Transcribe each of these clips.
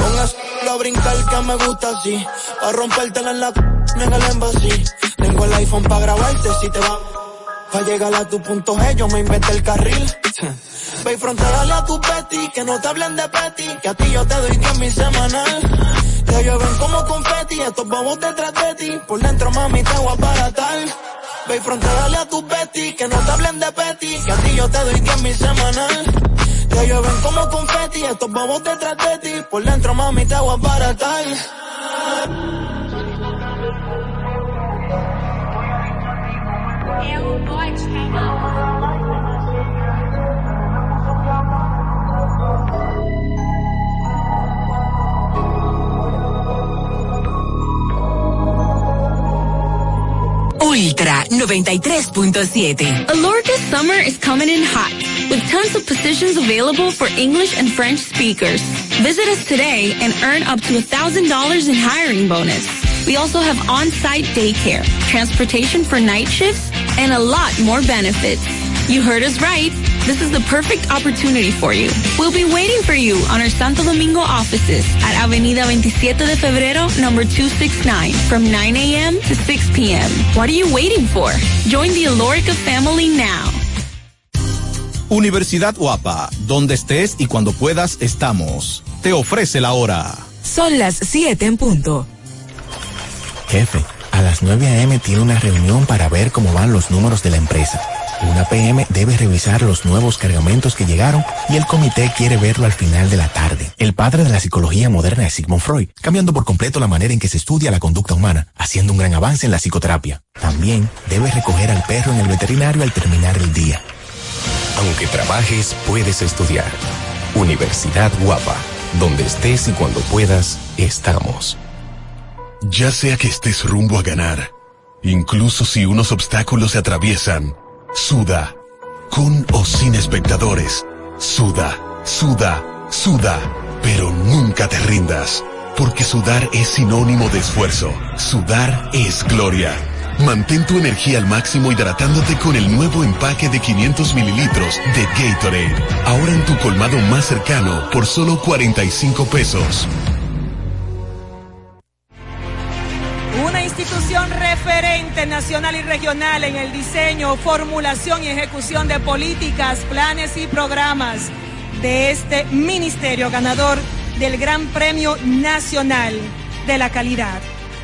Pongas a brincar que me gusta así. Pa' rompértela en la en el embassy. Tengo el iPhone para grabarte si te va. Pa' llegar a tu punto G, yo me inventé el carril. Ve y fronteale a tu petty, que no te hablen de petty, que a ti yo te doy 10 mi semanal. Te llueven como confeti, estos bobos detrás de ti, por dentro mami te voy a baratar. Ve y fronteale a tu petty, que no te hablen de petty, que a ti yo te doy 10 mi semanal. Te llueven como confeti, estos bobos detrás de ti, por dentro mami te voy a baratar. Ultra 93.7. Alorca summer is coming in hot with tons of positions available for English and French speakers. Visit us today and earn up to $1,000 in hiring bonus. We also have on-site daycare, transportation for night shifts, and a lot more benefits. You heard us right. This is the perfect opportunity for you. We'll be waiting for you on our Santo Domingo offices at Avenida 27 de Febrero, number 269, from 9 a.m. to 6 p.m. What are you waiting for? Join the Alorica family now. Universidad Guapa, donde estés y cuando puedas estamos. Te ofrece la hora. Son las 7 en punto. Jefe, a las 9 a.m. tiene una reunión para ver cómo van los números de la empresa. Una PM debe revisar los nuevos cargamentos que llegaron y el comité quiere verlo al final de la tarde. El padre de la psicología moderna es Sigmund Freud, cambiando por completo la manera en que se estudia la conducta humana, haciendo un gran avance en la psicoterapia. También debe recoger al perro en el veterinario al terminar el día. Aunque trabajes, puedes estudiar. Universidad Guapa, donde estés y cuando puedas, estamos. Ya sea que estés rumbo a ganar, incluso si unos obstáculos se atraviesan, Suda. Con o sin espectadores. Suda, suda, suda. Pero nunca te rindas. Porque sudar es sinónimo de esfuerzo. Sudar es gloria. Mantén tu energía al máximo hidratándote con el nuevo empaque de 500 mililitros de Gatorade. Ahora en tu colmado más cercano por solo 45 pesos. Una institución referente nacional y regional en el diseño, formulación y ejecución de políticas, planes y programas de este ministerio ganador del Gran Premio Nacional de la Calidad.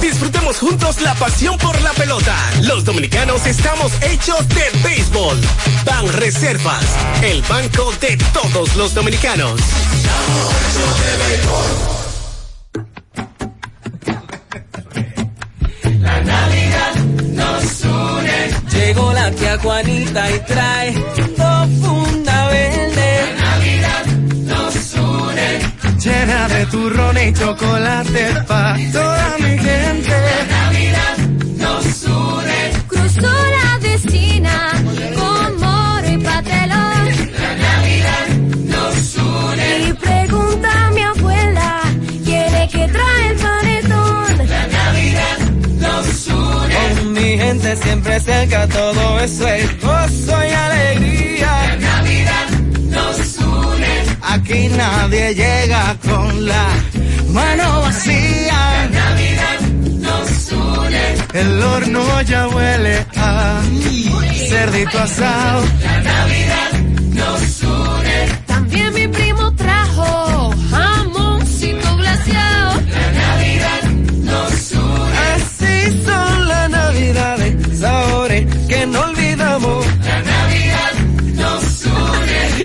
Disfrutemos juntos la pasión por la pelota. Los dominicanos estamos hechos de béisbol. Ban Reservas, el banco de todos los dominicanos. La Navidad nos une. Llegó la tía Juanita y trae dos funda Llena de turrón y chocolate pa' toda mi gente. La Navidad nos une. Cruzó la vecina con moro y patelón. La Navidad nos une. Y pregunta a mi abuela, ¿quién es que trae el panetón? La Navidad nos une. Con mi gente siempre cerca, todo eso es gozo y alegría. Aquí nadie llega con la mano vacía. La Navidad nos une. El horno ya huele a cerdito asado. La Navidad nos une.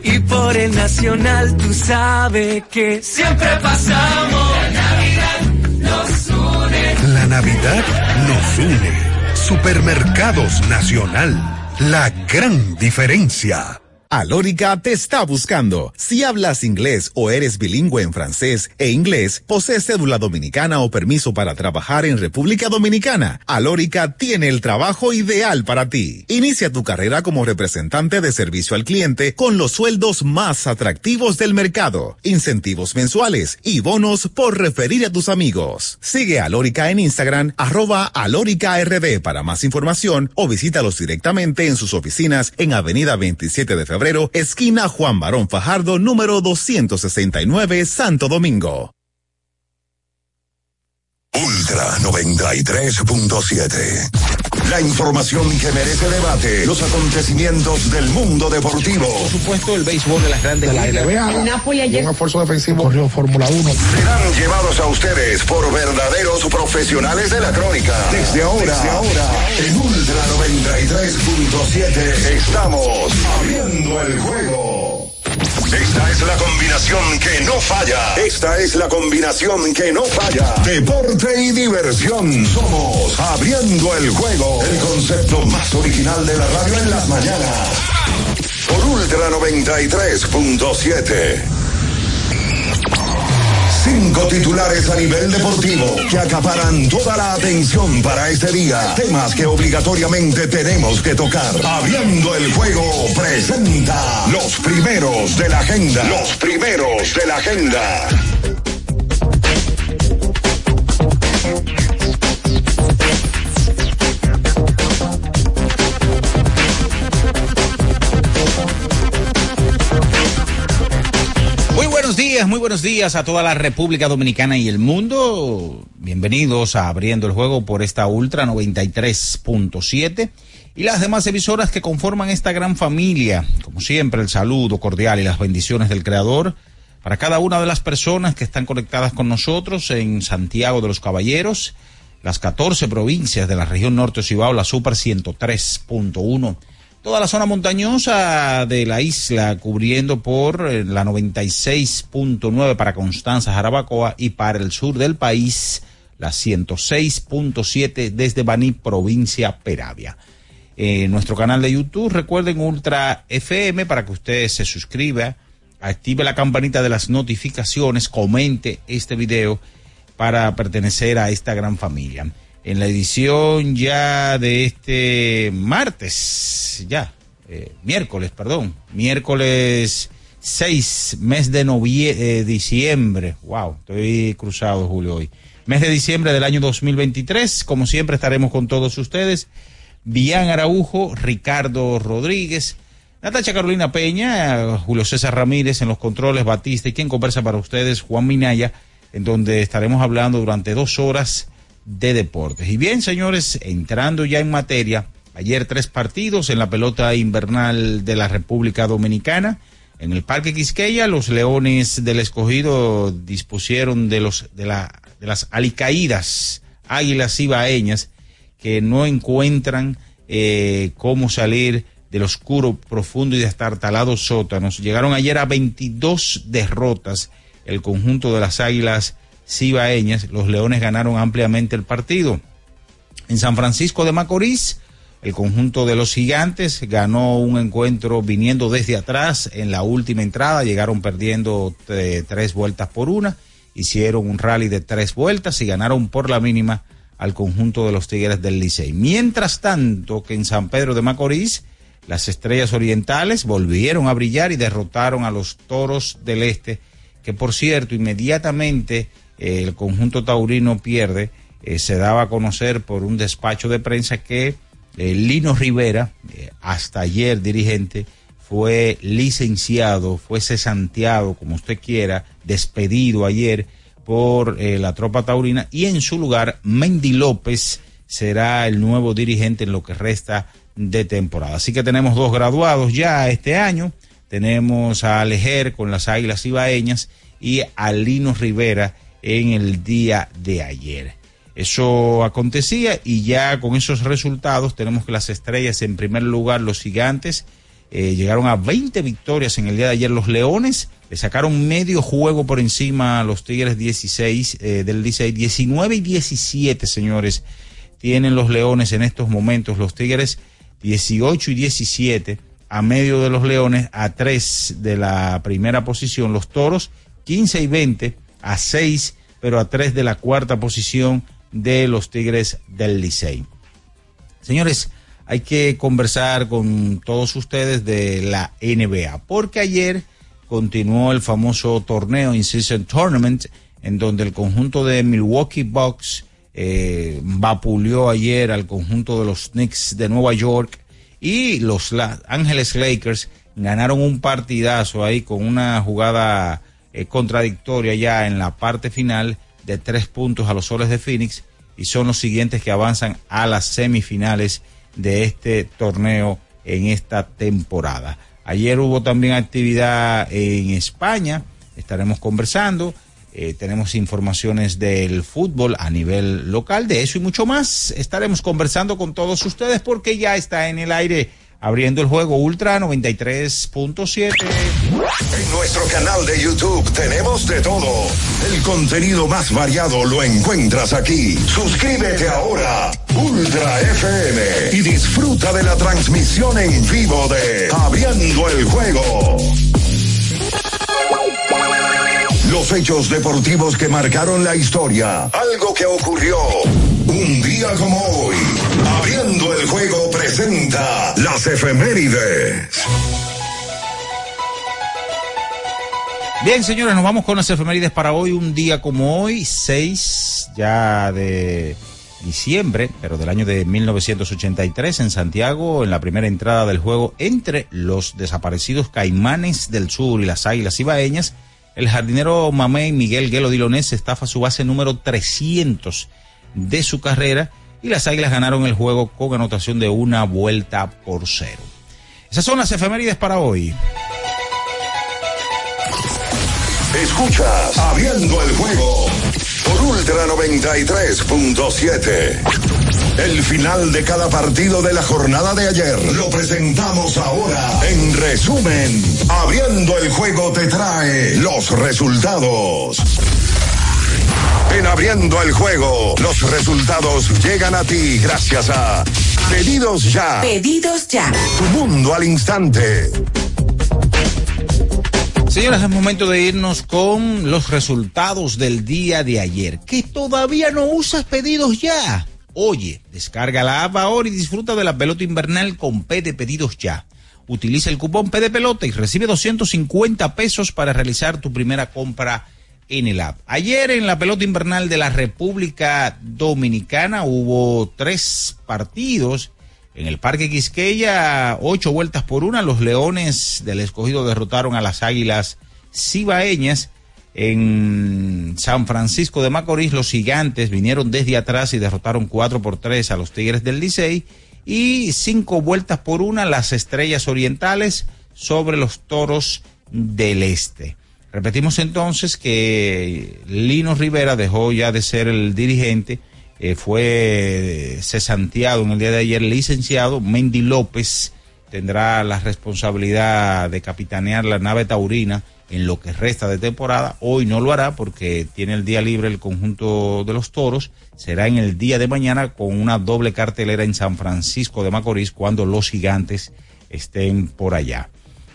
El Nacional, tú sabes que siempre pasamos. La Navidad nos une. La Navidad nos une. Supermercados Nacional. La gran diferencia. Alórica te está buscando. Si hablas inglés o eres bilingüe en francés e inglés, posees cédula dominicana o permiso para trabajar en República Dominicana, Alórica tiene el trabajo ideal para ti. Inicia tu carrera como representante de servicio al cliente con los sueldos más atractivos del mercado, incentivos mensuales y bonos por referir a tus amigos. Sigue a Alórica en Instagram, arroba alóricard para más información o visítalos directamente en sus oficinas en Avenida 27 de Febrero esquina Juan Barón Fajardo, número 269, Santo Domingo. Ultra 93.7. La información que merece debate. Los acontecimientos del mundo deportivo. Por supuesto, el béisbol de las grandes ligas. El Napoli ayer. Un esfuerzo defensivo corrió Fórmula 1. Serán llevados a ustedes por verdaderos profesionales de la crónica. Desde ahora, Desde ahora en Ultra 93.7 estamos abriendo el juego. Esta es la combinación que no falla. Esta es la combinación que no falla. Deporte y diversión. Somos abriendo el juego. El concepto más original de la radio en las mañanas. Por Ultra 93.7. Cinco titulares a nivel deportivo que acaparan toda la atención para este día. Temas que obligatoriamente tenemos que tocar. Abriendo el juego presenta los primeros de la agenda. Los primeros de la agenda. Buenos días, muy buenos días a toda la República Dominicana y el mundo. Bienvenidos a Abriendo el Juego por esta Ultra 93.7 y las demás emisoras que conforman esta gran familia. Como siempre, el saludo cordial y las bendiciones del Creador para cada una de las personas que están conectadas con nosotros en Santiago de los Caballeros, las 14 provincias de la región norte Cibao, la Super 103.1 toda la zona montañosa de la isla, cubriendo por eh, la 96.9 para Constanza, Jarabacoa y para el sur del país, la 106.7 desde Baní, provincia Peravia. Eh, nuestro canal de YouTube, recuerden Ultra FM para que usted se suscriba, active la campanita de las notificaciones, comente este video para pertenecer a esta gran familia en la edición ya de este martes, ya, eh, miércoles, perdón, miércoles 6, mes de noviembre, eh, diciembre, wow, estoy cruzado Julio hoy, mes de diciembre del año 2023, como siempre estaremos con todos ustedes, Bian Araujo, Ricardo Rodríguez, Natacha Carolina Peña, Julio César Ramírez en los controles, Batista y quien conversa para ustedes, Juan Minaya, en donde estaremos hablando durante dos horas de deportes. Y bien, señores, entrando ya en materia, ayer tres partidos en la pelota invernal de la República Dominicana. En el Parque Quisqueya, los Leones del Escogido dispusieron de, los, de, la, de las alicaídas águilas ibaeñas que no encuentran eh, cómo salir del oscuro, profundo y destartalado sótanos. Llegaron ayer a 22 derrotas el conjunto de las águilas cibaeñas, los Leones ganaron ampliamente el partido. En San Francisco de Macorís, el conjunto de los gigantes ganó un encuentro viniendo desde atrás en la última entrada, llegaron perdiendo eh, tres vueltas por una, hicieron un rally de tres vueltas y ganaron por la mínima al conjunto de los Tigres del Licey. Mientras tanto que en San Pedro de Macorís, las estrellas orientales volvieron a brillar y derrotaron a los toros del este, que por cierto, inmediatamente el conjunto taurino pierde, eh, se daba a conocer por un despacho de prensa que eh, Lino Rivera, eh, hasta ayer dirigente, fue licenciado, fue cesanteado, como usted quiera, despedido ayer por la tropa taurina y en su lugar Mendy López será el nuevo dirigente en lo que resta de temporada. Así que tenemos dos graduados ya este año. Tenemos a Alejer con las Águilas Ibaeñas y a Lino Rivera en el día de ayer. Eso acontecía y ya con esos resultados tenemos que las estrellas en primer lugar, los gigantes eh, llegaron a 20 victorias en el día de ayer. Los Leones le sacaron medio juego por encima a los Tigres 16 eh, del 16, 19 y 17, señores. Tienen los Leones en estos momentos, los Tigres 18 y 17 a medio de los Leones, a 3 de la primera posición. Los Toros 15 y 20 a 6, pero a 3 de la cuarta posición de los Tigres del Licey. Señores, hay que conversar con todos ustedes de la NBA, porque ayer continuó el famoso torneo In-Season Tournament, en donde el conjunto de Milwaukee Bucks eh, vapuleó ayer al conjunto de los Knicks de Nueva York y los Ángeles Lakers ganaron un partidazo ahí con una jugada eh, contradictoria ya en la parte final de tres puntos a los soles de Phoenix y son los siguientes que avanzan a las semifinales de este torneo en esta temporada. Ayer hubo también actividad en España, estaremos conversando. Eh, tenemos informaciones del fútbol a nivel local, de eso y mucho más. Estaremos conversando con todos ustedes porque ya está en el aire abriendo el juego Ultra 93.7. En nuestro canal de YouTube tenemos de todo. El contenido más variado lo encuentras aquí. Suscríbete ahora, Ultra FM, y disfruta de la transmisión en vivo de Abriendo el juego. Los hechos deportivos que marcaron la historia. Algo que ocurrió un día como hoy. El juego presenta las efemérides. Bien, señores, nos vamos con las efemérides para hoy. Un día como hoy, 6 ya de diciembre, pero del año de 1983 en Santiago, en la primera entrada del juego entre los desaparecidos Caimanes del Sur y las Águilas Ibaeñas el jardinero Mamey Miguel Guelo Dilonés estafa su base número 300 de su carrera y las Águilas ganaron el juego con anotación de una vuelta por cero. Esas son las efemérides para hoy. Escuchas Abriendo el juego por Ultra 93.7. El final de cada partido de la jornada de ayer lo presentamos ahora. En resumen, abriendo el juego te trae los resultados. En abriendo el juego, los resultados llegan a ti gracias a Pedidos Ya. Pedidos Ya. Tu mundo al instante. Señoras, es momento de irnos con los resultados del día de ayer. ¿Que todavía no usas pedidos ya? Oye, descarga la app ahora y disfruta de la pelota invernal con P de pedidos ya. Utiliza el cupón P de pelota y recibe 250 pesos para realizar tu primera compra en el. Ayer en la pelota invernal de la República Dominicana hubo tres partidos. En el Parque Quisqueya, ocho vueltas por una, los Leones del Escogido derrotaron a las Águilas Cibaeñas en San Francisco de Macorís, los gigantes vinieron desde atrás y derrotaron 4 por 3 a los Tigres del Licey y cinco vueltas por una las Estrellas Orientales sobre los Toros del Este. Repetimos entonces que Lino Rivera dejó ya de ser el dirigente, eh, fue cesanteado en el día de ayer, licenciado. Mendy López tendrá la responsabilidad de capitanear la nave taurina en lo que resta de temporada. Hoy no lo hará porque tiene el día libre el conjunto de los toros. Será en el día de mañana con una doble cartelera en San Francisco de Macorís cuando los gigantes estén por allá.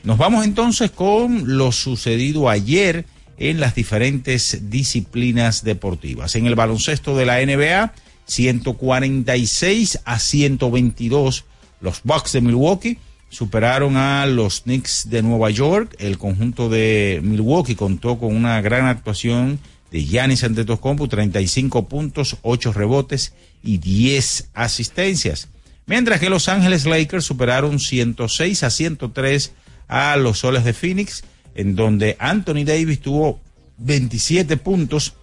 Nos vamos entonces con lo sucedido ayer en las diferentes disciplinas deportivas. En el baloncesto de la NBA, 146 a 122 los Bucks de Milwaukee superaron a los Knicks de Nueva York. El conjunto de Milwaukee contó con una gran actuación de Giannis Antetokounmpo, 35 puntos, 8 rebotes y 10 asistencias. Mientras que Los Ángeles Lakers superaron 106 a 103 a los Soles de Phoenix, en donde Anthony Davis tuvo 27 puntos,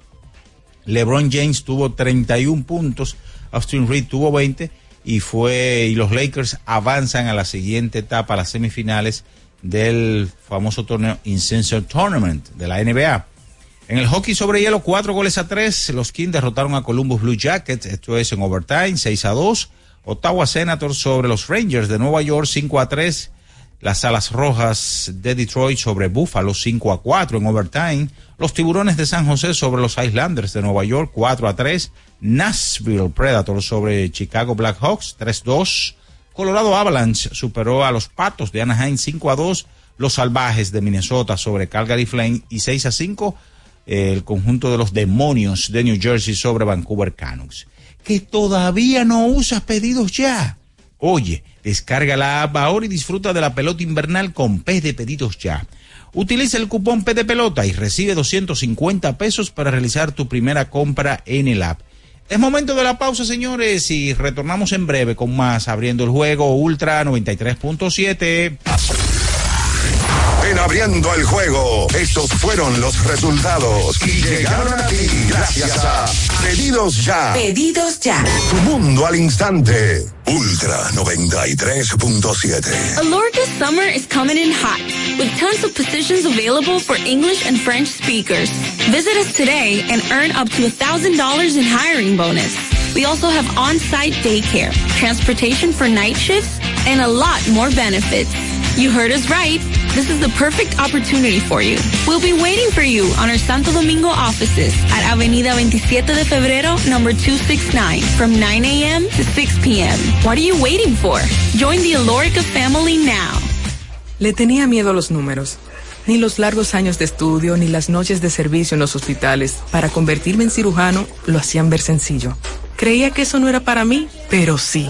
LeBron James tuvo 31 puntos, Austin Reed tuvo 20 y fue y los Lakers avanzan a la siguiente etapa, a las semifinales del famoso torneo Incenso Tournament de la NBA. En el hockey sobre hielo, cuatro goles a tres. Los Kings derrotaron a Columbus Blue Jackets, esto es en overtime, 6 a 2. Ottawa Senators sobre los Rangers de Nueva York, 5 a 3. Las Alas Rojas de Detroit sobre Buffalo 5 a 4 en overtime. Los Tiburones de San José sobre los Islanders de Nueva York 4 a 3. Nashville Predators sobre Chicago Blackhawks 3-2. Colorado Avalanche superó a los Patos de Anaheim 5 a 2. Los Salvajes de Minnesota sobre Calgary Flame y 6 a 5. El conjunto de los Demonios de New Jersey sobre Vancouver Canucks. Que todavía no usas pedidos ya. Oye, descarga la app ahora y disfruta de la pelota invernal con P de pedidos ya. Utiliza el cupón P de pelota y recibe 250 pesos para realizar tu primera compra en el app. Es momento de la pausa, señores, y retornamos en breve con más abriendo el juego Ultra 93.7. En abriendo el juego, estos fueron los resultados y llegaron a ti gracias a Pedidos Ya. Pedidos ya. Tu mundo al instante. Ultra 93.7. Alorca summer is coming in hot, with tons of positions available for English and French speakers. Visit us today and earn up to $1,000 in hiring bonus. We also have on-site daycare, transportation for night shifts, and a lot more benefits. You heard us right. This is the perfect opportunity for you. We'll be waiting for you on our Santo Domingo offices at Avenida 27 de Febrero, number 269, from 9 a.m. to 6 p.m. What are you waiting for? Join the Alorica family now. Le tenía miedo a los números. Ni los largos años de estudio, ni las noches de servicio en los hospitales para convertirme en cirujano lo hacían ver sencillo. Creía que eso no era para mí, pero sí.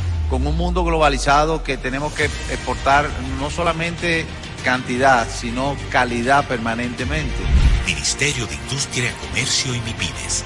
con un mundo globalizado que tenemos que exportar no solamente cantidad, sino calidad permanentemente. Ministerio de Industria, Comercio y MIPIMES.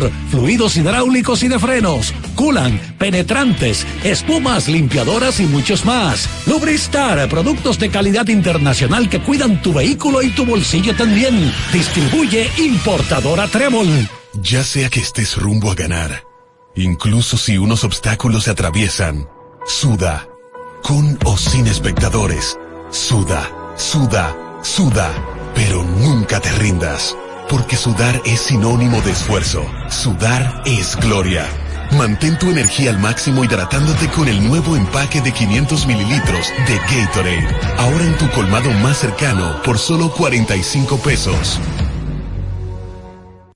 fluidos hidráulicos y de frenos, culan, penetrantes, espumas, limpiadoras y muchos más. Lubristar, productos de calidad internacional que cuidan tu vehículo y tu bolsillo también. Distribuye importadora Trébol. Ya sea que estés rumbo a ganar, incluso si unos obstáculos se atraviesan, suda, con o sin espectadores, suda, suda, suda, pero nunca te rindas porque sudar es sinónimo de esfuerzo. Sudar es gloria. Mantén tu energía al máximo hidratándote con el nuevo empaque de 500 mililitros de Gatorade. Ahora en tu colmado más cercano por solo 45 pesos.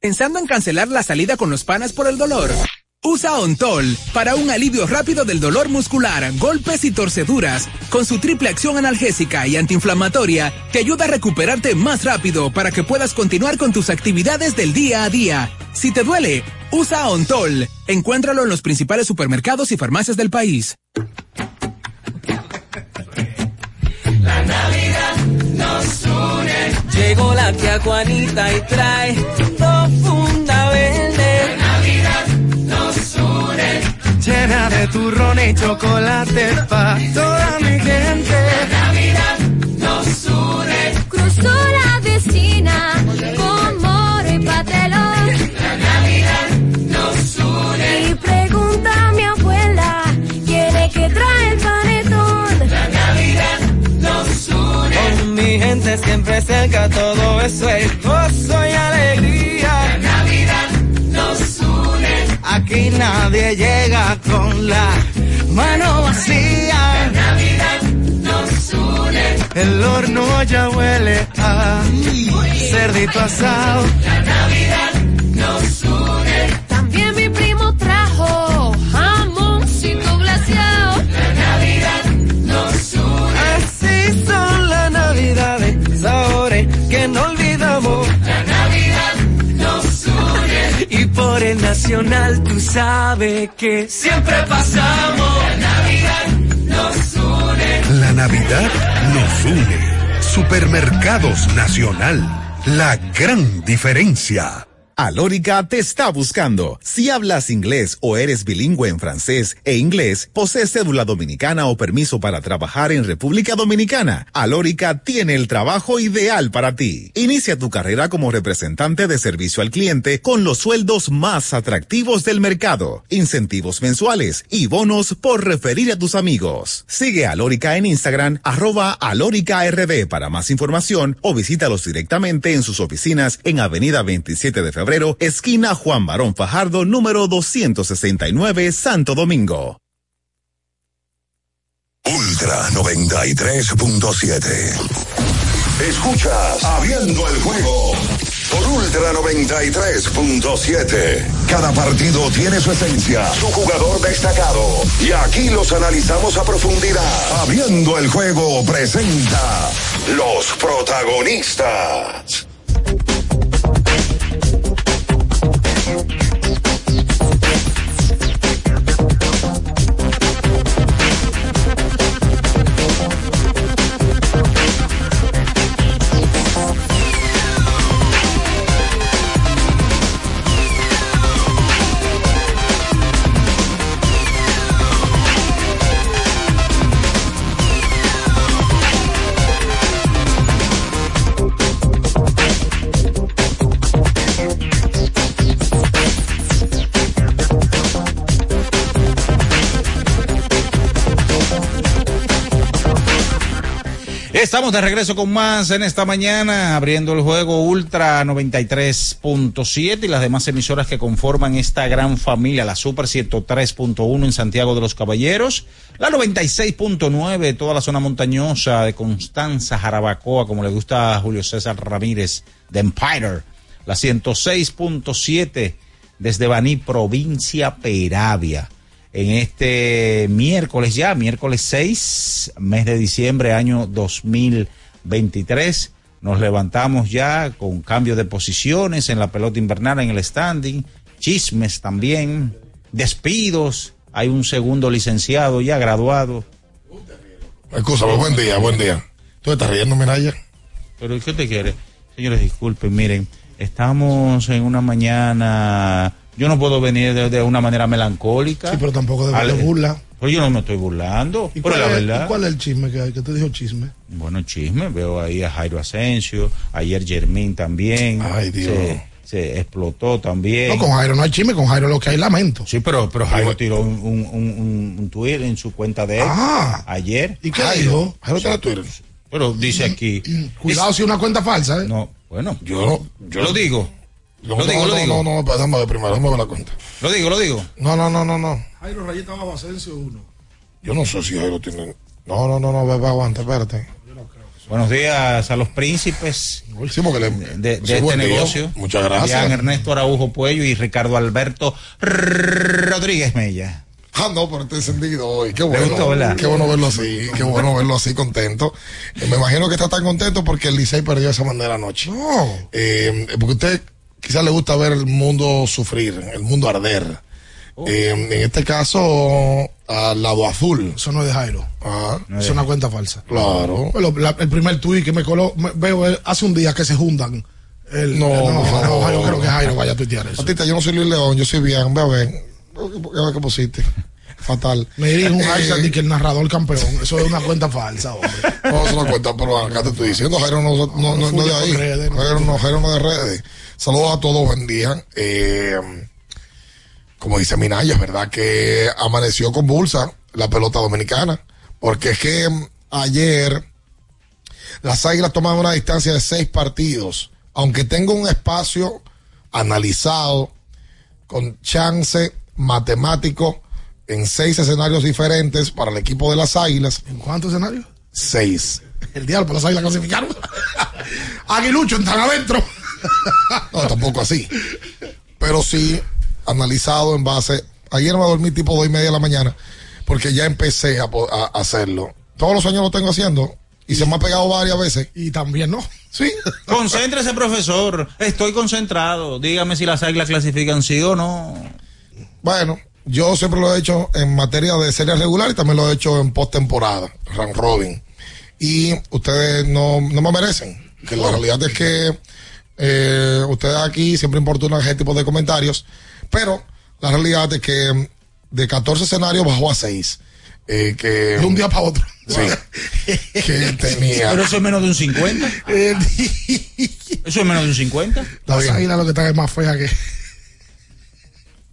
¿Pensando en cancelar la salida con los panas por el dolor? Usa Ontol para un alivio rápido del dolor muscular, golpes y torceduras. Con su triple acción analgésica y antiinflamatoria, te ayuda a recuperarte más rápido para que puedas continuar con tus actividades del día a día. Si te duele, usa Ontol. Encuéntralo en los principales supermercados y farmacias del país. La Navidad nos une. Llegó la tía Juanita y trae Llena de turrón y chocolate pa' toda mi gente. La Navidad nos une. Cruzó la vecina con moro y patelón. La Navidad nos une. Y pregunta a mi abuela, ¿quién es que trae el panetón? La Navidad nos une. Con mi gente siempre se eso es gozo y alegría. Aquí nadie llega con la mano vacía. La Navidad nos une. El horno ya huele a cerdito asado. La Navidad nos une. Nacional tú sabes que siempre pasamos. La Navidad nos une. La Navidad nos une. Supermercados Nacional. La gran diferencia. Alórica te está buscando. Si hablas inglés o eres bilingüe en francés e inglés, posees cédula dominicana o permiso para trabajar en República Dominicana, Alórica tiene el trabajo ideal para ti. Inicia tu carrera como representante de servicio al cliente con los sueldos más atractivos del mercado, incentivos mensuales y bonos por referir a tus amigos. Sigue a Alórica en Instagram, arroba alóricard para más información o visítalos directamente en sus oficinas en Avenida 27 de Febrero esquina Juan Barón Fajardo, número 269, Santo Domingo. Ultra 93.7. Escuchas Abriendo el juego por Ultra 93.7. Cada partido tiene su esencia, su jugador destacado. Y aquí los analizamos a profundidad. Abriendo el juego presenta los protagonistas. Estamos de regreso con más en esta mañana, abriendo el juego Ultra 93.7 y las demás emisoras que conforman esta gran familia, la Super 103.1 en Santiago de los Caballeros, la 96.9 toda la zona montañosa de Constanza, Jarabacoa, como le gusta a Julio César Ramírez, de Empire, la 106.7 desde Baní, provincia Peravia en este miércoles ya, miércoles 6, mes de diciembre, año 2023. Nos levantamos ya con cambio de posiciones en la pelota invernal, en el standing, chismes también, despidos. Hay un segundo licenciado ya graduado. Escúchame, buen día, buen día. ¿Tú estás riendo, Minaya? Pero ¿qué te quiere? Señores, disculpen, miren, estamos en una mañana yo no puedo venir de, de una manera melancólica. Sí, pero tampoco de burla. Pero yo no me estoy burlando. ¿Y Pero la es, verdad. y cuál es el chisme que hay? ¿Qué te dijo chisme? Bueno, chisme. Veo ahí a Jairo Asensio. Ayer Germín también. Ay, Dios. Se, se explotó también. No, con Jairo no hay chisme, con Jairo lo que hay lamento. Sí, pero, pero Jairo tiró un, un, un, un- tweet en su cuenta de él Ah. ayer. ¿Y qué dijo? Jairo en Twitter. Pero dice aquí. Cuidado si es una cuenta falsa, ¿eh? No, bueno, Yo, yo lo digo. No, Lo digo, no, lo no, digo. no, no, déjame ver primero, déjame ver la cuenta. Lo digo, lo digo. No, no, no, no, no. Jairo Rayita Bajo Asensio 1. Yo no sé si Jairo tiene. No, no, no, no, aguanta, espérate. Buenos días a los príncipes Sí, porque le- de, este negocio. Muchas gracias. Jean Ernesto Araujo Puello y Ricardo Alberto Rodríguez Mella. Ah, no, pero está encendido hoy. Qué bueno. gustó? Qué bueno verlo así. Qué bueno verlo así contento. Eh, me imagino que está tan contento porque el Licey perdió de esa manera anoche. Eh, porque usted quizás le gusta ver el mundo sufrir, el mundo arder. Eh, en este caso, al lado azul. Eso no es de Jairo. Ah, Eso es una cuenta falsa. claro. Bueno, la- el primer tuit que me coló, me- veo eh, hace un día que se juntan. El- No, no, por favor. no, yo creo que Jairo vaya a tuitear eso. Patita, yo no soy Luis León, yo soy bien. Ve a ver. Ve a ver qué pusiste. Fatal. Me dirige un Eh, hashtag de que el narrador campeón. Eso es una cuenta falsa, hombre. No, se lo cuenta, pero acá te estoy diciendo, Jairo no, no, no, no es de ahí. ¿no? Jairo no, Jairo no de redes. Saludos a todos, buen día. Eh, como dice Minaya, es verdad que amaneció con bolsa la pelota dominicana, porque es que mm, ayer las águilas tomaron una distancia de seis partidos aunque tengo un espacio analizado con chance matemático en seis escenarios diferentes para el equipo de las Águilas. ¿En cuántos escenarios? Seis. El diablo, las águilas clasificaron. Aguilucho, entran adentro. No, tampoco así. Pero sí analizado en base. Ayer me dormí tipo dos y media de la mañana porque ya empecé a, a hacerlo. Todos los años lo tengo haciendo y se me ha pegado varias veces. Y también no. Sí. Concéntrese, profesor. Estoy concentrado. Dígame si las águilas clasifican sí o no. Bueno, yo siempre lo he hecho en materia de serie regular y también lo he hecho en postemporada, round robin. Y ustedes no, no me merecen. Que la realidad es que eh, ustedes aquí siempre importunan ese tipo de comentarios. Pero la realidad es que de 14 escenarios bajó a 6. Eh, que, De un día para otro. Sí. que tenía. Pero eso es menos de un 50. Eh, Eso es menos de un 50. Las águilas lo que están es más fea que.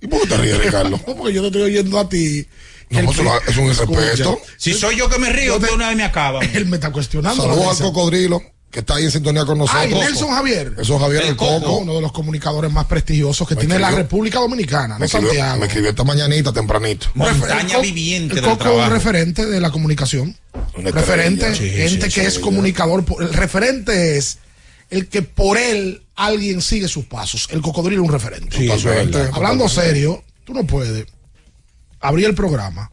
¿Y por qué te ríes, Ricardo? No, porque yo te estoy oyendo a ti. No, es un irrespeto. Escucha. Si soy yo que me río, de una vez me acaba. Él me está cuestionando. Saludos al cocodrilo que está ahí en sintonía con nosotros. Ay, Nelson Javier. Eso es Javier el, Coco. Uno de los comunicadores más prestigiosos que Me tiene la República Dominicana, Me no escribió, Santiago. me escribió esta mañanita tempranito. Montaña Co- viviente el del Coco es un trabajo. referente de la comunicación. Una referente, gente Sí, sí, que sí, es comunicador. El referente es el que por él alguien sigue sus pasos. El cocodrilo es un referente. Sí, eso es Totalmente. verdad. Hablando serio, tú no puedes abrir el programa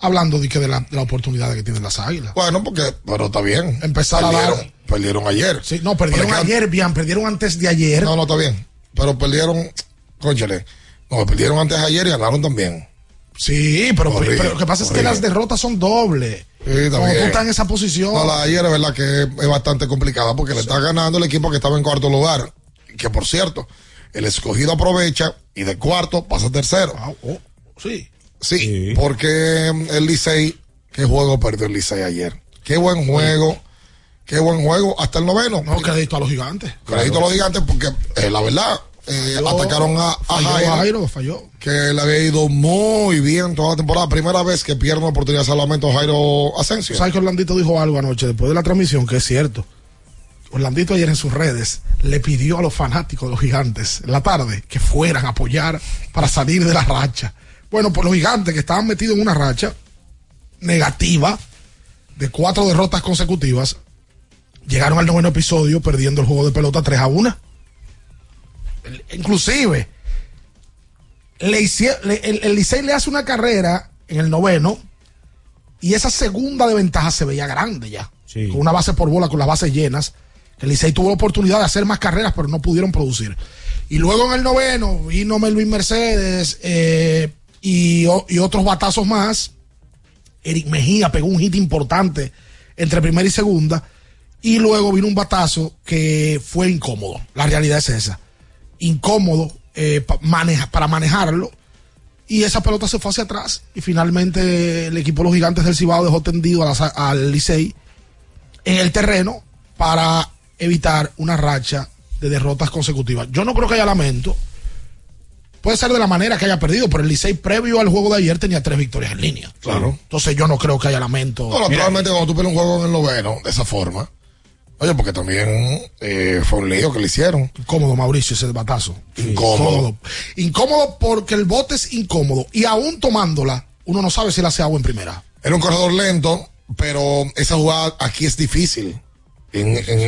hablando de, que de, la, de la oportunidad que tienen las águilas. Bueno, porque, pero está bien. Empezar a perdieron, dar- Perdieron ayer. Sí, no, perdieron ayer, bien, perdieron antes de ayer. No, no, está bien. Pero perdieron, cónchale. No, perdieron antes de ayer y ganaron también. Sí, pero, pero lo que pasa es que las derrotas son dobles. Sí, Cuando tú estás en esa posición. No, la de ayer es verdad que es bastante complicada porque le está ganando el equipo que estaba en cuarto lugar. Que por cierto, el escogido aprovecha y de cuarto pasa a tercero. Ah, oh, sí. Sí, porque el Licey, qué juego perdió el Licey ayer. Qué buen juego, qué buen juego, hasta el noveno. No, crédito a los gigantes. Crédito a los gigantes porque eh, la verdad, eh, Falló, atacaron a, a falló Jairo, Jairo, falló. que le había ido muy bien toda la temporada. Primera vez que pierde una oportunidad de salvamento Jairo Asensio. ¿Sabes que Orlandito dijo algo anoche después de la transmisión que es cierto? Orlandito ayer en sus redes le pidió a los fanáticos de los gigantes en la tarde que fueran a apoyar para salir de la racha. Bueno, pues los gigantes que estaban metidos en una racha negativa de cuatro derrotas consecutivas llegaron al noveno episodio perdiendo el juego de pelota 3 a 1. El- Inclusive, le le- el, el Licey le hace una carrera en el noveno y esa segunda de ventaja se veía grande ya. Con una base por bola, con las bases llenas. El Licey tuvo la oportunidad de hacer más carreras, pero no pudieron producir. Y luego en el noveno vino Melvin Mercedes eh, y, otros batazos más. Eric Mejía pegó un hit importante entre primera y segunda. Y luego vino un batazo que fue incómodo. La realidad es esa. Incómodo eh, maneja- para manejarlo. Y esa pelota se fue hacia atrás. Y finalmente el equipo de los gigantes del Cibao dejó tendido a al Licey en el terreno para evitar una racha de derrotas consecutivas. Yo no creo que haya lamento. Puede ser de la manera que haya perdido, pero el Licey previo al juego de ayer tenía tres victorias en línea. Claro. Entonces yo no creo que haya lamento. No, naturalmente cuando tú pierdes un juego en el noveno, de esa forma. Oye, porque también eh, fue un lío que le hicieron. Incómodo, Mauricio, ese batazo. Incómodo. Incómodo porque el bote es incómodo. Y aún tomándola, uno no sabe si la hace agua en primera. Era un corredor lento, pero esa jugada aquí es difícil. En, en- en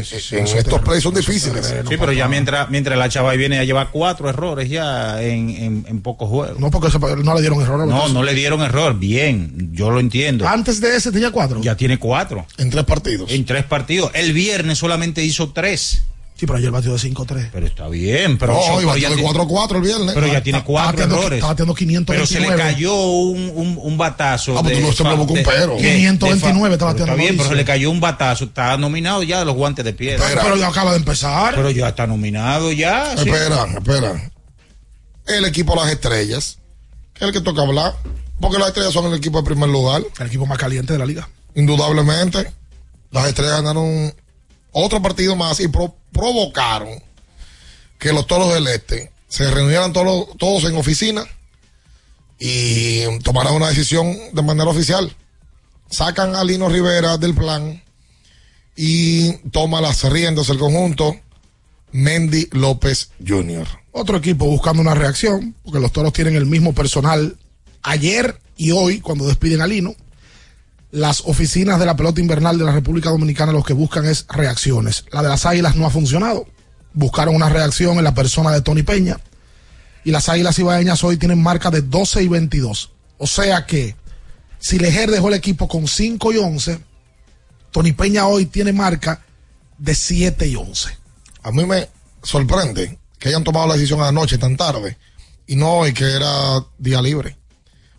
estos plays son difíciles. Sí, pero ya mientras, mientras la chava ahí viene a llevar cuatro errores ya en, en, en pocos juegos. No, porque se- no le dieron error. No, no le dieron error. Bien, yo lo entiendo. Antes de ese tenía cuatro. Ya tiene cuatro. En tres partidos. En tres partidos. El viernes solamente hizo tres. Sí, pero ayer batió de 5-3. Pero está bien. Pero, No, pero y batió de tiene- 4-4 el viernes. Pero ya tiene ah, cuatro batiendo- errores. está batiendo 529. Pero se le cayó un, un, un batazo. Ah, pues tú no siempre buscas un pero. 529 está Pero bateando Está bien, pero se le cayó un batazo. Está nominado ya a los guantes de piedra. Pero ya acaba de empezar. Pero ya está nominado ya. Espera, espera. El equipo Las Estrellas, que es el que toca hablar, porque las Estrellas son el equipo de primer lugar, El equipo más caliente de la liga. indudablemente. Las Estrellas ganaron otro partido más y pro- provocaron que los Toros del Este se reunieran todos, en oficina y tomaran una decisión de manera oficial. Sacan a Lino Rivera del plan y toma las riendas el conjunto Mendy López Jr. Otro equipo buscando una reacción, porque los toros tienen el mismo personal ayer y hoy, cuando despiden a Lino. Las oficinas de la pelota invernal de la República Dominicana lo que buscan es reacciones. La de las Águilas no ha funcionado. Buscaron una reacción en la persona de Tony Peña. Y las Águilas Ibaeñas hoy tienen marca de 12 y 22. O sea que si Lejer dejó el equipo con 5 y 11, Tony Peña hoy tiene marca de 7 y 11. A mí me sorprende que hayan tomado la decisión anoche tan tarde y no hoy que era día libre.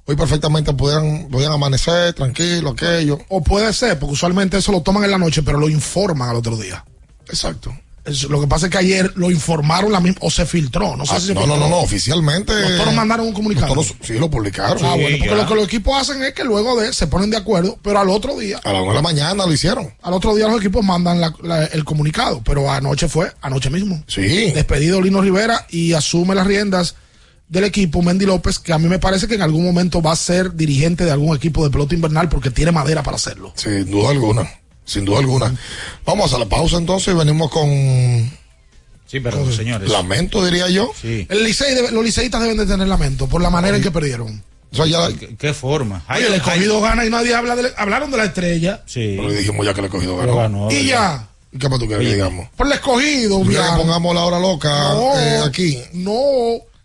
Hoy perfectamente pudieran, podían amanecer tranquilo, aquello. O puede ser, porque usualmente eso lo toman en la noche, pero lo informan al otro día. Exacto. Es- lo que pasa es que ayer lo informaron la misma, o se filtró, no sé Ah, si se no, filtró. no, no, no, oficialmente. Los mandaron un comunicado. Los toros sí lo publicaron. Ah, bueno, porque lo que los equipos hacen es que luego de se ponen de acuerdo, pero al otro día, A la una de la mañana lo hicieron. al otro día los equipos mandan la- la- el comunicado, pero anoche fue, anoche mismo. Sí. Despedido Lino Rivera y asume las riendas del equipo Mendy López, que a mí me parece que en algún momento va a ser dirigente de algún equipo de pelota invernal porque tiene madera para hacerlo. Sin duda alguna. Sin duda alguna. Vamos a la pausa entonces y venimos con Sí, pero señores. lamento, diría yo. Sí. El Licey debe- los liceístas deben de tener lamento por la manera en que perdieron. O sea, ya, ¿Qué, qué forma? Oye, el escogido gana y nadie habla de, hablaron de la estrella. Sí. pero le dijimos ya que el escogido ganó. ganó, Y ya, ¿Y ¿Qué más tú quieres que digamos? por el escogido, ¿Tú quieres Bian. que pongamos la hora loca No, eh, aquí? No,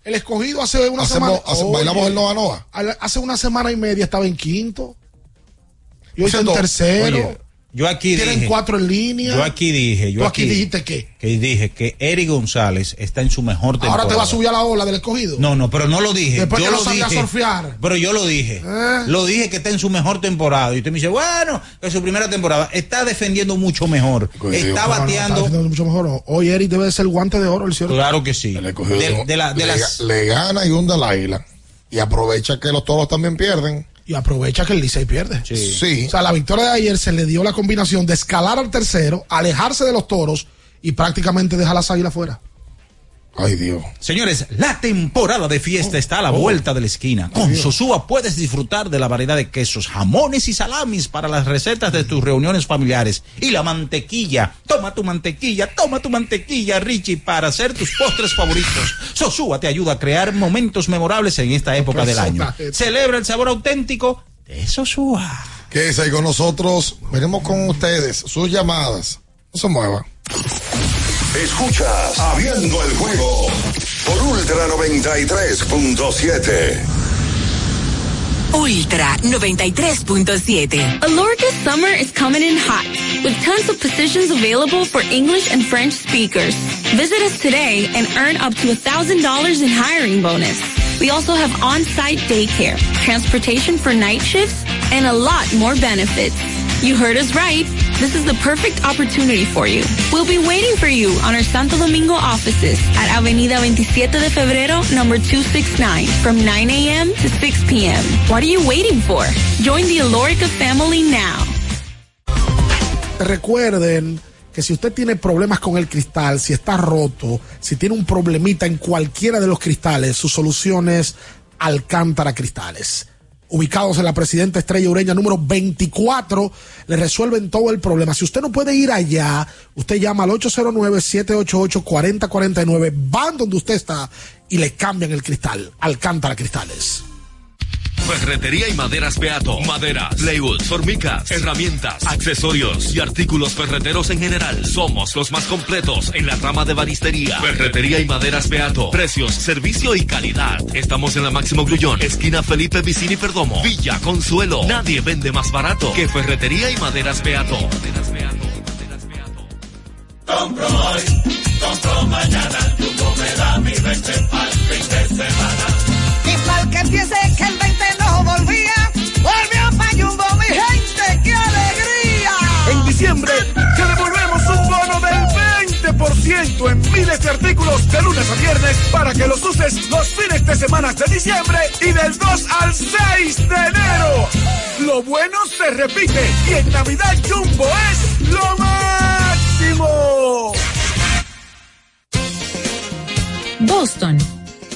el escogido hace una Hacemos- semana. hace- Oye, bailamos el Noa Noa. Hace una semana y media estaba en quinto. Y hoy está en tercero. Oye, yo aquí Tienen dije. cuatro en línea. Yo aquí dije. Yo ¿Tú aquí dijiste qué? Que dije que Eric González está en su mejor temporada. Ahora te va a subir a la ola del escogido. No, no, pero no lo dije. Después yo que lo sabía dije. surfear. Pero yo lo dije. ¿Eh? Lo dije que está en su mejor temporada. Y usted me dice, bueno, en su primera temporada está defendiendo mucho mejor. Coincido. Está No, no, está bateando. mucho mejor. Hoy Eric debe ser el guante de oro, el cierto. Claro que sí. El escogido De, de la- de le, las, le gana y hunda la águila. Y aprovecha que los toros también pierden. Y aprovecha que el Licey pierde. Sí. Sí. O sea, la victoria de ayer se le dio la combinación de escalar al tercero, alejarse de los toros y prácticamente dejar las águilas fuera. Ay, Dios. Señores, la temporada de fiesta está a la vuelta de la esquina. Con Sosúa puedes disfrutar de la variedad de quesos, jamones y salamis para las recetas de tus reuniones familiares. Y la mantequilla. Toma tu mantequilla, toma tu mantequilla, Richie, para hacer tus postres favoritos. Sosúa te ayuda a crear momentos memorables en esta época del año. Celebra el sabor auténtico de Sosúa. Quédese ahí con nosotros. Venimos con ustedes. Sus llamadas. No se mueva. Escuchas Abriendo el juego por Ultra 93.7. Ultra 93.7. Alorca's summer is coming in hot, with tons of positions available for English and French speakers. Visit us today and earn up to $1,000 in hiring bonus. We also have on-site daycare, transportation for night shifts, and a lot more benefits. You heard us right. This is the perfect opportunity for you. We'll be waiting for you on our Santo Domingo offices at Avenida 27 de Febrero, number 269, from 9 a.m. to 6 p.m. What are you waiting for? Join the Alorica family now. Recuerden que si usted tiene problemas con el cristal, si está roto, si tiene un problemita en cualquiera de los cristales, su solución es Alcántara Cristales. Ubicados en la Presidenta Estrella Ureña número 24, le resuelven todo el problema. Si usted no puede ir allá, usted llama al 809-788-4049, van donde usted está y le cambian el cristal. Alcántara Cristales. Ferretería y maderas Beato. Maderas, plywood, formicas, herramientas, accesorios y artículos ferreteros en general. Somos los más completos en la rama de banistería. Ferretería y maderas Beato. Precios, servicio y calidad. Estamos en la Máximo Grullón, esquina Felipe Vicini Perdomo. Villa Consuelo. Nadie vende más barato que Ferretería y maderas Beato. Compro hoy, compro mañana, me da mi 20 al fin de semana. Que piense que el 20 no volvía, volvió pa' Jumbo, mi gente, ¡qué alegría! En diciembre te devolvemos un bono del 20% en miles de artículos de lunes a viernes para que los uses los fines de semana de diciembre y del 2 al 6 de enero. Lo bueno se repite y en Navidad Jumbo es lo máximo. Boston,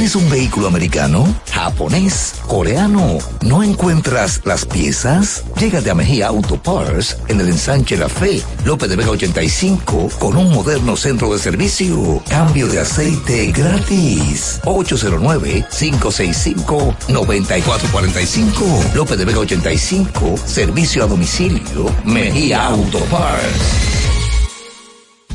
¿Tienes un vehículo americano, japonés, coreano? ¿No encuentras las piezas? Llégate a Mejía Auto Parts en el ensanche La Fe, López de Vega 85, con un moderno centro de servicio. Cambio de aceite gratis. 809-565-9445. López de Vega 85, servicio a domicilio. Mejía Auto Parts.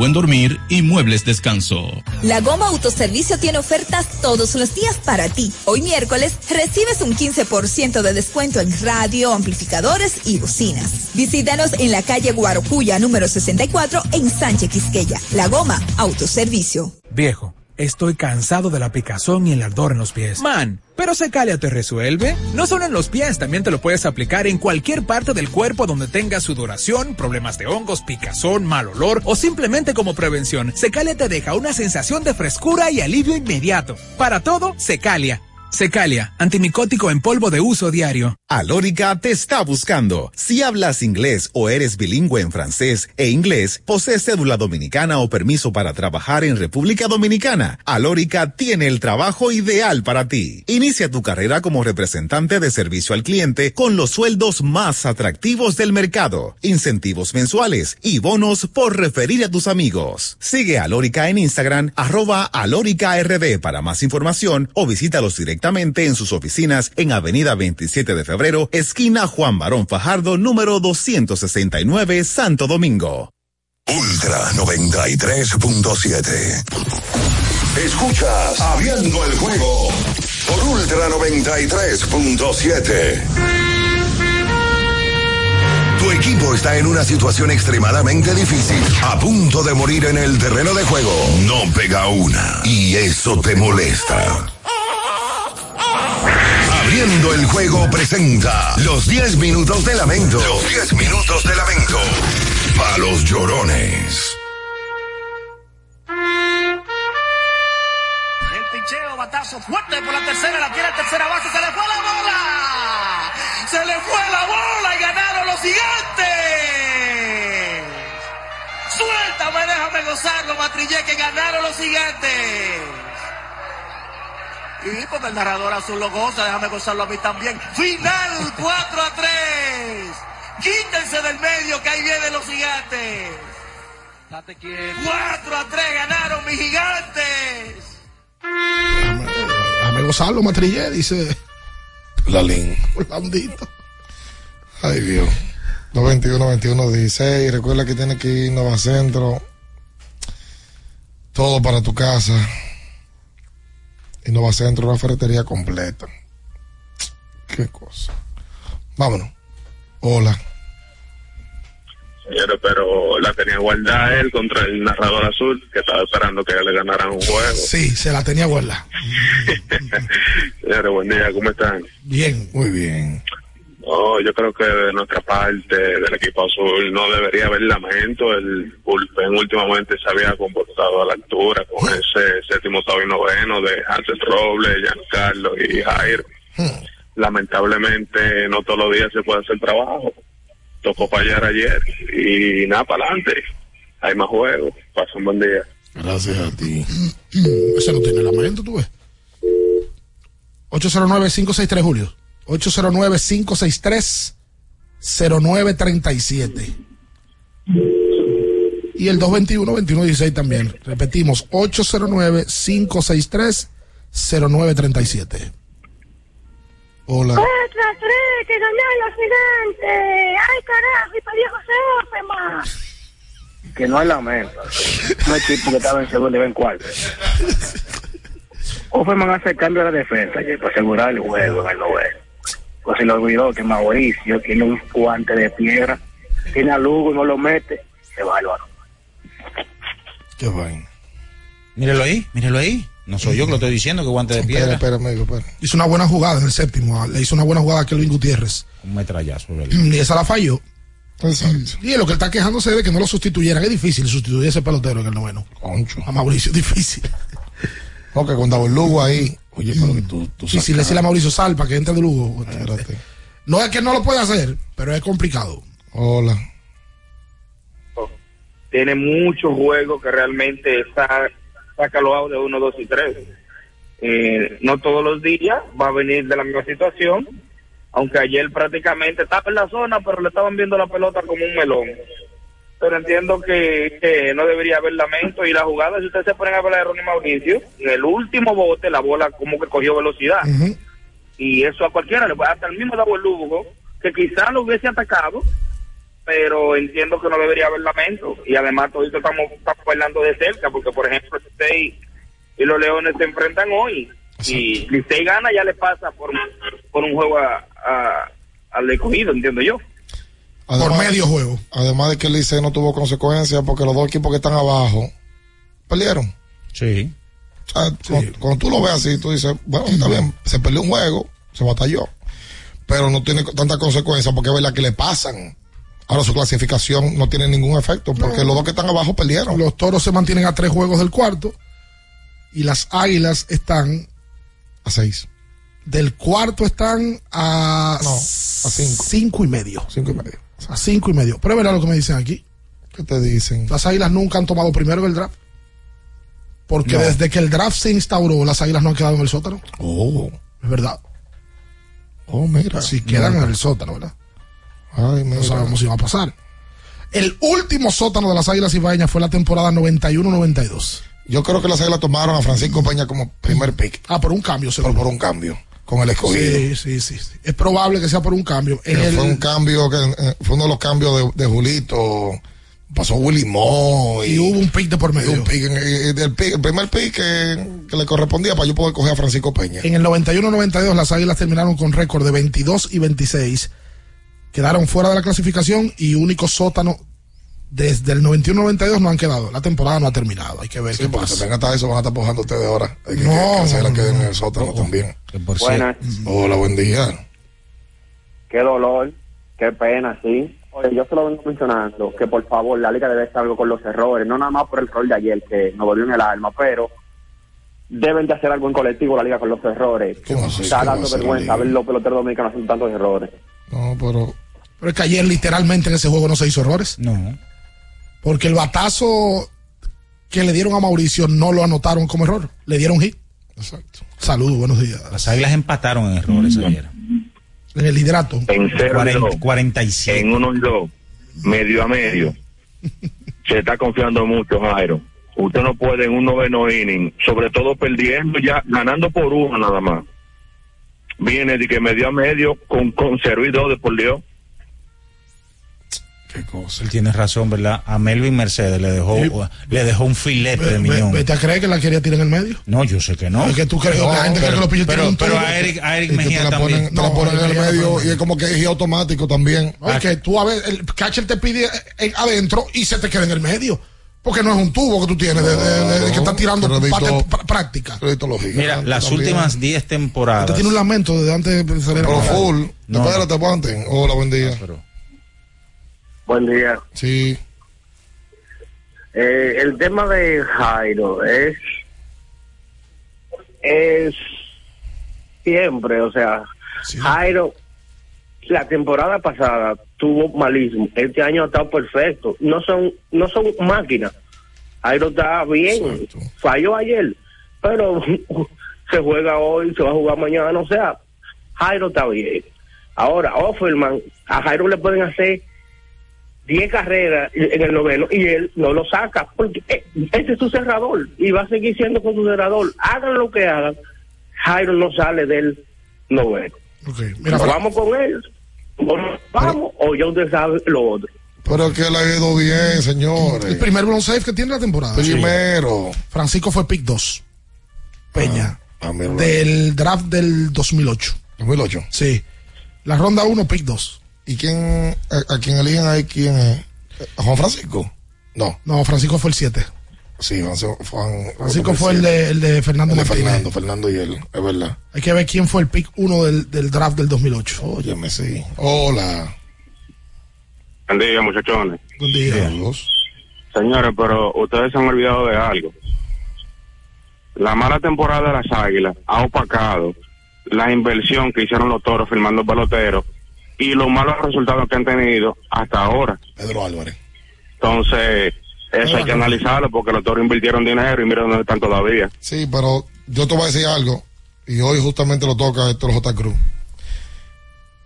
buen dormir y muebles descanso. La Goma Autoservicio tiene ofertas todos los días para ti. Hoy miércoles recibes un 15% de descuento en radio, amplificadores y bocinas. Visítanos en la calle Guarocuya número 64 en Sánchez Quisqueya. La Goma Autoservicio. Viejo, estoy cansado de la picazón y el ardor en los pies. Man, pero Secalia te resuelve. No solo en los pies, también te lo puedes aplicar en cualquier parte del cuerpo donde tengas sudoración, problemas de hongos, picazón, mal olor o simplemente como prevención. Secalia te deja una sensación de frescura y alivio inmediato. Para todo, Secalia. Secalia, antimicótico en polvo de uso diario. Alórica te está buscando. Si hablas inglés o eres bilingüe en francés e inglés, posees cédula dominicana o permiso para trabajar en República Dominicana, Alórica tiene el trabajo ideal para ti. Inicia tu carrera como representante de servicio al cliente con los sueldos más atractivos del mercado, incentivos mensuales y bonos por referir a tus amigos. Sigue Alórica en Instagram, arroba alóricard para más información o visítalos directamente en sus oficinas en Avenida 27 de Febrero, esquina Juan Barón Fajardo, número 269, Santo Domingo. Ultra 93.7. Escuchas Abriendo el juego por Ultra 93.7. Tu equipo está en una situación extremadamente difícil, a punto de morir en el terreno de juego. No pega una y eso te molesta. Abriendo el juego presenta los 10 minutos de lamento. Los 10 minutos de lamento. Para los llorones. El picheo, batazo fuerte por la tercera, la tiene tercera base, se le fue la bola. Se le fue la bola y ganaron los gigantes. Suéltame, déjame gozarlo, Matrillé, que ganaron los gigantes. Y porque el narrador azul lo goza, déjame gozarlo a mí también. Final 4 a 3. Quítense del medio que ahí vienen los gigantes. Date quieto. 4 a 3 ganaron mis gigantes. Déjame gozarlo, Matrillé, dice Lalín. Orlandito. Ay, Dios. 221 21 16. Recuerda que tienes que ir a Nova Centro. Todo para tu casa. Y Nova Centro, una ferretería completa. Qué cosa. Vámonos. Hola. Señores, pero la tenía guardada él contra el narrador azul, que estaba esperando que le ganaran un juego. Sí, se la tenía guardada. Señores, buen día, ¿cómo están? Bien. Muy bien. No, yo creo que de nuestra parte, del equipo azul, no debería haber lamento. El bullpen últimamente se había comportado a la altura con ese séptimo, octavo y noveno de Hansel Robles, Giancarlo y Jair. lamentablemente no todos los días se puede hacer trabajo. Tocó fallar ayer y nada, para adelante. Hay más juegos. Pasa un buen día. Gracias a ti. Ese no tiene lamento, tú ves. 809-563 Julio. 809-563-0937. Y el 221-2116 también. Repetimos, 809-563-0937. Hola. Otra tres, que ganaron los gigantes. Ay, carajo, y para José Ofema. que no es lamento. No es tipo que estaba en segundo y en cuarto. Offerman hace cambio a la defensa para asegurar el juego en el noveno. Pues se le olvidó que Mauricio tiene un guante de piedra, tiene a Lugo y no lo mete, se va bárbaro. Qué vaina. Mírelo ahí, mírelo ahí. No soy yo que lo estoy diciendo que guante de piedra. Espera, espera, amigo, espera. Hizo una buena jugada en el séptimo. Le hizo una buena jugada a Kelvin Gutiérrez. Un metrallazo. ¿verdad? Y esa la falló. Y lo que él está quejándose es de que no lo sustituyeran. Es difícil sustituir a ese pelotero en el noveno. Concho. A Mauricio, difícil. No, que con David Lugo ahí. Oye, pero que tú, tú Difícil sacas- decirle a Mauricio Sal para que entre de Lugo. No es que no lo pueda hacer, pero es complicado. Hola. tiene muchos juegos que realmente está, saca los de 1, 2 y 3. Eh, no todos los días va a venir de la misma situación, aunque ayer prácticamente estaba en la zona, pero le estaban viendo la pelota como un melón. Pero entiendo que, que no debería haber lamento y la jugada, si ustedes se ponen a la de Ronnie Mauricio, en el último bote la bola como que cogió velocidad. Y eso a cualquiera, le hasta el mismo Davo Lugo, que quizás lo hubiese atacado, pero entiendo que no debería haber lamento. Y además, todos estamos, estamos bailando de cerca, porque por ejemplo, Licey y los Leones se enfrentan hoy. Y Licey gana, ya le pasa por, por un juego a- a- al escogido, entiendo yo. Por medio juego. Además de que el Licey no tuvo consecuencias porque los dos equipos que están abajo perdieron. Sí. O sea, Cuando, cuando tú lo ves así, tú dices, bueno, está bien, se perdió un juego, se batalló, pero no tiene tanta consecuencia porque es verdad que le pasan. Ahora su clasificación no tiene ningún efecto porque No. los dos que están abajo perdieron. Los toros se mantienen a tres juegos del cuarto. Y las águilas están. A seis. Del cuarto están a. No, a cinco. Cinco y medio. Cinco y medio. A cinco y medio. Pero verá lo que me dicen aquí. ¿Qué te dicen? Las águilas nunca han tomado primero el draft. Porque No. desde que el draft se instauró, las águilas no han quedado en el sótano. Oh. Es verdad. Oh, mira. Si quedan Mira. en el sótano, ¿verdad? Ay, mira. No sabemos si va a pasar. El último sótano de las águilas ibaeñas fue la temporada 91-92. Yo creo que las águilas tomaron a Francisco Peña como primer pick. Ah, por un cambio, Por, por un cambio. Con el escogido. Sí, sí, sí. Es probable que sea por un cambio. En Que el- Fue un cambio que eh, fue uno de los cambios de, de Julito. Pasó Willy Mo y, y hubo un pick de por medio. un pick, eh, pick- el primer pick que, que le correspondía para yo poder coger a Francisco Peña. En el 91-92 las águilas terminaron con récord de 22 y 26. Quedaron fuera de la clasificación y único sótano desde el 91-92 no han quedado. La temporada no ha terminado. Hay que ver Sí, qué pasa. también hasta eso van a estar pujando ustedes ahora. Hay que, No, que, que no, queden no. en el sótano también. Buenas. Hola, buen día. Qué dolor, qué pena, sí. Oye, yo se lo vengo mencionando, que por favor la liga debe estar algo con los errores, no nada más por el rol de ayer que nos volvió en el alma, pero deben de hacer algo en colectivo la liga con los errores. ¿Cómo así? Está ¿Qué va a dando vergüenza ver los peloteros dominicanos haciendo tantos errores. No, pero. Pero es que ayer literalmente en ese juego no se hizo errores. No. Porque el batazo que le dieron a Mauricio no lo anotaron como error. Le dieron hit. Exacto. Saludos, buenos días. Las águilas empataron en errores ayer. En el liderato. En cero y dos. 47. En uno y dos, medio a medio. Se está confiando mucho, Jairo. Usted no puede en un noveno inning, sobre todo perdiendo ya, ganando por uno nada más. Viene de que medio a medio con, con cero y dos de por Dios. Qué cosa. Él tiene razón, ¿verdad? A Melvin Mercedes le dejó, le dejó un filete de Ve- millón. Vete a creer que la quería tirar en el medio. No, yo sé que no. Es que tú crees, la gente cree que los pillos pero, tienen un pero a Eric, a Eric que te Mejía la también. ponen, te la ponen en el medio y es como que es automático también. No, es que tú a ver, el catcher te pide eh, adentro y se te queda en el medio. Porque no es un tubo que tú tienes de, de- de- de que está tirando Crédito- parte pr- práctica. Mira, las También. últimas 10 temporadas. Usted tiene un lamento desde antes de salir a Pero full. No, Después de no. la te aguanten. Hola, buen día. Buen día. Sí. Eh, el tema de Jairo es es siempre, o sea, Jairo, la temporada pasada tuvo malísimo. Este año ha estado perfecto. No son, no son máquinas. Jairo está bien. Falló ayer, pero se juega hoy, se va a jugar mañana. O sea, Jairo está bien. Ahora, Offerman, a Jairo le pueden hacer 10 carreras en el noveno y él no lo saca porque eh, ese es su cerrador y va a seguir siendo con su cerrador. Hagan lo que hagan, Jairo no sale del noveno. mira, Nos vamos con él, o nos vamos, o ya usted sabe lo otro. Pero que le ha ido bien, señores. El primer blown safe que tiene la temporada. Primero. Francisco fue pick 2. Peña. Ah, mira. del draft del 2008. 2008. Sí. La ronda 1, pick 2. ¿Y quién, a, a quién eligen ahí? ¿Quién es? ¿A Juan Francisco? No. No, Francisco fue el 7. Sí, Juan, Juan- Francisco fue el de, el de Fernando el de Martínez. Fernando, Fernando y él, es verdad. Hay que ver quién fue el pick 1 del, del draft del 2008. Óyeme, sí. Hola. Buen día, muchachones. Buen día. Señores, pero ustedes se han olvidado de algo. La mala temporada de las Águilas ha opacado la inversión que hicieron los toros firmando peloteros y los malos resultados que han tenido hasta ahora. Pedro Álvarez. Entonces, eso hay que analizarlo porque los toros invirtieron dinero y mira dónde están todavía. Sí, pero yo te voy a decir algo, y hoy justamente lo toca Héctor J. Cruz.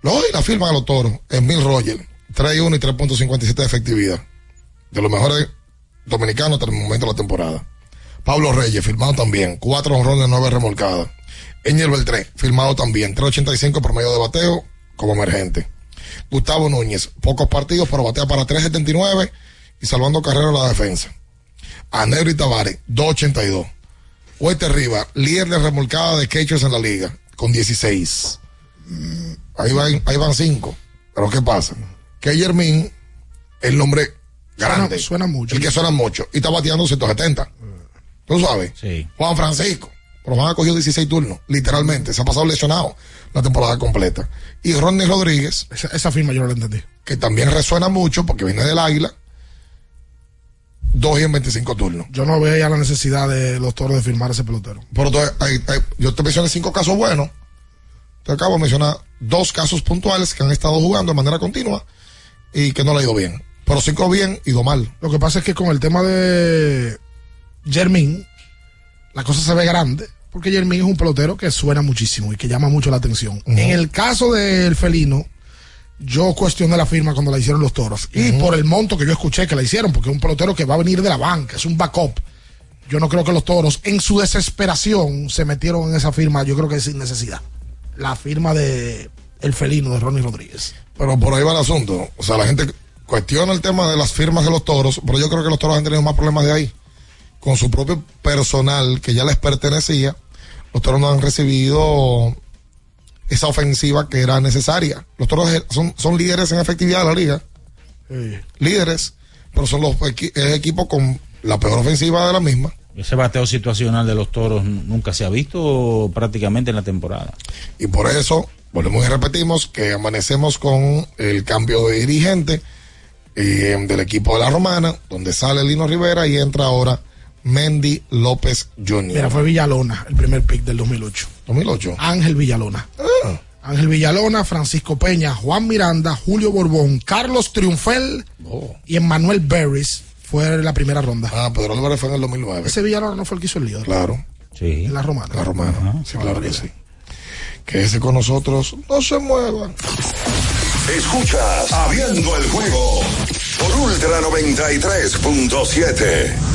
Hoy la firma de los toros, Emil Roger, 3-1 y 3.57 de efectividad. De los mejores dominicanos hasta el momento de la temporada. Pablo Reyes, firmado también, 4 honrones, 9 remolcadas. Eñel Beltré, firmado también, 3.85 promedio de bateo como emergente. Gustavo Núñez, pocos partidos, pero batea para 3.79 y salvando carrera a la defensa. Anebri Tavares, 2.82. Huete Riva, líder de remolcada de catchers en la liga, con 16. Mm, Ahí van, ahí van 5. Pero ¿qué pasa? Que Jermín, el nombre grande. Suena, mucho. El que suena mucho. Y está bateando 170. ¿Tú sabes? Sí. Juan Francisco. Pero Juan ha cogido 16 turnos, literalmente. Se ha pasado lesionado la temporada completa. Y Ronnie Rodríguez. Esa, esa firma yo no la entendí. Que también resuena mucho porque viene del Águila. 2 y en 25 turnos. Yo no veía la necesidad de los toros de firmar ese pelotero. Pero hay- hay- yo te mencioné cinco casos buenos. Te acabo de mencionar dos casos puntuales que han estado jugando de manera continua y que no le ha ido bien. Pero cinco bien y dos mal. Lo que pasa es que con el tema de Jermín, la cosa se ve grande, porque Jermín es un pelotero que suena muchísimo y que llama mucho la atención. En el caso del felino, yo cuestioné la firma cuando la hicieron los toros. Y por el monto que yo escuché que la hicieron, porque es un pelotero que va a venir de la banca, es un backup. Yo no creo que los toros, en su desesperación, se metieron en esa firma, yo creo que sin necesidad. La firma de el felino de Ronnie Rodríguez. Pero por ahí va el asunto. O sea, la gente cuestiona el tema de las firmas de los toros, pero yo creo que los toros han tenido más problemas de ahí. Con su propio personal que ya les pertenecía, los toros no han recibido esa ofensiva que era necesaria. Los toros son, son líderes en efectividad de la liga. Líderes, pero son los equi- el equipo con la peor ofensiva de la misma. Ese bateo situacional de los toros nunca se ha visto prácticamente en la temporada. Y por eso, volvemos y repetimos que amanecemos con el cambio de dirigente eh, del equipo de la Romana, donde sale Lino Rivera y entra ahora Mendy López Jr. Mira, fue Villalona, el primer pick del 2008. 2008. Ángel Villalona. Ángel Villalona, Francisco Peña, Juan Miranda, Julio Borbón, Carlos Triunfel y Emmanuel Berries fue la primera ronda. Ah, Pedro Álvarez fue en el 2009. Ese Villalona no fue el que hizo el lío. Claro. Sí. En la romana. La Romana. sí, claro que sí. Que ese con nosotros no se mueva. Escuchas Abriendo el juego por Ultra 93.7.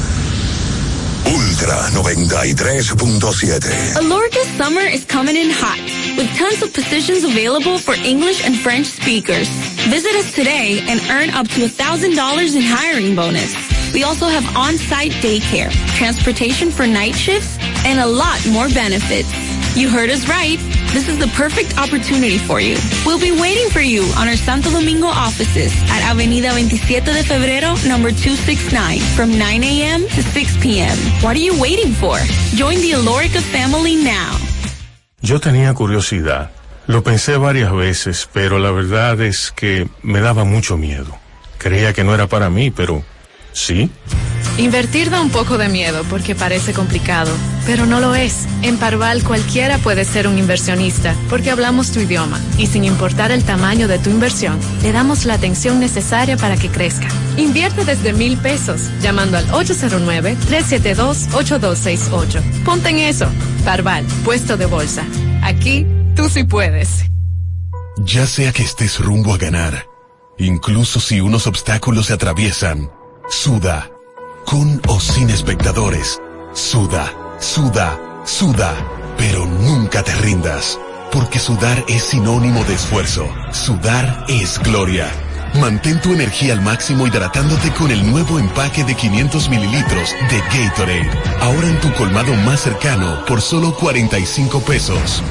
Ultra 93.7. Alorca's summer is coming in hot, with tons of positions available for English and French speakers. Visit us today and earn up to $1,000 in hiring bonus. We also have on-site daycare, transportation for night shifts, and a lot more benefits. You heard us right. This is the perfect opportunity for you. We'll be waiting for you on our Santo Domingo offices at Avenida 27 de Febrero, number 269, from 9 a.m. to 6 p.m. What are you waiting for? Join the Alorica family now. Yo tenía curiosidad. Lo pensé varias veces, pero la verdad es que me daba mucho miedo. Creía que no era para mí, pero sí. Invertir da un poco de miedo porque parece complicado, pero no lo es. En Parval cualquiera puede ser un inversionista porque hablamos tu idioma y sin importar el tamaño de tu inversión, le damos la atención necesaria para que crezca. Invierte desde mil pesos llamando al 809-372-8268. Ponte en eso. Parval, puesto de bolsa. Aquí tú sí puedes. Ya sea que estés rumbo a ganar, incluso si unos obstáculos se atraviesan, suda con o sin espectadores. Suda, suda, suda, pero nunca te rindas, porque sudar es sinónimo de esfuerzo. Sudar es gloria. Mantén tu energía al máximo hidratándote con el nuevo empaque de 500 mililitros de Gatorade. Ahora en tu colmado más cercano por solo 45 pesos.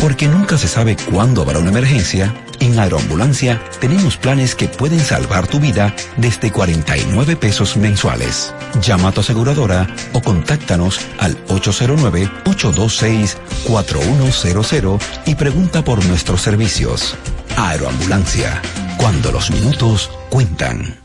Porque nunca se sabe cuándo habrá una emergencia, en Aeroambulancia tenemos planes que pueden salvar tu vida desde 49 pesos mensuales. Llama a tu aseguradora o contáctanos al 809-826-4100 y pregunta por nuestros servicios. Aeroambulancia, cuando los minutos cuentan.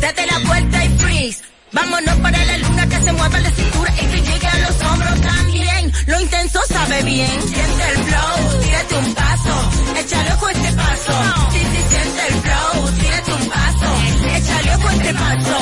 Date la vuelta y freeze. Vámonos para la luna que se mueva la cintura y que llegue a los hombros también. Lo intenso sabe bien. Siente el flow, tírate un paso, échale ojo este paso. Sí, sí, siente el flow, tírate un paso, échale ojo este paso.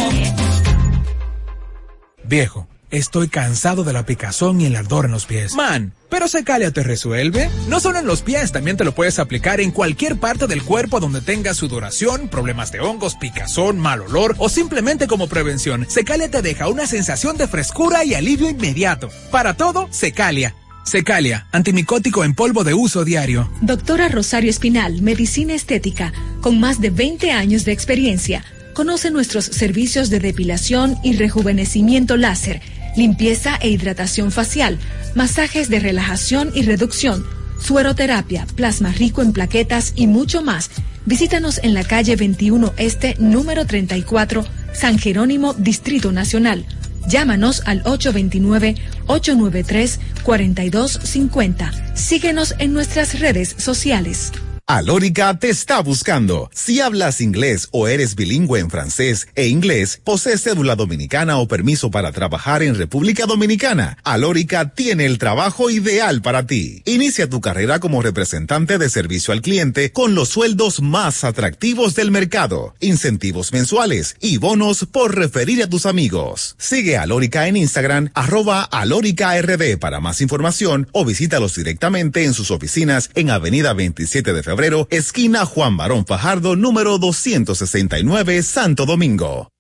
Viejo, estoy cansado de la picazón y el ardor en los pies. Man, pero Secalia te resuelve. No solo en los pies, también te lo puedes aplicar en cualquier parte del cuerpo donde tengas sudoración, problemas de hongos, picazón, mal olor o simplemente como prevención. Secalia te deja una sensación de frescura y alivio inmediato. Para todo, Secalia. Secalia, antimicótico en polvo de uso diario. Doctora Rosario Espinal, Medicina Estética, con más de 20 años de experiencia. Conoce nuestros servicios de depilación y rejuvenecimiento láser, limpieza e hidratación facial, masajes de relajación y reducción, sueroterapia, plasma rico en plaquetas y mucho más. Visítanos en la calle 21 Este, número 34, San Jerónimo, Distrito Nacional. Llámanos al 829-893-4250. Síguenos en nuestras redes sociales. Alórica te está buscando. Si hablas inglés o eres bilingüe en francés e inglés, posees cédula dominicana o permiso para trabajar en República Dominicana, Alórica tiene el trabajo ideal para ti. Inicia tu carrera como representante de servicio al cliente con los sueldos más atractivos del mercado, incentivos mensuales y bonos por referir a tus amigos. Sigue Alórica en Instagram, arroba alóricard para más información o visítalos directamente en sus oficinas en Avenida 27 de Febrero esquina Juan Barón Fajardo, número 269, Santo Domingo.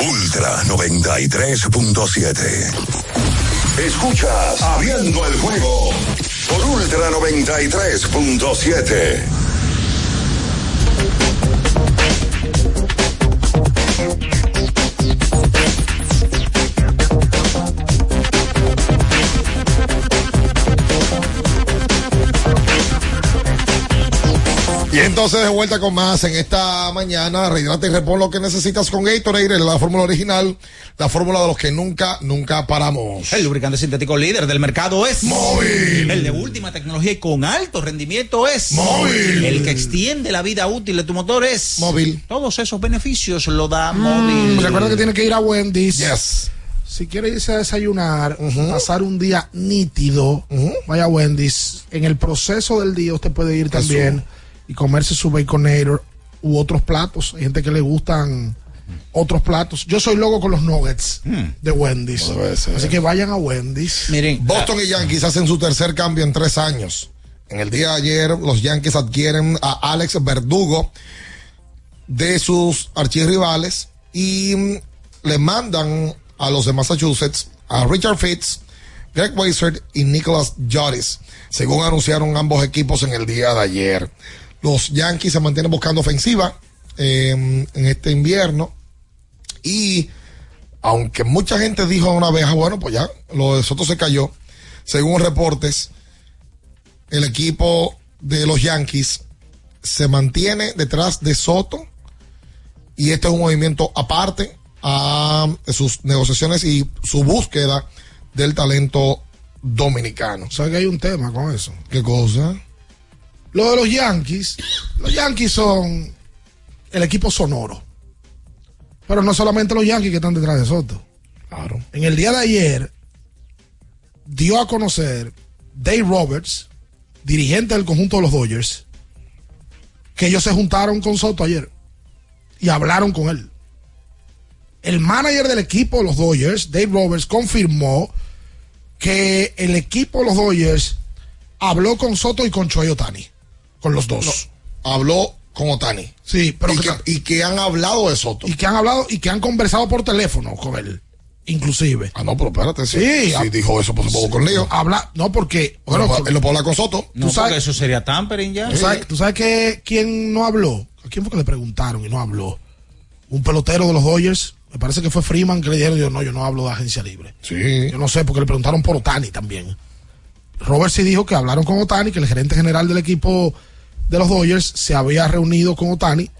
Ultra 93.7. Escuchas Abriendo el juego por Ultra 93.7. Y entonces de vuelta con más en esta mañana, rehidrata y repon lo que necesitas con Gatorade, la fórmula original, la fórmula de los que nunca, nunca paramos. El lubricante sintético líder del mercado es Móvil. El de última tecnología y con alto rendimiento es Móvil. El que extiende la vida útil de tu motor es Móvil. Todos esos beneficios lo da Móvil. Recuerda que tiene que ir a Wendy's. Yes. Si quiere irse a desayunar, pasar un día nítido, vaya a Wendy's. En el proceso del día usted puede ir también y comerse su baconator u otros platos. Hay gente que le gustan otros platos. Yo soy loco con los nuggets de Wendy's. Así que vayan a Wendy's. Miren, Boston y Yankees hacen su tercer cambio en tres años. En el día de ayer, los Yankees adquieren a Alex Verdugo de sus archirrivales y mm, le mandan a los de Massachusetts a Richard Fitz, Greg Weissert y Nicholas Joris, según anunciaron ambos equipos en el día de ayer. Los Yankees se mantienen buscando ofensiva eh, en este invierno y aunque mucha gente dijo una vez, ah, bueno, pues ya, lo de Soto se cayó, según reportes, el equipo de los Yankees se mantiene detrás de Soto y este es un movimiento aparte a sus negociaciones y su búsqueda del talento dominicano. ¿Sabes que hay un tema con eso? ¿Qué cosa? Lo de los Yankees, los Yankees son el equipo sonoro. Pero no solamente los Yankees que están detrás de Soto. Claro. En el día de ayer dio a conocer Dave Roberts, dirigente del conjunto de los Dodgers, que ellos se juntaron con Soto ayer y hablaron con él. El manager del equipo de los Dodgers, Dave Roberts, confirmó que el equipo de los Dodgers habló con Soto y con Choey Otani, con los dos. habló con Otani. Sí, pero y que, que, y que han hablado de Soto. y que han hablado y que han conversado por teléfono con él, inclusive. Ah, no, pero espérate. Sí, Sí, sí dijo eso, pues supongo con lío. Habla, no porque, Bueno, bueno, él lo puede hablar con Soto. No, Tú sabes- porque eso sería tampering ya. ¿Tú sabes, tú sabes que quién no habló? ¿A quién fue que le preguntaron y no habló? Un pelotero de los Dodgers. Me parece que fue Freeman que le dijeron, yo no, yo no hablo de agencia libre. Sí. Yo no sé, porque le preguntaron por Otani también. Robert sí dijo que hablaron con Otani, que el gerente general del equipo de los Dodgers se había reunido con Otani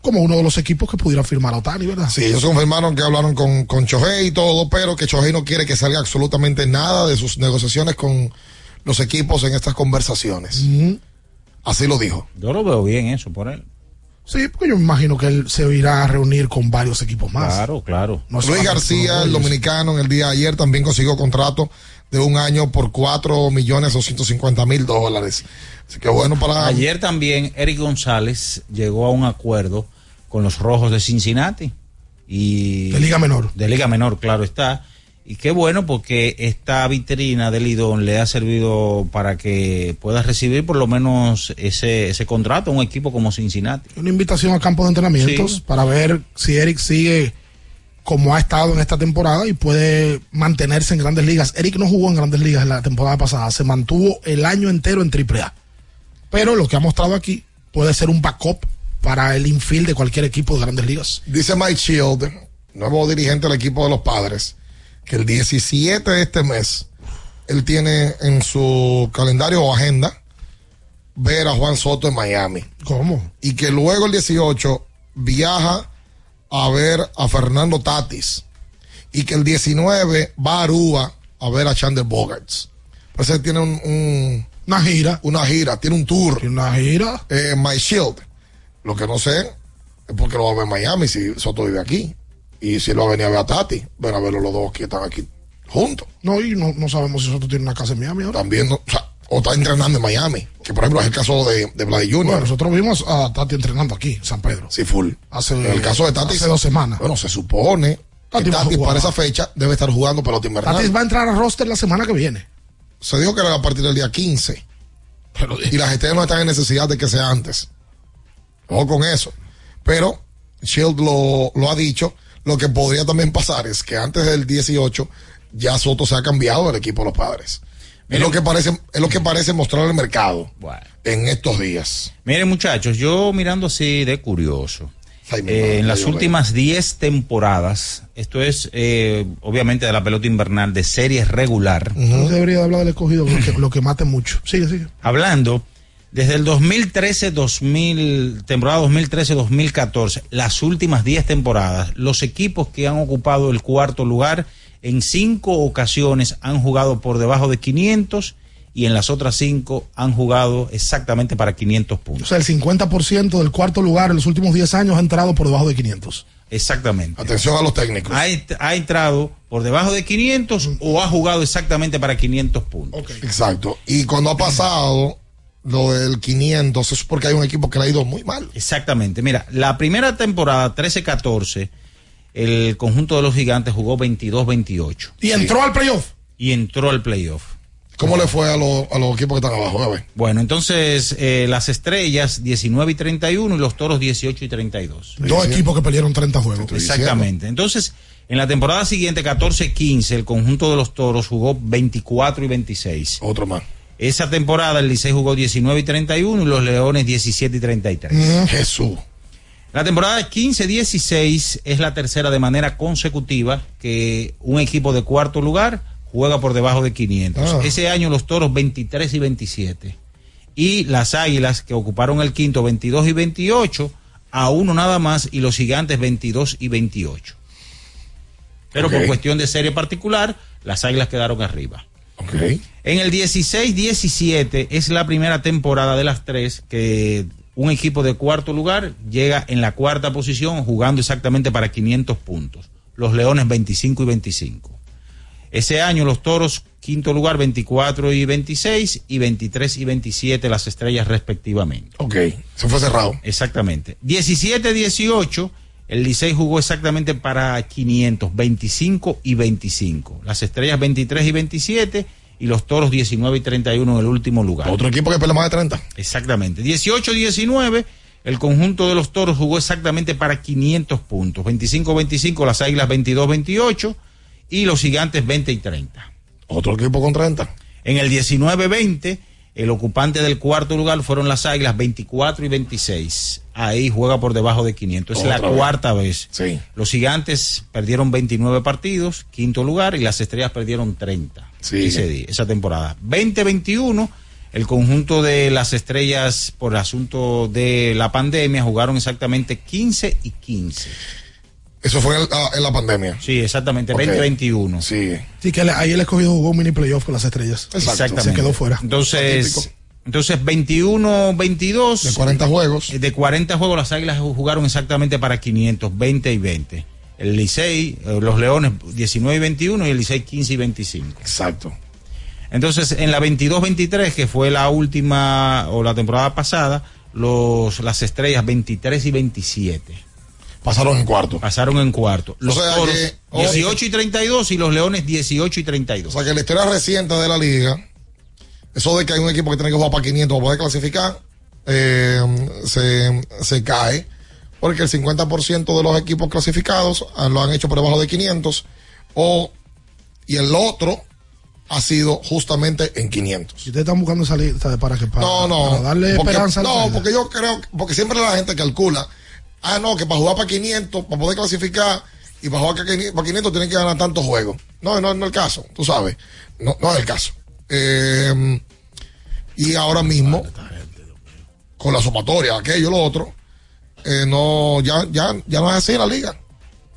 como uno de los equipos que pudiera firmar a Otani, ¿verdad? Sí, ellos confirmaron que hablaron con, con Chohei y todo, pero que Chohei no quiere que salga absolutamente nada de sus negociaciones con los equipos en estas conversaciones. Así lo dijo. Yo lo veo bien eso por él. Sí, porque yo me imagino que él se irá a reunir con varios equipos más. Claro, claro. No Luis García, el dominicano, en el día de ayer también consiguió contrato de un año por 4 millones 250 mil dólares. Así que bueno para... Ayer también Eric González llegó a un acuerdo con los Rojos de Cincinnati. Y De Liga Menor. De Liga Menor, claro está. Y qué bueno porque esta vitrina del Lidón le ha servido para que pueda recibir por lo menos ese, ese contrato a un equipo como Cincinnati. Una invitación a campo de entrenamientos Sí. para ver si Eric sigue como ha estado en esta temporada y puede mantenerse en grandes ligas. Eric no jugó en grandes ligas en la temporada pasada, se mantuvo el año entero en AAA. Pero lo que ha mostrado aquí puede ser un backup para el infield de cualquier equipo de grandes ligas. Dice Mike Shield, nuevo dirigente del equipo de los padres, que el 17 de este mes él tiene en su calendario o agenda ver a Juan Soto en Miami. ¿Cómo? Y que luego el 18 viaja a ver a Fernando Tatis. Y que el 19 va a Aruba a ver a Chandler Bogarts. Pues él tiene un, un- Una gira. una gira, tiene un tour. Una gira. Eh, My Shield. Lo que no sé es porque lo va a ver en Miami si Soto vive aquí. Y si lo va a venir a ver a Tati, ven a verlo los dos que están aquí juntos. No, y no, no sabemos si Soto tiene una casa en Miami ahora. También, no- o, sea, o está entrenando en Miami. Que por ejemplo es el caso de, de Vlad Jr. Bueno, nosotros vimos a Tati entrenando aquí, en San Pedro. Sí, full. Hace, En el caso de Tati. hace dos semanas. Bueno, se supone Tati que Tati para esa fecha debe estar jugando pelota invernal. Tatis va a entrar a roster la semana que viene. Se dijo que era a partir del día 15. Pero, y las estrellas no están en necesidad de que sea antes. Ojo con eso. Pero Shield lo, lo ha dicho. Lo que podría también pasar es que antes del 18 ya Soto se ha cambiado del equipo de los padres. Es lo que parece, es lo que parece mostrar el mercado en estos días. Miren muchachos, yo mirando así de curioso, Ay, eh, madre, en las últimas 10 temporadas, esto es eh, obviamente de la pelota invernal de serie regular, No se debería de hablar del escogido, lo que, lo que mate mucho. Sigue, sigue. hablando desde el 2013-2000, temporada 2013-2014, las últimas 10 temporadas, los equipos que han ocupado el cuarto lugar en cinco ocasiones han jugado por debajo de 500 y en las otras cinco han jugado exactamente para 500 O puntos. sea, el 50% del cuarto lugar en los últimos 10 años ha entrado por debajo de 500. Exactamente. Atención a los técnicos. Ha entrado por debajo de 500 o ha jugado exactamente para 500 puntos. Exacto. Y cuando ha pasado lo del 500 es porque hay un equipo que le ha ido muy mal. Exactamente. Mira, la primera temporada, 13-14, el conjunto de los gigantes jugó 22-28. Y entró al playoff. Y entró al playoff. ¿Cómo le fue a, los- a los equipos que están abajo? A ver. Bueno, entonces eh, las estrellas 19 y 31 y los toros 18 y 32. Dos equipos que perdieron 30 juegos. Exactamente. Entonces, en la temporada siguiente, 14-15, el conjunto de los toros jugó 24 y 26. Otro más. Esa temporada el Licey jugó 19 y 31 y los Leones 17 y 33. Jesús. La temporada 15-16 es la tercera de manera consecutiva que un equipo de cuarto lugar juega por debajo de 500. Ah. Ese año los toros 23 y 27. Y las águilas que ocuparon el quinto 22 y 28 a uno nada más y los gigantes 22 y 28. Pero por cuestión de serie particular, las águilas quedaron arriba. En el 16-17 es la primera temporada de las tres que un equipo de cuarto lugar llega en la cuarta posición jugando exactamente para 500 puntos. Los Leones 25 y 25. Ese año los Toros quinto lugar 24 y 26 y 23 y 27 las estrellas respectivamente. Ok, se fue cerrado. Exactamente. 17-18 el Licey jugó exactamente para 500, 25 y 25. Las estrellas 23 y 27 y los toros 19 y 31 en el último lugar. Otro equipo que pelea más de 30. Exactamente. 18-19, el conjunto de los toros jugó exactamente para 500 puntos. 25-25, las águilas 22-28 y los gigantes 20 y 30. Otro equipo con 30. En el 19-20, el ocupante del cuarto lugar fueron las águilas 24 y 26. Ahí juega por debajo de 500. Es la Otra vez. cuarta vez. Sí. Los gigantes perdieron 29 partidos, quinto lugar, y las estrellas perdieron 30 Sí. ese día, esa temporada. 2021, el conjunto de las estrellas, por asunto de la pandemia, jugaron exactamente 15 y 15. Eso fue en, la- en la pandemia. Sí, exactamente, Ok. 2021. Sí. Sí, que ahí el escogido jugó un mini playoff con las estrellas. Exactamente. Se quedó fuera. Entonces, entonces 21, 22. De 40 juegos. De 40 juegos, las águilas jugaron exactamente para 500, 20 y 20. El Licey, eh, los Leones 19 y 21 y el Licey 15 y 25. Exacto. Entonces, en la 22-23, que fue la última o la temporada pasada, los, las estrellas 23 y 27. Pasaron en cuarto. Pasaron en cuarto. Los sea toros que- 18 y 32 y los leones 18 y 32. O sea que la historia reciente de la liga, eso de que hay un equipo que tiene que jugar para 500 para poder clasificar, eh, se, se cae. Porque el 50% de los equipos clasificados ah, lo han hecho por debajo de 500. O, y el otro ha sido justamente en 500. Si ustedes están buscando salir para que para, No, no. para darle porque, esperanza. al No, Zaire. porque yo creo, porque siempre la gente calcula, ah, no, que para jugar para 500, para poder clasificar y para jugar para 500, para 500 tienen que ganar tantos juegos. No, no, no es el caso, tú sabes. No, no es el caso. Eh, y ahora mismo, con la sopatoria, aquello, lo otro, eh, no, ya, ya, ya no es así en la liga.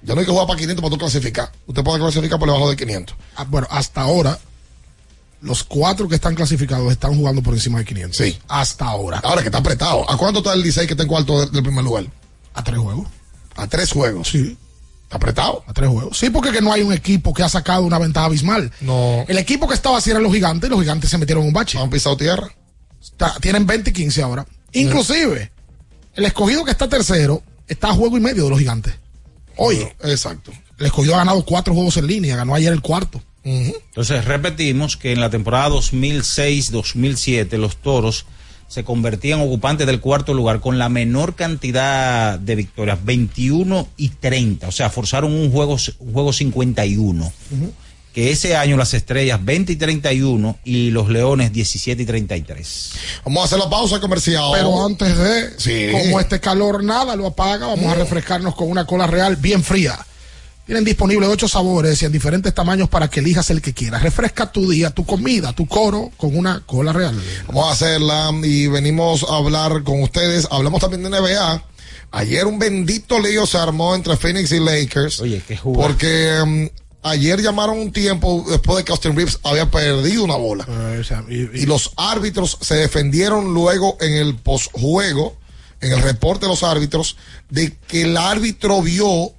Ya no hay que jugar para 500 para tú clasificar. Usted puede clasificar por debajo de 500. Ah, bueno, hasta ahora, los cuatro que están clasificados están jugando por encima de 500. Sí. Hasta ahora. Ahora que está apretado. ¿A cuánto está el 16 que está en cuarto del, primer lugar? A tres juegos. A tres juegos. Sí. ¿Está apretado? A tres juegos. Sí, porque que no hay un equipo que ha sacado una ventaja abismal. No. El equipo que estaba así eran los gigantes y los gigantes se metieron en un bache. Han pisado tierra. Está- tienen 20 y 15 ahora. Inclusive, el escogido que está tercero está a juego y medio de los gigantes. Oye, Exacto. el escogido ha ganado cuatro juegos en línea, ganó ayer el cuarto. Entonces repetimos que en la temporada 2006-2007 los toros se convertían ocupantes del cuarto lugar con la menor cantidad de victorias, 21 y 30. O sea, forzaron un juego, un juego 51. Que ese año las estrellas 20 y 31 y los leones 17 y 33. Vamos a hacer la pausa comercial. Pero antes de, Sí. como este calor nada lo apaga, vamos a refrescarnos con una cola real bien fría. Tienen disponibles ocho sabores y en diferentes tamaños para que elijas el que quieras. Refresca tu día, tu comida, tu coro con una cola real. Vamos a hacerla y venimos a hablar con ustedes. Hablamos también de NBA. Ayer un bendito lío se armó entre Phoenix y Lakers. Oye, qué jugada. Porque mm, ayer llamaron un tiempo después de que Austin Reeves había perdido una bola. O sea, y- y- Y los árbitros se defendieron luego en el posjuego, en el reporte de los árbitros, de que el árbitro vio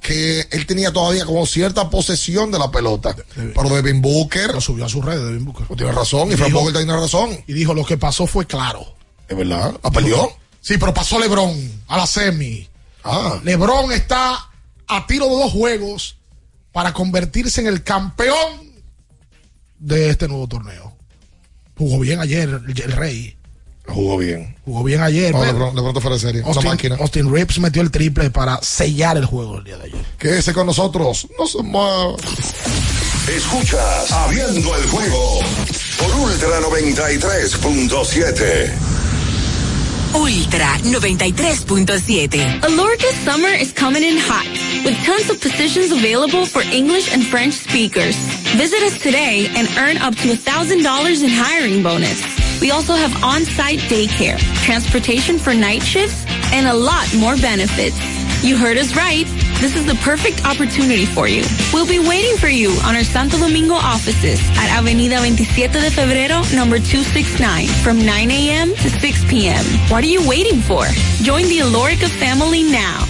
que él tenía todavía como cierta posesión de la pelota. Pero Devin Booker. lo subió a sus redes, Devin Booker. Pues tiene razón, y Frank Dijo- Vogel tiene razón. Y dijo, lo que pasó fue claro. Es verdad, la perdió. Sí, pero pasó LeBron a la semi. Ah, LeBron está a tiro de dos juegos para convertirse en el campeón de este nuevo torneo. Jugó bien ayer el, el Rey. jugó bien. Jugó bien ayer. No, de, pronto, de pronto fuera de serie. Austin, máquina. Austin Reeves metió el triple para sellar el juego el día de ayer. Quédese con nosotros. No se mueva. Escuchas Abriendo el juego por Ultra 93.7. Ultra 93.7. Alorca's summer is coming in hot, with tons of positions available for English and French speakers. Visit us today and earn up to $1,000 in hiring bonus. We also have on-site daycare, transportation for night shifts, and a lot more benefits. You heard us right. This is the perfect opportunity for you. We'll be waiting for you on our Santo Domingo offices at Avenida 27 de Febrero, number 269, from 9 a.m. to 6 p.m. What are you waiting for? Join the Alorica family now.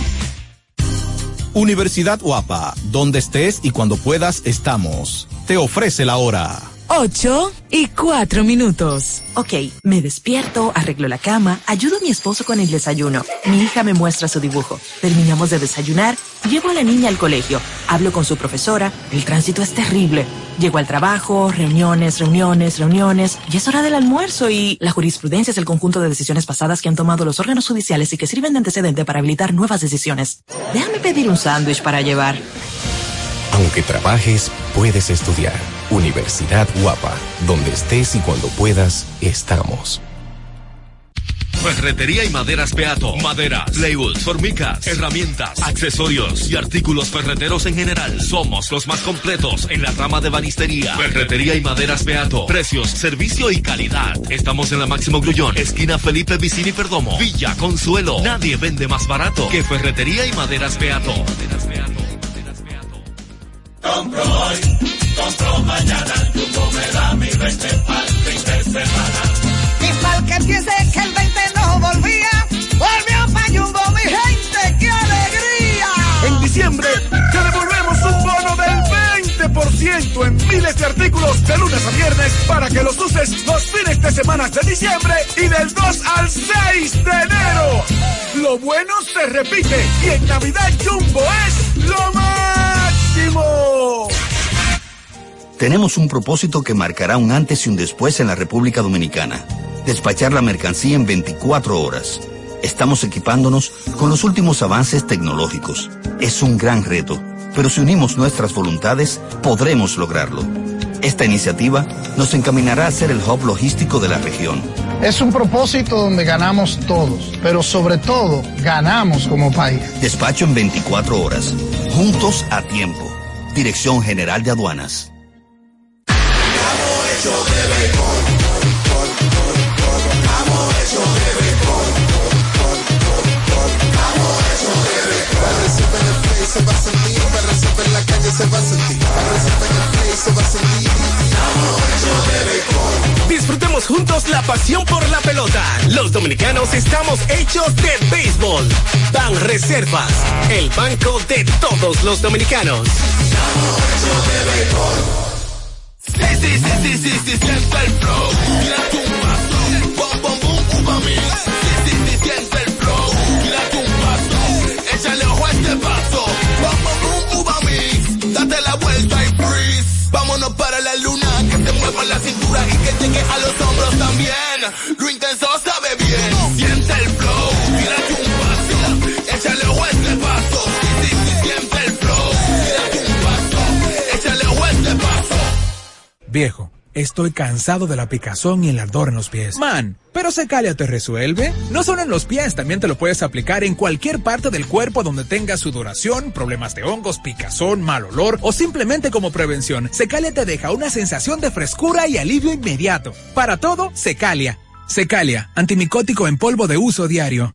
Universidad Guapa, donde estés y cuando puedas estamos. Te ofrece la hora. 8 y 4 minutos. Ok, me despierto, arreglo la cama, ayudo a mi esposo con el desayuno. Mi hija me muestra su dibujo. Terminamos de desayunar, llevo a la niña al colegio, hablo con su profesora, el tránsito es terrible. Llego al trabajo, reuniones, reuniones, reuniones, y es hora del almuerzo y la jurisprudencia es el conjunto de decisiones pasadas que han tomado los órganos judiciales y que sirven de antecedente para habilitar nuevas decisiones. Déjame pedir un sándwich para llevar. Aunque trabajes, puedes estudiar. Universidad Guapa, donde estés y cuando puedas, estamos. Ferretería y maderas Beato. Maderas, plywood, formicas, herramientas, accesorios y artículos ferreteros en general. Somos los más completos en la rama de banistería. Ferretería y maderas Beato. Precios, servicio y calidad. Estamos en la Máximo Grullón, esquina Felipe Vicini Perdomo. Villa Consuelo. Nadie vende más barato que Ferretería y maderas Beato. Compro hoy, compro mañana, Jumbo me da mi 20 pa'l fin de semana. Y pa'l que piense que el 20 no volvía, volvió pa' Jumbo, mi gente, ¡qué alegría! En diciembre te devolvemos un bono del 20% en miles de artículos de lunes a viernes para que los uses los fines de semana de diciembre y del 2 al 6 de enero. Lo bueno se repite y en Navidad Jumbo es lo Tenemos un propósito que marcará un antes y un después en la República Dominicana. Despachar la mercancía en 24 horas. Estamos equipándonos con los últimos avances tecnológicos. Es un gran reto, pero si unimos nuestras voluntades, podremos lograrlo. Esta iniciativa nos encaminará a ser el hub logístico de la región. Es un propósito donde ganamos todos, pero sobre todo ganamos como país. Despacho en 24 horas. Juntos a tiempo. Dirección General de Aduanas. Barra en la calle se va a sentir, Barra en el play se va a sentir. Disfrutemos juntos la pasión por la pelota. Los dominicanos estamos hechos de béisbol. Ban Reservas, el banco de todos los dominicanos. Sí, sí, sí, sí, sí, sí, Date la vuelta y freeze. Vámonos para la luna, que se mueva la cintura y que llegue a los hombros también. Lo intenso sabe bien. Siente el flow, tírate un paso, échale a este paso. Sí, sí, sí, siente el flow. Tírate un paso, échale a este paso. Viejo, estoy cansado de la picazón y el ardor en los pies. Man, pero Secalia te resuelve. No solo en los pies, también te lo puedes aplicar en cualquier parte del cuerpo donde tengas sudoración, problemas de hongos, picazón, mal olor o simplemente como prevención. Secalia te deja una sensación de frescura y alivio inmediato. Para todo, Secalia. Secalia, antimicótico en polvo de uso diario.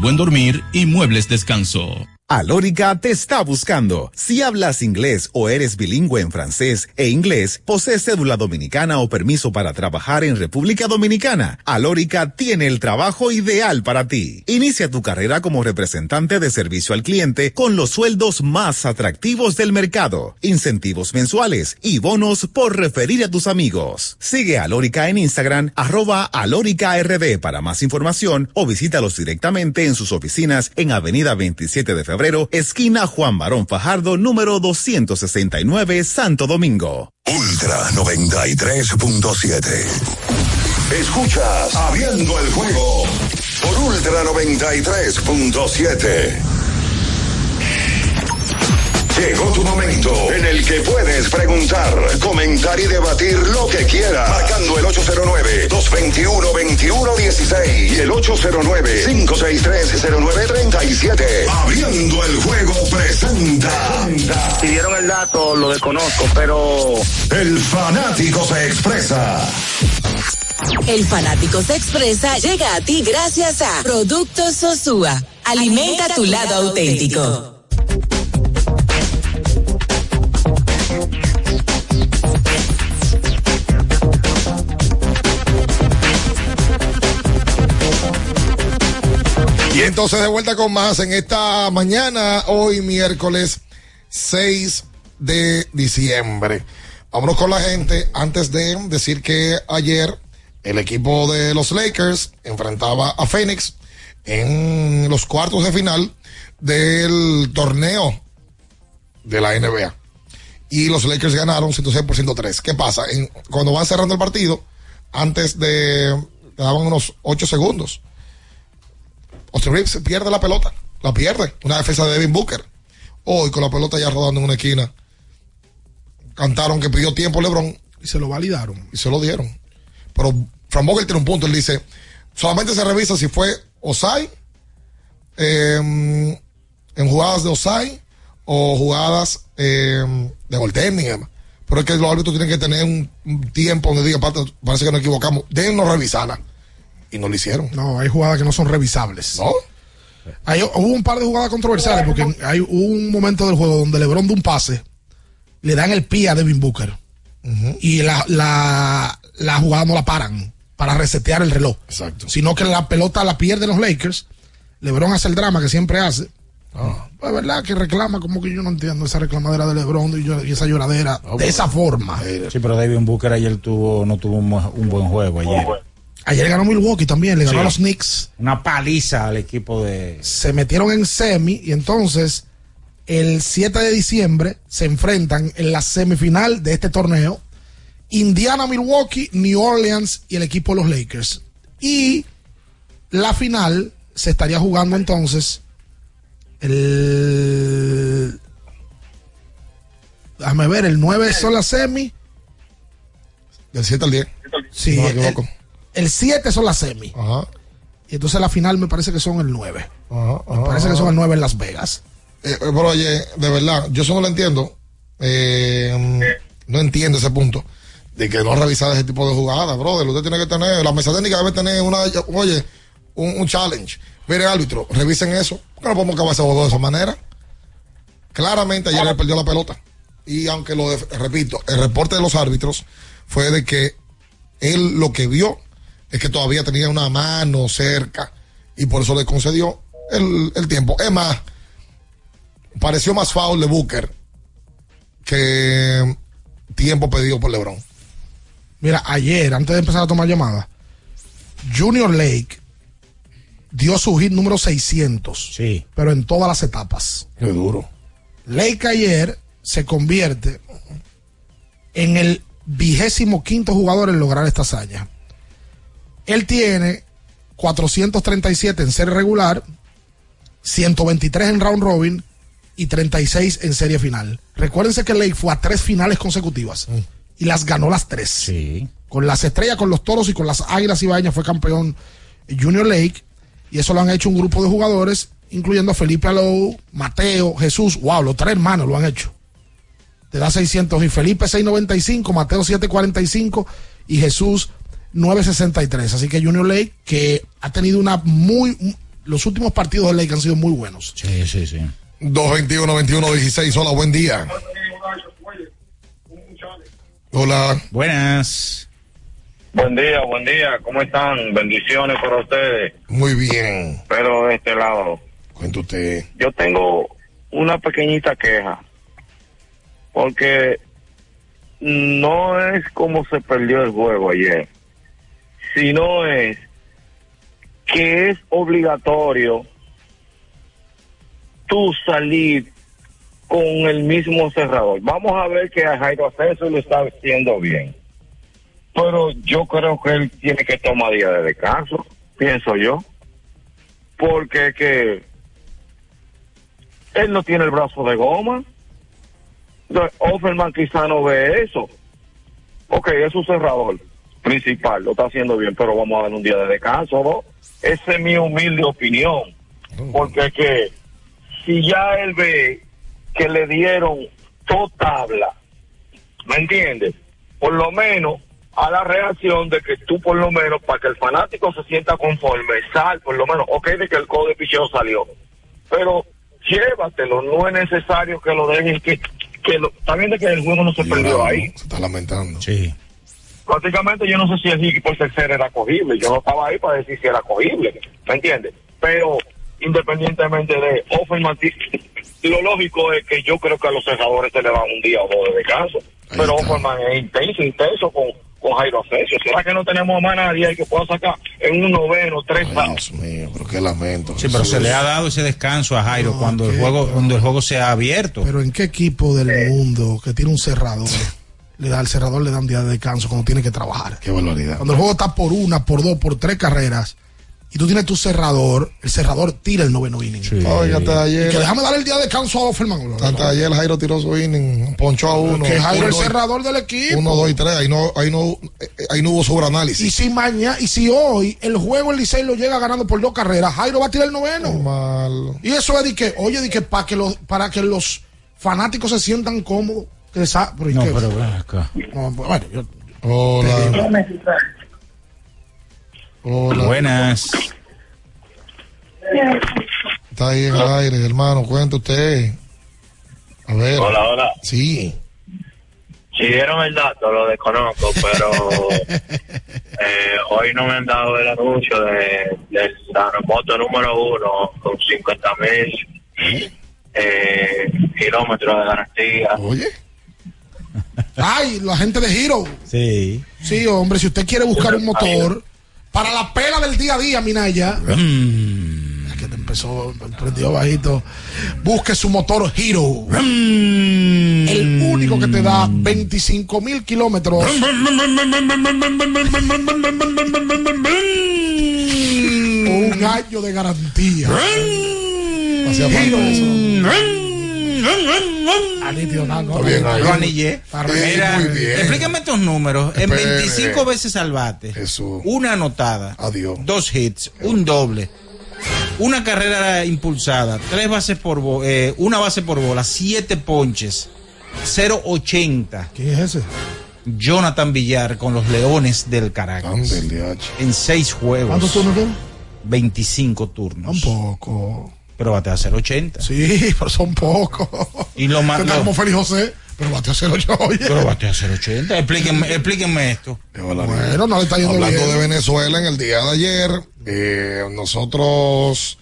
buen dormir y muebles descanso. Alórica te está buscando. Si hablas inglés o eres bilingüe en francés e inglés, posees cédula dominicana o permiso para trabajar en República Dominicana, Alórica tiene el trabajo ideal para ti. Inicia tu carrera como representante de servicio al cliente con los sueldos más atractivos del mercado, incentivos mensuales y bonos por referir a tus amigos. Sigue a Alórica en Instagram, arroba alóricard para más información o visítalos directamente en sus oficinas en Avenida 27 de Febrero esquina Juan Barón Fajardo, número 269, Santo Domingo. Ultra 93.7. Escuchas Abriendo el juego por Ultra 93.7. Llegó tu momento en el que puedes preguntar, comentar y debatir lo que quieras. Marcando el 809-221-2116 y el 809-563-0937. Abriendo el juego presenta. Si dieron el dato, lo desconozco, pero. El fanático se expresa. El fanático se expresa llega a ti gracias a Productos Sosúa. Alimenta tu lado auténtico. Entonces de vuelta con más en esta mañana, hoy miércoles 6 de diciembre. Vámonos con la gente antes de decir que ayer el equipo de los Lakers enfrentaba a Phoenix en los cuartos de final del torneo de la NBA. Y los Lakers ganaron 106 por 103. ¿Qué pasa? En- cuando van cerrando el partido, antes de. daban unos 8 segundos. Austin Reeves pierde la pelota. La pierde. Una defensa de Devin Booker. Hoy con la pelota ya rodando en una esquina. Cantaron que pidió tiempo LeBron. Y se lo validaron. Y se lo dieron. Pero Fran Vogel tiene un punto. Él dice, solamente se revisa si fue Osai eh, en jugadas de Osai o jugadas eh, de goaltending. Pero es que los árbitros tienen que tener un, un tiempo donde diga, "Pata, parece que nos equivocamos. Déjennos revisarla. Y no lo hicieron. No, hay jugadas que no son revisables. No. Hay, hubo un par de jugadas controversiales porque hay hubo un momento del juego donde LeBron de un pase le dan el pie a Devin Booker y la, la, la jugada no la paran para resetear el reloj. Exacto. Sino que la pelota la pierden los Lakers. LeBron hace el drama que siempre hace. Pues verdad que reclama como que yo no entiendo esa reclamadera de LeBron y, yo- y esa lloradera de esa forma. Sí, pero David Booker ayer tuvo, no tuvo un buen juego ayer. Ayer ganó Milwaukee también, le ganó Sí. a los Knicks. Una paliza al equipo de. se metieron en semi y entonces el 7 de diciembre se enfrentan en la semifinal de este torneo Indiana, Milwaukee, New Orleans y el equipo de los Lakers. Y la final se estaría jugando entonces el... Déjame ver, el 9 son las semi. Del 7 al 10. Sí, No me equivoco. el 7 son las semi. Ajá. Y entonces la final me parece que son el 9. Ajá, Me parece que son el 9 en Las Vegas. Eh, eh, pero oye, de verdad, yo eso no lo entiendo. Eh, no entiendo ese punto de que no revisar ese tipo de jugadas, brother. Usted tiene que tener, la mesa técnica debe tener una, oye, un, un challenge. Mire, árbitro, revisen eso. ¿Por qué no podemos acabar ese juego de esa manera? Claramente ayer perdió la pelota. Y aunque lo, de- repito, el reporte de los árbitros fue de que él lo que vio es que todavía tenía una mano cerca y por eso le concedió el, el tiempo. Es más, pareció más foul de Booker que tiempo pedido por LeBron. Mira, ayer, antes de empezar a tomar llamadas, Junior Lake dio su hit número 600. Sí. Pero en todas las etapas. Qué duro. Lake ayer se convierte en el vigésimo quinto jugador en lograr esta hazaña. Él tiene 437 en serie regular, 123 en round robin y 36 en serie final. Recuérdense que Lake fue a tres finales consecutivas y las ganó las tres. Sí. Con las estrellas, con los toros y con las águilas ibañas fue campeón Junior Lake. Y eso lo han hecho un grupo de jugadores, incluyendo a Felipe Alou, Mateo, Jesús. Wow, los tres hermanos lo han hecho. Te da 600 y Felipe 695, Mateo 745 y Jesús 963. Así que Junior Lake, que ha tenido una muy. Los últimos partidos de Lake han sido muy buenos. Sí, sí, sí. 221 21 16 Hola, buen día. Hola. Buenas. Buen día, buen día. ¿Cómo están? Bendiciones para ustedes. Muy bien. Pero de este lado. Cuenta usted. Yo tengo una pequeñita queja. Porque no es como se perdió el juego ayer. Sino es que es obligatorio tú salir con el mismo cerrador. Vamos a ver que a Jairo Asensio lo está haciendo bien. Pero yo creo que él tiene que tomar días de descanso, pienso yo. Porque que él no tiene el brazo de goma. Offerman quizá no ve eso. Ok, es su cerrador principal, lo está haciendo bien, pero vamos a darle un día de descanso, ¿no? Esa es mi humilde opinión. Porque es que si ya él ve que le dieron dos tablas, ¿me entiendes? Por lo menos a la reacción de que tú por lo menos, para que el fanático se sienta conforme, sal, por lo menos, ok, de que el código de picheo salió, pero llévatelo, no es necesario que lo dejen, que, que lo, está bien de que el juego no se perdió ahí. Se está lamentando. Sí. Prácticamente yo no sé si el hit por tercera era cogible, yo no estaba ahí para decir si era cogible, ¿me entiendes? Pero independientemente de Offerman, lo lógico es que yo creo que a los cerradores se le van un día o dos de descanso, pero Offerman es intenso, intenso con, con Jairo Asensio. ¿Será que no tenemos más nadie ahí que pueda sacar en un noveno, tres Dios mío, pero qué lamento. Sí, pero se le ha dado ese descanso a Jairo cuando el juego cuando el juego se ha abierto. Pero ¿en qué equipo del mundo que tiene un cerrador le da al cerrador le dan día de descanso cuando tiene que trabajar? Qué barbaridad. Cuando el juego está por una, por dos, por tres carreras y tú tienes tu cerrador, el cerrador tira el noveno inning. Oiga, hasta ayer. Y que déjame dar el día de descanso a Offerman. Hasta ayer Jairo tiró su inning, ponchó a uno. Que Jairo es el cerrador del equipo. Uno, dos y tres. Ahí no, ahí no, eh, ahí no hubo sobreanálisis. Y si mañana, y si hoy el juego el Licey lo llega ganando por dos carreras, Jairo va a tirar el noveno. Y eso es de que, oye, de que para que los, para que los fanáticos se sientan cómodos. Que sa- pero ¿y No, pero ven acá. No, pues, bueno, yo- Hola. Hola. Buenas. Está ahí en el aire, hermano. Cuenta usted. A ver. Hola, hola. Sí. Si dieron el dato, lo desconozco, pero eh, hoy no me han dado el anuncio de, de la moto número uno con 50 mil eh, kilómetros de garantía. Oye. Ay, la gente de Hero. Sí. Sí, hombre, si usted quiere buscar un motor para la pela del día a día, Minaya. Es que te empezó, prendió bajito. Busque su motor Hero. El único que te da 25 mil kilómetros. un año de garantía. Bien ahí. Lo anillé. Mira, muy bien. explícame estos números. En Espere. 25 veces al bate, Eso. una anotada, Adiós. dos hits, un doble, una carrera impulsada, tres bases por eh, una base por bola, siete ponches, 0.80. ¿Quién es ese? Jonathan Villar con los Leones del Caracas. En seis juegos. ¿Cuántos turnos tiene? 25 turnos. Tampoco. Pero bate a 0.80. Sí, pero son pocos. Y lo más. Está como Félix José, pero bate a cero yo, oye. Pero bate a 0.80. Explíquenme, explíquenme esto. Bueno, no le está yendo Hablando bien. de Venezuela, en el día de ayer, eh, nosotros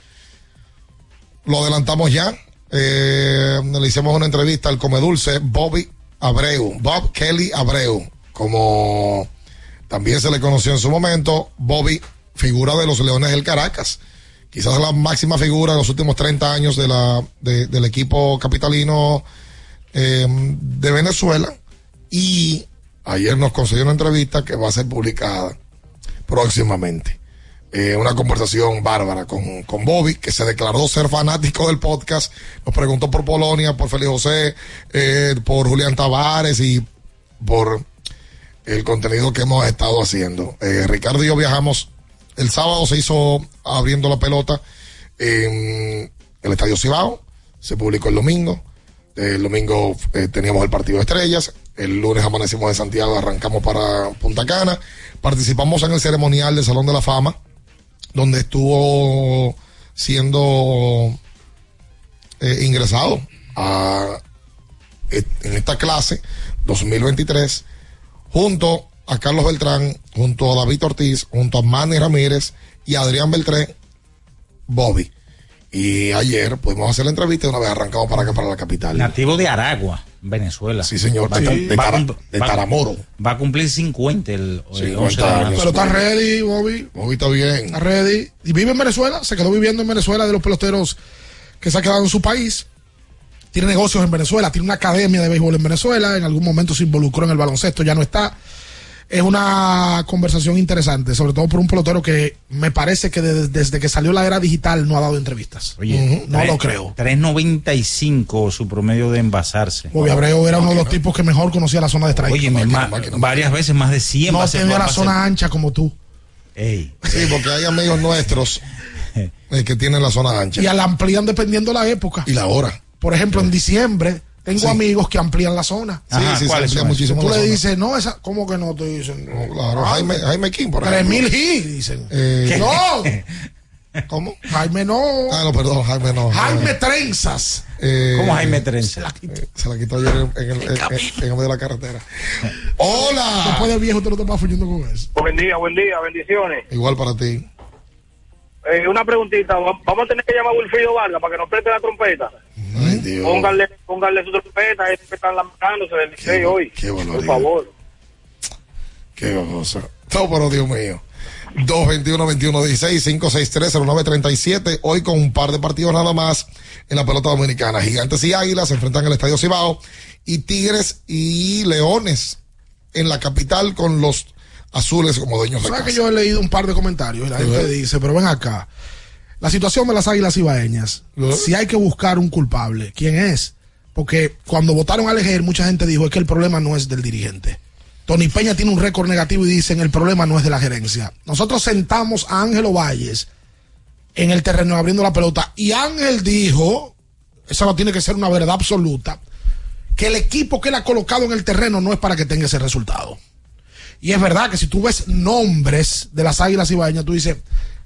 lo adelantamos ya. Eh, le hicimos una entrevista al Comedulce Bobby Abreu, Bob Kelly Abreu, como también se le conoció en su momento, Bobby, figura de los Leones del Caracas. Quizás la máxima figura de los últimos 30 años del equipo capitalino eh, de Venezuela. Y ayer nos concedió una entrevista que va a ser publicada próximamente. Eh, una conversación bárbara con, con Bobby, que se declaró ser fanático del podcast. Nos preguntó por Polonia, por Félix José, eh, por Julián Tavares y por el contenido que hemos estado haciendo. Eh, Ricardo y yo viajamos. El sábado se hizo abriendo la pelota en el Estadio Cibao. Se publicó el domingo. El domingo eh, teníamos el partido de estrellas. El lunes amanecimos en Santiago, arrancamos para Punta Cana. Participamos en el ceremonial del Salón de la Fama, donde estuvo siendo eh, ingresado eh, en esta clase 2023, junto a Carlos Beltrán, junto a David Ortiz, junto a Manny Ramírez y a Adrián Beltrán, Bobby. Y ayer pudimos hacer la entrevista y una vez arrancamos para acá, para la capital. Nativo de Aragua, Venezuela. Sí, señor, Va, de- de va de va- Taramoro. Va a cumplir 50 el, el 50 11 de años. Pero está ready, Bobby. Bobby está bien. Está ready. Y vive en Venezuela. Se quedó viviendo en Venezuela de los peloteros que se ha quedado en su país. Tiene negocios en Venezuela. Tiene una academia de béisbol en Venezuela. En algún momento se involucró en el baloncesto. Ya no está. Es una conversación interesante, sobre todo por un pelotero que me parece que de- desde que salió la era digital no ha dado entrevistas. Oye, no tres- lo creo. 3.95 su promedio de envasarse. Bobby Abreu era uno de los tipos que mejor conocía la zona de strike. Oye, varias veces más de 100. no tenía la zona ancha como tú. Ey. Sí, porque hay amigos nuestros eh, que tienen la zona ancha. Y la amplían dependiendo la época. Y la hora. Por ejemplo, en diciembre tengo Sí. amigos que amplían la zona. Sí, sí, se amplía muchísimo Tú la le dices, no, esa, ¿cómo que no? Te dicen, no, Claro, Jaime, Jaime King, por Tres ejemplo. mil G, dicen. Eh, no. ¿Cómo? Jaime no. Ah, no, perdón, Jaime no. Jaime Trenzas. Eh, ¿Cómo Jaime Trenza? eh, se la quitó ayer en, en el, en- en- el medio de la carretera. ¡Hola! Después de viejo, te vas fuyendo con eso. Buen día, buen día, bendiciones. Igual para ti. Eh, una preguntita, va- vamos a tener que llamar a Wilfrido Vargas para que nos preste la trompeta. Ay. Pónganle, pónganle su trompeta, es que están lamentándose del licey hoy. qué Por favor. Qué cosa. No, pero Dios mío. 221-21-16-563-0937. Hoy con un par de partidos nada más en la pelota dominicana. Gigantes y Águilas se enfrentan en el Estadio Cibao. Y Tigres y Leones en la capital con los azules como dueños de ¿Sabes que casa. yo he leído un par de comentarios y la gente dice, pero ven acá, la situación de las águilas ibaeñas, si hay que buscar un culpable, ¿quién es? Porque cuando votaron a elegir, mucha gente dijo, es que el problema no es del dirigente. Tony Peña tiene un récord negativo y dicen, el problema no es de la gerencia. Nosotros sentamos a Ángelo Valles en el terreno abriendo la pelota y Ángel dijo, eso no tiene que ser una verdad absoluta, que el equipo que él ha colocado en el terreno no es para que tenga ese resultado. Y es verdad que si tú ves nombres de las Águilas Ibaeñas, tú dices,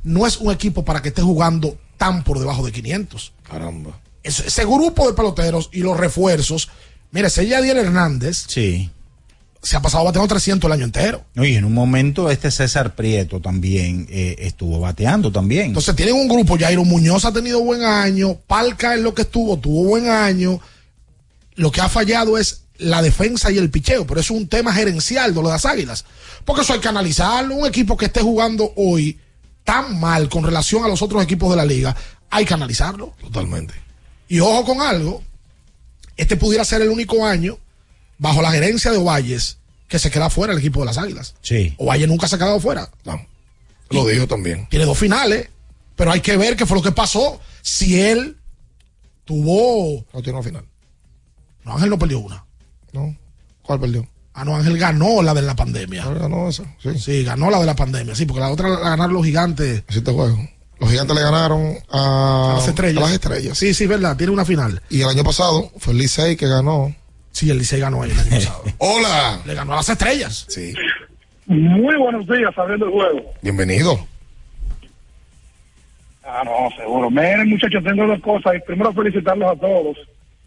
no es un equipo para que esté jugando tan por debajo de 500. Caramba. Ese, ese grupo de peloteros y los refuerzos, mire, ese Yadiel Hernández Sí. se ha pasado bateando 300 el año entero. Oye, en un momento este César Prieto también eh, estuvo bateando también. Entonces tienen un grupo, Jairo Muñoz ha tenido buen año, Palca en lo que estuvo, tuvo buen año. Lo que ha fallado es la defensa y el picheo, pero eso es un tema gerencial de lo de las águilas. Porque eso hay que analizarlo. Un equipo que esté jugando hoy tan mal con relación a los otros equipos de la liga, hay que analizarlo. Totalmente. Y ojo con algo, este pudiera ser el único año, bajo la gerencia de Ovalles, que se queda fuera el equipo de las águilas. Sí. Ovalle nunca se ha quedado fuera. Lo dijo también. Tiene dos finales, pero hay que ver qué fue lo que pasó. Si él tuvo. No tiene una final. No, Ángel no perdió una. No. ¿Cuál perdió? Ah, no, Ángel ganó la de la pandemia. ganó esa, sí. ganó la de la pandemia, sí, porque la otra la ganaron los gigantes. Así te juego. Los gigantes le ganaron a, A las estrellas. a las estrellas. Sí, sí, verdad, tiene una final. Y el año pasado fue el Licey que ganó. Sí, el Licey ganó ahí el año pasado. Hola. Le ganó a las estrellas. Sí. Muy buenos días, abriendo el juego. Bienvenido. Ah, no, seguro. Miren, muchachos, tengo dos cosas. Primero, felicitarlos a todos.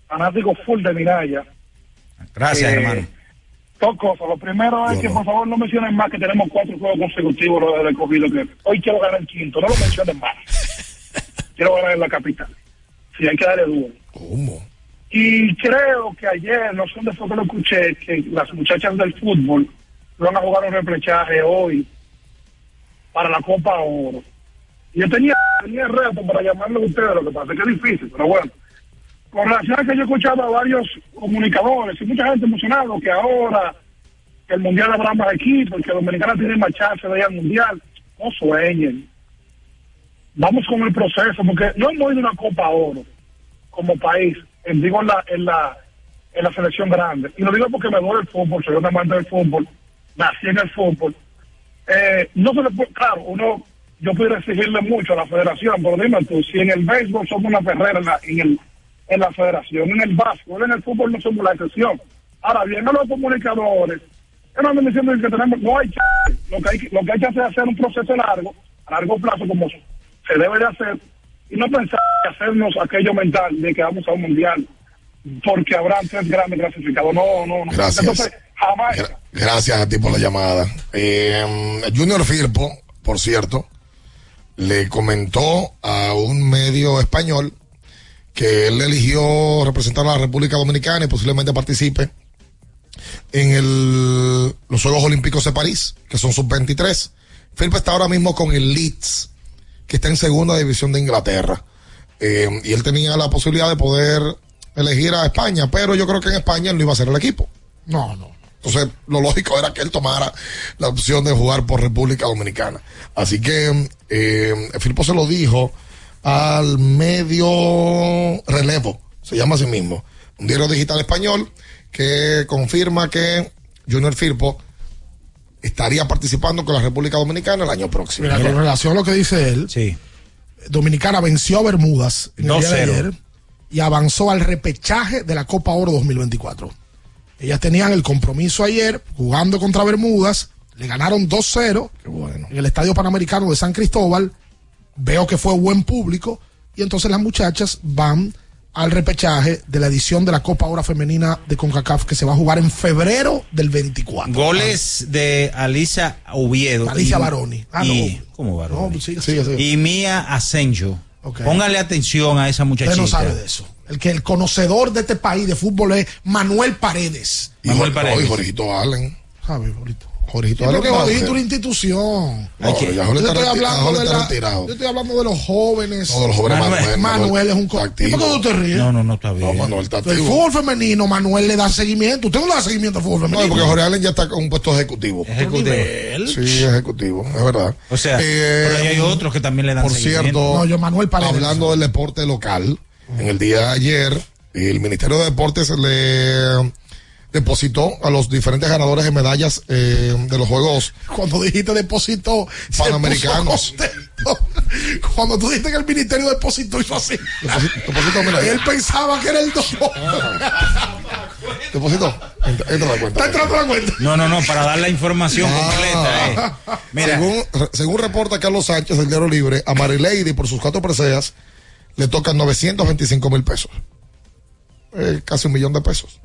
Fanáticos full de Miraya. Gracias, Eh, hermano. Dos cosas. Lo primero es que, por favor, no mencionen más que tenemos cuatro juegos consecutivos lo del cogido. Que hoy quiero ganar el quinto. No lo mencionen más. quiero ganar en la capital. Sí, hay que darle duro. ¿Cómo? Y creo que ayer, no sé dónde fue que lo escuché, que las muchachas del fútbol van a jugar un reprechaje hoy para la Copa Oro. Y Yo tenía, tenía reto para llamarlo a ustedes, lo que pasa es que es difícil, pero bueno. Con a que yo he escuchado a varios comunicadores y mucha gente emocionada que ahora el Mundial habrá más equipos, que Dominicana tiene más chance de ir al Mundial, no sueñen. Vamos con el proceso, porque no hemos ido a una Copa Oro como país, en, digo en la, en la en la selección grande. Y lo digo porque me duele el fútbol, soy un amante del fútbol, nací en el fútbol. Eh, no se le puede, claro, uno, yo puedo exigirle mucho a la federación, pero dime tú, si en el béisbol somos una ferrera en la, en el, en la federación, en el básquetbol, en el fútbol no somos la excepción. Ahora bien, a los comunicadores, que no andan diciendo que tenemos, no hay chance. lo que hay, que- lo que hay que hacer es hacer un proceso largo, a largo plazo, como se debe de hacer, y no pensar en hacernos aquello mental de que vamos a un mundial, porque habrá tres grandes clasificados. No, no, no. Gracias. Entonces, jamás. Gra- Gracias a ti por la llamada. Eh, Junior Firpo, por cierto, le comentó a un medio español que él eligió representar a la República Dominicana y posiblemente participe en el, los Juegos Olímpicos de París, que son sub-23. Firpo está ahora mismo con el Leeds, que está en segunda división de Inglaterra. Eh, y él tenía la posibilidad de poder elegir a España, pero yo creo que en España él no iba a ser el equipo. No, no. Entonces, lo lógico era que él tomara la opción de jugar por República Dominicana. Así que eh, se lo dijo al medio relevo, se llama así mismo, un diario digital español que confirma que Junior Firpo estaría participando con la República Dominicana el año próximo. Mira, con relación a lo que dice él, Dominicana venció a Bermudas en el día de 2-0. ayer y avanzó al repechaje de la Copa Oro 2024. Ellas tenían el compromiso ayer jugando contra Bermudas, le ganaron 2-0 en el Estadio Panamericano de San Cristóbal. Veo que fue buen público y entonces las muchachas van al repechaje de la edición de la Copa Oro Femenina de CONCACAF que se va a jugar en febrero del 24. Goles de Alisa Oviedo. Alicia y- Baroni. Ah, y- no. ¿Cómo Baroni? No, sigue. Y Mía Asenjo. Póngale atención a esa muchachita. Usted no sabe de eso. El que el conocedor de este país de fútbol es Manuel Paredes. Y Jorge- y Jorgito Allen. ¿Sabes, Jorgito? Jorgito Sí, porque Jorgito es una institución. No, yo, estoy hablando de está la- retirado. yo estoy hablando de los jóvenes. No, de los jóvenes, Manuel, Manuel, Manuel. es un co- ¿Y activo. por qué tú te ríes? No, no, no está bien. No, Manuel está El fútbol femenino, Manuel le da seguimiento. Usted no le da seguimiento al fútbol No, femenino. porque Jorge Allen ya está con un puesto ejecutivo. Ejecutivo. Sí, ejecutivo, es verdad. O sea, Eh, pero ahí hay otros que también le dan Por seguimiento. cierto, No, yo Manuel Paredes. hablando del deporte local, en el día de ayer, el Ministerio de Deportes le depositó a los diferentes ganadores de medallas eh, de los Juegos Cuando dijiste depositó, se Panamericanos. Cuando tú dijiste que el ministerio depositó, hizo así. Depositó medalla. Él pensaba que era el dos. Depositó. Entra, entra a la cuenta. Está entrando a la cuenta. No, no, no, para dar la información Ah. completa. Eh. Mira, Según, según reporta Carlos Sánchez del Diario Libre, a Marilady por sus cuatro preseas le tocan 925 mil pesos. Eh, casi un millón de pesos.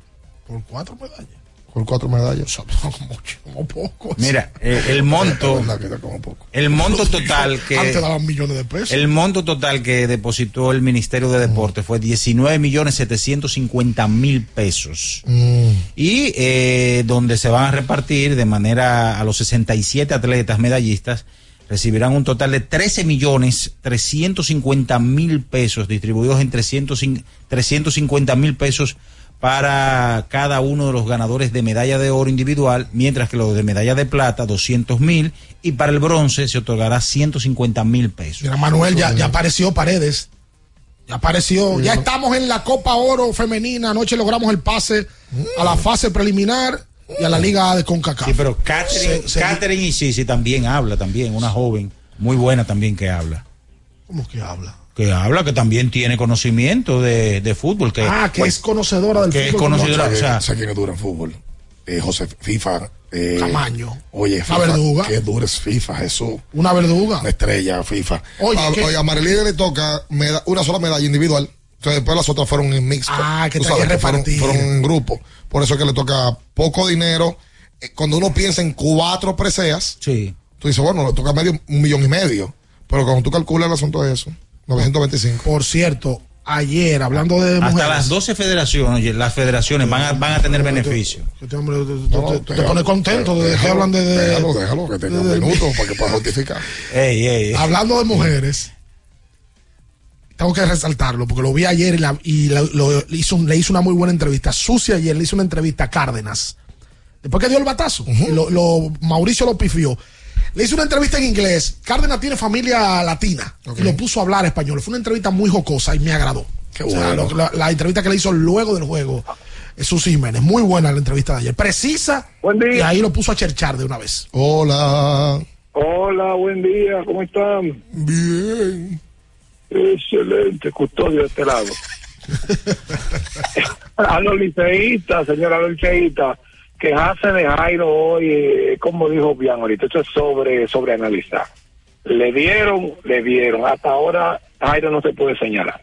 Por cuatro medallas. Por cuatro medallas. mucho, como poco. mira, eh, el monto, como el monto total que Antes daban millones de pesos. el monto total que depositó el Ministerio de Deportes fue 19 millones 750 mil pesos. Mm. y eh, donde se van a repartir de manera a los 67 atletas medallistas recibirán un total de 13 millones 350 mil pesos distribuidos en 300 cin- 350 mil pesos para cada uno de los ganadores de medalla de oro individual, mientras que los de medalla de plata 200 mil y para el bronce se otorgará 150 mil pesos. Mira, Manuel, ya, ya apareció Paredes. Ya apareció. Ya estamos en la Copa Oro Femenina. Anoche logramos el pase a la fase preliminar y a la Liga A de CONCACAF. Sí, pero Catherine, Se- se- Catherine y Sisi también habla, también, una joven muy buena también que habla. ¿Cómo que habla? Que habla, que también tiene conocimiento de, de fútbol. Que, ah, que es conocedora del que es fútbol. conocedora, ¿Sabe, o sea, quién es duro en fútbol? Eh, José FIFA. Eh, Camaño. Oye, Una FIFA. verduga. Qué duro es FIFA, Jesús. Una verduga. Una estrella, FIFA. Oye, a, oye, a Marilyn le toca meda- una sola medalla individual. Entonces después las otras fueron en mixto. Ah, que sabes que que fueron, repartir. fueron en grupo. Por eso es que le toca poco dinero. Eh, Cuando uno piensa en cuatro preseas, sí. tú dices, bueno, le toca medio, un millón y medio. Pero cuando tú calculas el asunto de eso, 925. Por cierto, ayer, hablando de hasta mujeres. las 12 federaciones, oye, las federaciones van a, van a tener beneficio. Este hombre, tú- te pones contento de que hablan de. de- Déjalo, déjalo, que tenga un minuto para que pueda justificar. Ey, ey, ey. Hablando de mujeres, tengo que resaltarlo porque lo vi ayer y, la- y la- lo- le, hizo, le hizo una muy buena entrevista. Sucia ayer le hizo una entrevista a Cárdenas. Después que dio el batazo, lo, lo- Mauricio lo pifió. Le hizo una entrevista en inglés. Cárdenas tiene familia latina y lo puso a hablar español. Fue una entrevista muy jocosa y me agradó. Qué O sea, bueno. lo- la, la entrevista que le hizo luego del juego, Susi Jiménez. Muy buena la entrevista de ayer. Precisa. Y ahí lo puso a cherchar de una vez. Hola. Hola, buen día, ¿cómo están? Bien. Excelente, custodio de este lado. a los liceístas, señora, a los liceístas, quejarse de Jairo hoy, eh, como dijo bien ahorita, esto es sobre, sobre analizar. Le dieron, le dieron. Hasta ahora Jairo no se puede señalar.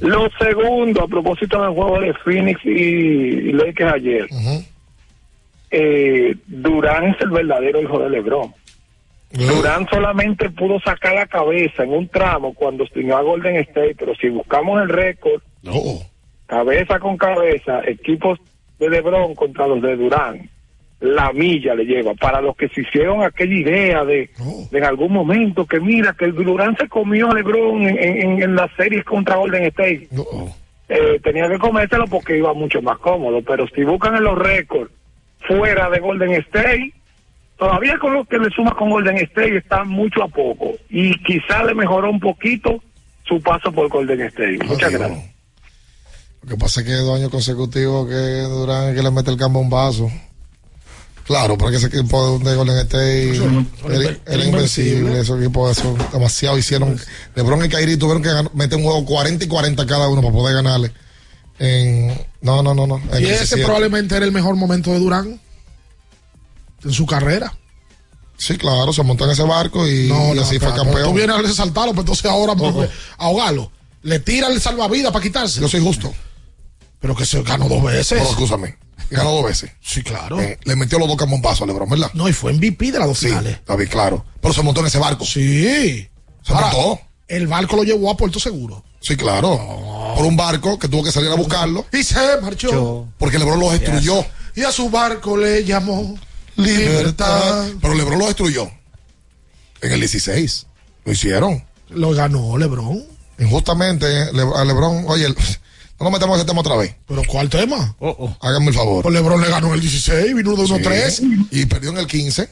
Lo segundo, a propósito del juego de Phoenix y, y Lakers ayer, eh, Durán es el verdadero hijo de LeBron. Durán solamente pudo sacar la cabeza en un tramo cuando estuvo a Golden State, pero si buscamos el récord, cabeza con cabeza, equipos de LeBron contra los de Durán, la milla le lleva. Para los que se hicieron aquella idea de, de en algún momento que mira que el Durán se comió a LeBron en, en, en las series contra Golden State. Eh, tenía que comérselo porque iba mucho más cómodo, pero si buscan en los récords, fuera de Golden State. Todavía con lo que le suma con Golden State está mucho a poco. Y quizá le mejoró un poquito su paso por Golden State. Muchas gracias. Lo que pasa es que dos años consecutivos que Durán es que le mete el campo un vaso. Claro, porque ese equipo de Golden State era, era invencible. Esos equipos eso, demasiado hicieron. LeBron y Kyrie tuvieron que meter un juego 40 y 40 cada uno para poder ganarle. En, no, no, no, no. Y ese 17. probablemente era el mejor momento de Durán en su carrera. Sí, claro, se montó en ese barco y, No, y no, así fue pero campeón. Tú vienes a resaltarlo, pues entonces ahora pues, ahogarlo. Le tira el salvavidas para quitarse. Yo soy justo. Pero que se ganó dos veces. Pero escúchame, ganó dos veces. Sí, claro. Eh, le metió los dos camombazos a LeBron, ¿verdad? No, y fue MVP de las dos Sí, finales. está bien, claro. Pero se montó en ese barco. Sí. Se Ahora, montó. El barco lo llevó a Puerto Seguro. Sí, claro. Por un barco que tuvo que salir a buscarlo. Y se marchó. Porque LeBron lo destruyó. Y a su barco le llamó Libertad. Pero LeBron lo destruyó. En el 16. Lo hicieron. Lo ganó LeBron. Injustamente, Le- a LeBron, oye, el- no nos metamos en ese tema otra vez. ¿Pero cuál tema? Háganme el favor. Pues LeBron le ganó el 16, vino de 1-3. Sí, Y perdió en el 15.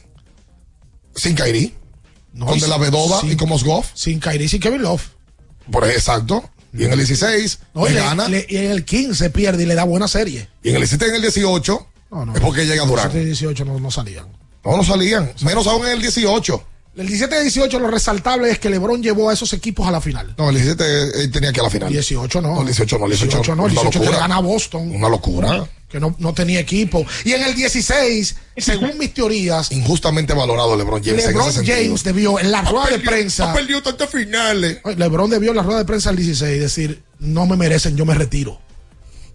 Sin Kyrie. No, con De la sin- Vedova sin- y con Mosgov. Sin Kyrie, sin Kevin Love. Por exacto. Y en el 16 No, le y, le- gana. le- y en el 15 pierde y le da buena serie. Y en el 17 y en el 18 No, no. es porque llega Durán. 17 y 18 no, no salían. No, no salían. Menos aún en el 18. El 17 y 18 lo resaltable es que LeBron llevó a esos equipos a la final. No, el 17 él tenía que ir a la final. 18 no. No, el 18 no, el 18 no. El una 18 que le locura. gana a Boston. Una locura. Que no, no tenía equipo. Y en el 16, según mis teorías, Injustamente valorado LeBron James. en LeBron sentido. James debió en la rueda de prensa. ha perdido tantas finales. LeBron debió en la rueda de prensa del 16 decir: No me merecen, yo me retiro.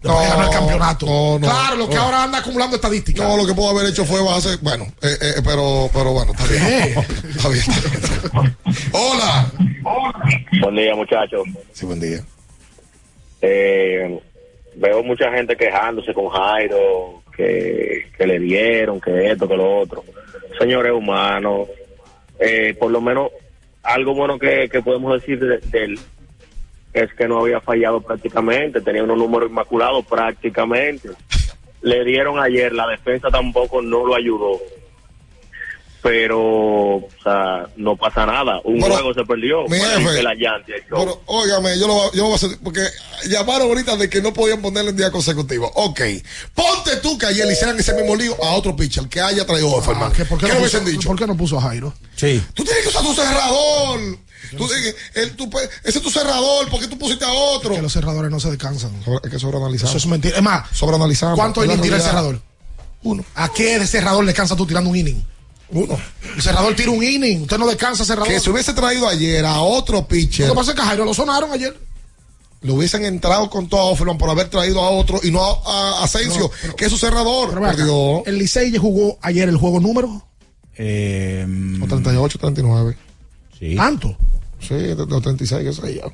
No, de ganar el campeonato. no, no. claro, lo que No. ahora anda acumulando estadísticas. No, lo que puedo haber hecho fue bajarse. Bueno, eh, eh, pero, pero bueno, está bien. Está bien. está bien. Hola. Buen día, muchachos. Sí, buen día. Eh, veo mucha gente quejándose con Jairo, que, que le dieron, que esto, que lo otro. Señores humanos, eh, por lo menos algo bueno que, que podemos decir de, de él es que no había fallado prácticamente, tenía unos números inmaculados prácticamente. Le dieron ayer, la defensa tampoco no lo ayudó. Pero, o sea, no pasa nada. Un Pero, juego se perdió. mi jefe, de la. Pero, óigame, yo lo, voy- yo lo voy a hacer, porque llamaron ahorita de que no podían ponerle en día consecutivo. Ok, ponte tú que ayer le hicieran ese mismo lío a otro pitcher que haya traído Offerman. ¿Qué- ¿Por qué, ¿Qué no puso, dicho? ¿Por qué no puso a Jairo? Sí. Tú tienes que usar tu cerrador. Tú el- tu ese es tu cerrador, ¿por qué tú pusiste a otro? Que los cerradores no se descansan. Sobre- es que sobreanalizamos. Eso es mentira. Es más, Sobreanalizamos. ¿cuántos Es la innings tira el cerrador? Uno. ¿A qué cerrador le cansa tú tirando un inning? Uno. El cerrador tira un inning. Usted no descansa, cerrador. Que se hubiese traído ayer a otro pitcher, Lo que pasa es que a Jairo lo sonaron ayer. lo hubiesen entrado con todo a Offerman por haber traído a otro y no a, a Asensio, que es su cerrador. Acá. El Licey jugó ayer el juego número. Eh, O 38, 39. Sí. ¿Tanto? Sí, los 36, que sé yo.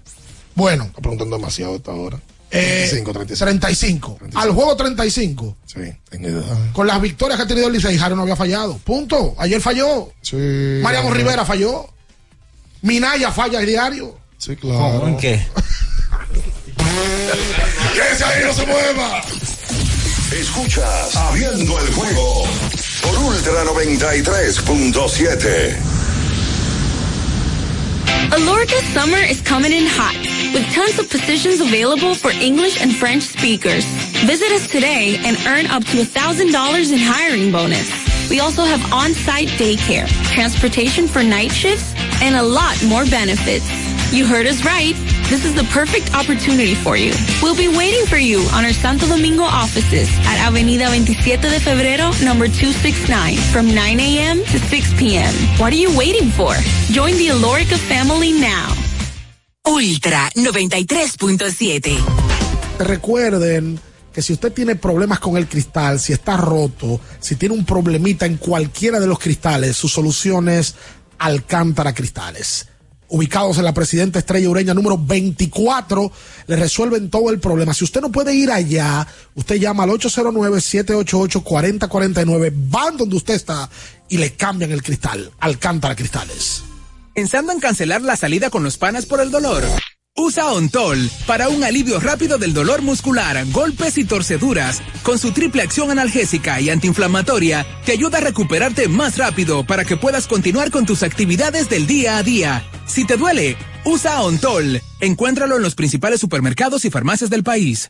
Bueno, Está preguntando demasiado esta hora. eh, 35, 35. 35. Al juego 35. Sí, en edad. Con las victorias que ha tenido el Licey, Jairo no había fallado. Punto. Ayer falló. Sí. Mariano Rivera falló. Minaya falla el diario. Sí, claro. ¿Cómo? ¿En qué? ¡Quédese ahí, no se mueva! Escuchas Abriendo el juego por Ultra 93.7. Alorca summer is coming in hot, with tons of positions available for English and French speakers. Visit us today and earn up to $1,000 in hiring bonus. We also have on-site daycare, transportation for night shifts, and a lot more benefits. You heard us right. This is the perfect opportunity for you. We'll be waiting for you on our Santo Domingo offices at Avenida 27 de Febrero, number 269, from 9 a.m. to 6 p.m. What are you waiting for? Join the Alorica family now. Ultra 93.7. Recuerden que si usted tiene problemas con el cristal, si está roto, si tiene un problemita en cualquiera de los cristales, su solución es Alcántara Cristales. Ubicados en la Presidenta Estrella Ureña número 24, le resuelven todo el problema. Si usted no puede ir allá, usted llama al 809-788-4049, van donde usted está y le cambian el cristal. Alcántara Cristales. Pensando en cancelar la salida con los panas por el dolor. Usa Ontol para un alivio rápido del dolor muscular, golpes y torceduras. Con su triple acción analgésica y antiinflamatoria, te ayuda a recuperarte más rápido para que puedas continuar con tus actividades del día a día. Si te duele, usa Ontol. Encuéntralo en los principales supermercados y farmacias del país.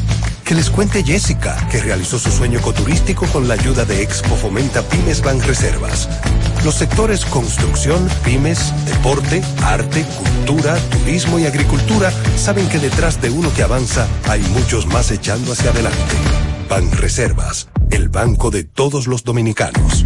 Que les cuente Jessica, que realizó su sueño ecoturístico con la ayuda de Expo Fomenta Pymes Banreservas. Los sectores construcción, pymes, deporte, arte, cultura, turismo y agricultura saben que detrás de uno que avanza hay muchos más echando hacia adelante. Banreservas, el banco de todos los dominicanos.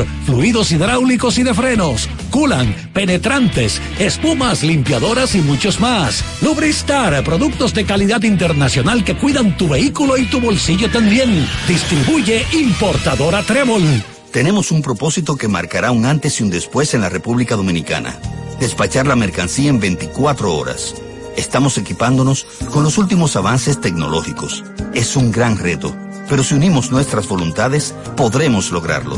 fluidos hidráulicos y de frenos, culan, penetrantes, espumas, limpiadoras y muchos más. Lubristar, productos de calidad internacional que cuidan tu vehículo y tu bolsillo también. Distribuye importadora Trébol. Tenemos un propósito que marcará un antes y un después en la República Dominicana. Despachar la mercancía en 24 horas. Estamos equipándonos con los últimos avances tecnológicos. Es un gran reto, pero si unimos nuestras voluntades, podremos lograrlo.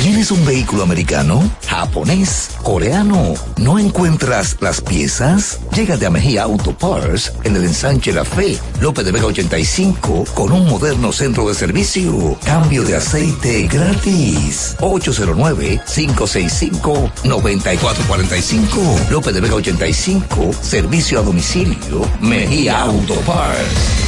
¿Tienes un vehículo americano, japonés, coreano? ¿No encuentras las piezas? Llega a Mejía Auto Parts en el ensanche La Fe, López de Vega 85, con un moderno centro de servicio. Cambio de aceite gratis. 809-565-9445. López de Vega 85, servicio a domicilio. Mejía Auto Parts.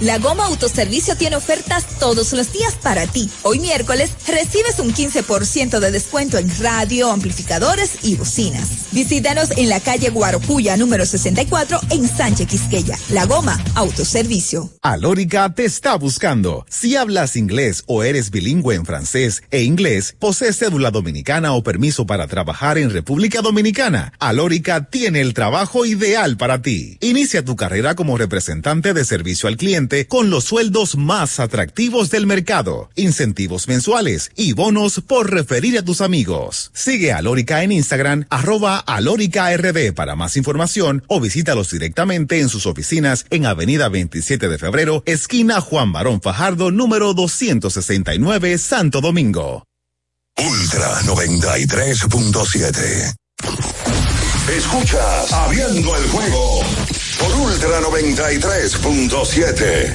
La Goma Autoservicio tiene ofertas todos los días para ti. Hoy miércoles recibes un 15% de descuento en radio, amplificadores y bocinas. Visítanos en la calle Guarocuya número 64 en Sánchez Quisqueya. La Goma Autoservicio. Alórica te está buscando. Si hablas inglés o eres bilingüe en francés e inglés, posees cédula dominicana o permiso para trabajar en República Dominicana, Alórica tiene el trabajo ideal para ti. Inicia tu carrera como representante de servicio al cliente con los sueldos más atractivos del mercado, incentivos mensuales y bonos por referir a tus amigos. Sigue a Lórica en Instagram, arroba RD para más información o visítalos directamente en sus oficinas en Avenida 27 de Febrero, esquina Juan Barón Fajardo, número 269, Santo Domingo. Ultra 93.7. Escuchas Abriendo el juego por Ultra 93.7.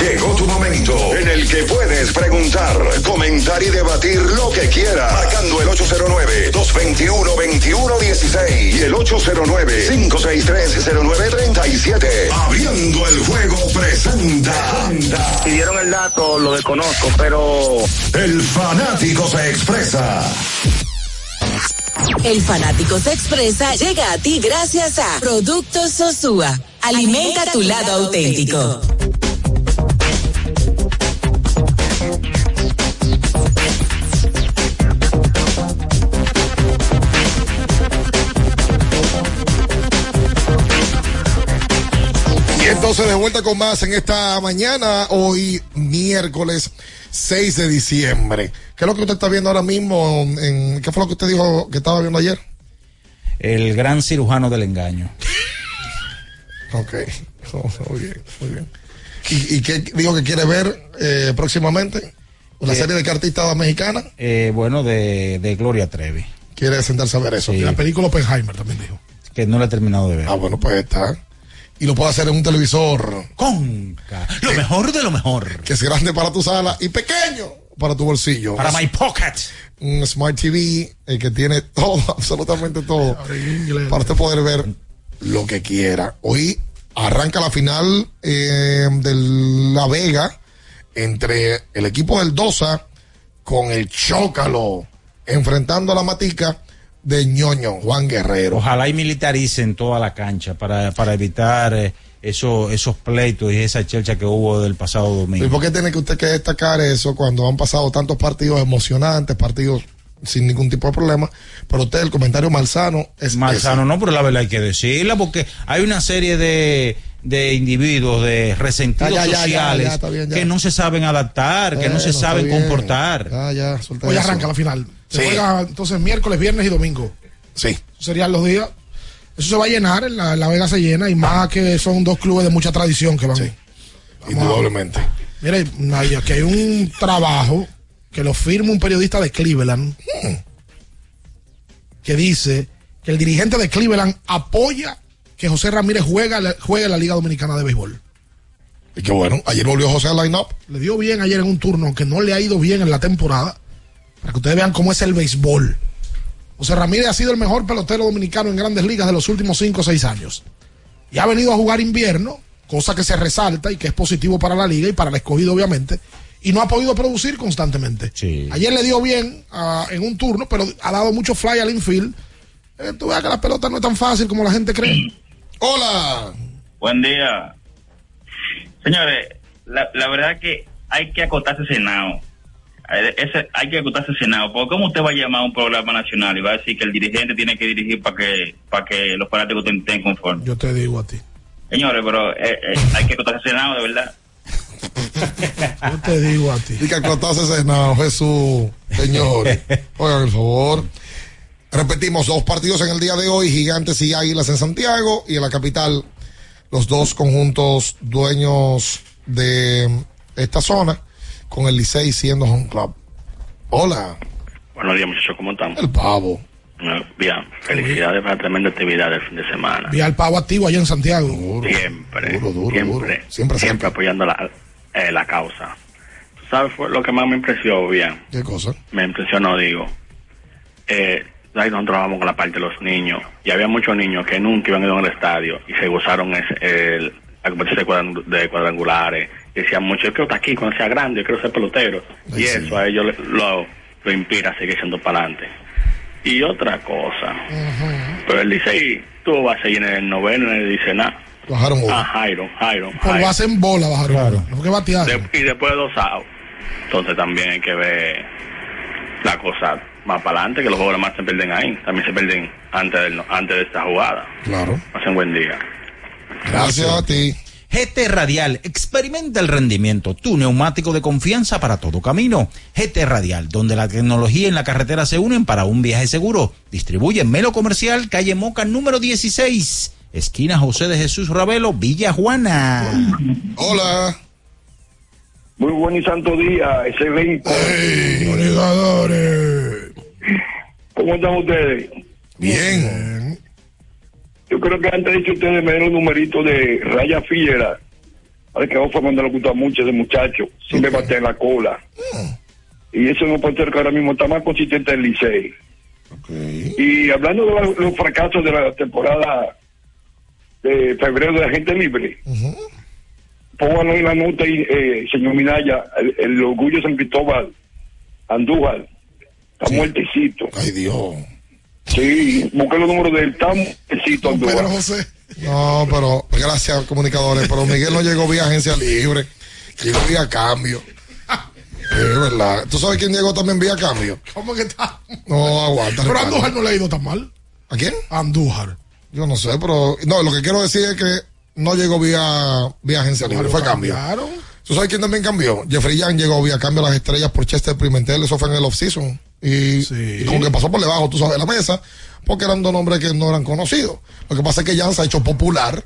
Llegó tu momento en el que puedes preguntar, comentar y debatir lo que quieras. Marcando el 809-221-2116 y el 809-563-0937. Abriendo el juego presenta. Si dieron el dato, lo desconozco, pero. El fanático se expresa. El fanático se expresa llega a ti gracias a Productos Sosúa. Alimenta tu lado auténtico. Entonces de vuelta con más en esta mañana, hoy miércoles 6 de diciembre. ¿Qué es lo que usted está viendo ahora mismo? En, ¿Qué fue lo que usted dijo que estaba viendo ayer? El gran cirujano del engaño. Ok, Oh, muy bien, muy bien. ¿Y, y qué dijo que quiere ver eh, próximamente? ¿Una Eh, serie de cartistas mexicanas? Eh, bueno, de, de Gloria Trevi. Quiere sentarse a ver eso. Sí. La película Oppenheimer también dijo. Que no la he terminado de ver. Ah, bueno, pues está. Y lo puedes hacer en un televisor. Conca. Lo mejor de lo mejor. Que es grande para tu sala y pequeño para tu bolsillo. Para my pocket. Un Smart TV eh, que tiene todo, absolutamente todo. para usted poder ver lo que quiera. Hoy arranca la final eh, de La Vega entre el equipo del Dosa con el Chócalo enfrentando a la Matica de ñoño Juan Guerrero. Ojalá y militaricen toda la cancha para, para evitar eh, eso, esos pleitos y esa chelcha que hubo del pasado domingo. ¿Y por qué tiene que usted que destacar eso cuando han pasado tantos partidos emocionantes, partidos sin ningún tipo de problema? Pero usted, el comentario malsano es. Malsano no, pero la verdad hay que decirla porque hay una serie de de individuos, de resentidos Ya, ya, ya, sociales ya, bien, que no se saben adaptar, que no se saben comportar. Ah, ya, Hoy eso. arranca la final. Se Sí. juega entonces miércoles, viernes y domingo. Sí. Serían los días. Eso se va a llenar, en la, la Vega se llena y más que son dos clubes de mucha tradición que van. Indudablemente. Mire, Nadia, que hay un trabajo que lo firma un periodista de Cleveland que dice que el dirigente de Cleveland apoya que José Ramírez juega, juegue en la Liga Dominicana de Béisbol. Y qué bueno, ayer volvió José al line-up. Le dio bien ayer en un turno, aunque no le ha ido bien en la temporada, para que ustedes vean cómo es el béisbol. José Ramírez ha sido el mejor pelotero dominicano en grandes ligas de los últimos 5 o 6 años. Y ha venido a jugar invierno, cosa que se resalta y que es positivo para la liga y para el escogido, obviamente. Y no ha podido producir constantemente. Ayer le dio bien ah, en un turno, pero ha dado mucho fly al infield. Eh, tú veas que la pelota no es tan fácil como la gente cree. Hola. Buen día. Señores, la, la verdad que hay que acotarse Senado. Ese- hay que acotarse Senado. Porque ¿cómo usted va a llamar a un programa nacional y va a decir que el dirigente tiene que dirigir para que para que los fanáticos estén, estén conformes? Yo te digo a ti. Señores, pero eh, eh, hay que acotarse Senado, de verdad. Yo te digo a ti. Y que acotarse Senado, Jesús. Señores, oigan, por favor. Repetimos, dos partidos en el día de hoy, Gigantes y Águilas en Santiago y en la capital, los dos conjuntos dueños de esta zona, con el Licey siendo home club. Hola, Buenos días, muchachos, ¿cómo están? el pavo. Bien, felicidades por la tremenda actividad del fin de semana. Vi al pavo activo allá en Santiago. Siempre, siempre, siempre, apoyando la, eh, la causa. ¿Tú sabes fue lo que más me impresionó, bien? ¿Qué cosa? Me impresionó, digo. Eh, ahí nosotros trabajamos con la parte de los niños y había muchos niños que nunca iban a ir al estadio y se gozaron ese, el, la competencia de cuadrangulares. Y decían mucho, yo quiero estar aquí cuando sea grande, yo quiero ser pelotero. y eso a ellos lo, lo inspira a seguir siendo para adelante. Y otra cosa, pero el Licey, tú vas a seguir en el noveno, en el dice nada. Bajaron uno. Ah, Jairo, Jairo. Por Jairo. base en bola bajaron. Que batearon. De- y después de dos outs. Entonces también hay que ver la cosa más para adelante, que los jugadores más se pierden ahí. También se pierden antes, del- antes de esta jugada. Claro. Pasen buen día. Gracias a ti. GT Radial, experimenta el rendimiento, tu neumático de confianza para todo camino. GT Radial, donde la tecnología y la carretera se unen para un viaje seguro. Distribuye en Melo Comercial, calle Moca número 16, esquina José de Jesús Ravelo, Villa Juana. Hola. Muy buen y santo día, ese evento. ¿Cómo están ustedes? Bien. Yo creo que antes de dicho ustedes me dieron un numerito de Raya Fiera. Al que Ofa me le gusta mucho ese muchacho. Siempre batea en la cola. Y eso no puede ser que ahora mismo está más consistente el Licey. Y hablando de los, los fracasos de la temporada de febrero de la gente libre, pónganlo en la nota, y, eh, señor Minaya, el, el orgullo de San Cristóbal, Andújar, está muertecito. Ay, Dios. Sí, busque los números del Andújar. Pedro José. No, pero gracias, comunicadores. Pero Miguel no llegó vía agencia libre. Llegó vía cambio. Es verdad. ¿Tú sabes quién llegó también vía cambio? ¿Cómo que está? No, aguanta. Pero a. Andújar no le ha ido tan mal. ¿A quién? Andújar. Yo no sé, pero. No, lo que quiero decir es que no llegó vía, vía agencia libre. Fue cambio. ¿Tú sabes quién también cambió? Jeffrey Young llegó vía cambio a las estrellas por Chester Pimentel. Eso fue en el off-season. Y, y como que pasó por debajo, tú sabes, de la mesa, porque eran dos nombres que no eran conocidos. Lo que pasa es que Young se ha hecho popular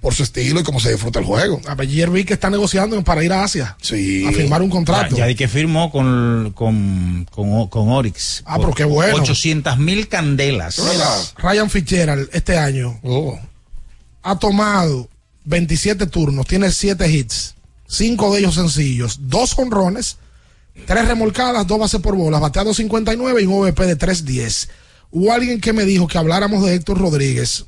por su estilo y cómo se disfruta el juego. Ayer vi que está negociando para ir a Asia. Sí. A firmar un contrato. Ya, ya di que firmó con, con, con, con Orix. Ah, pero qué bueno. 800 mil candelas. Ryan Fitzgerald este año Oh. ha tomado 27 turnos, tiene 7 hits, 5 de ellos sencillos, 2 honrones, 3 remolcadas, 2 bases por bolas, bateado 59 y un OVP de 310. Hubo alguien que me dijo que habláramos de Héctor Rodríguez,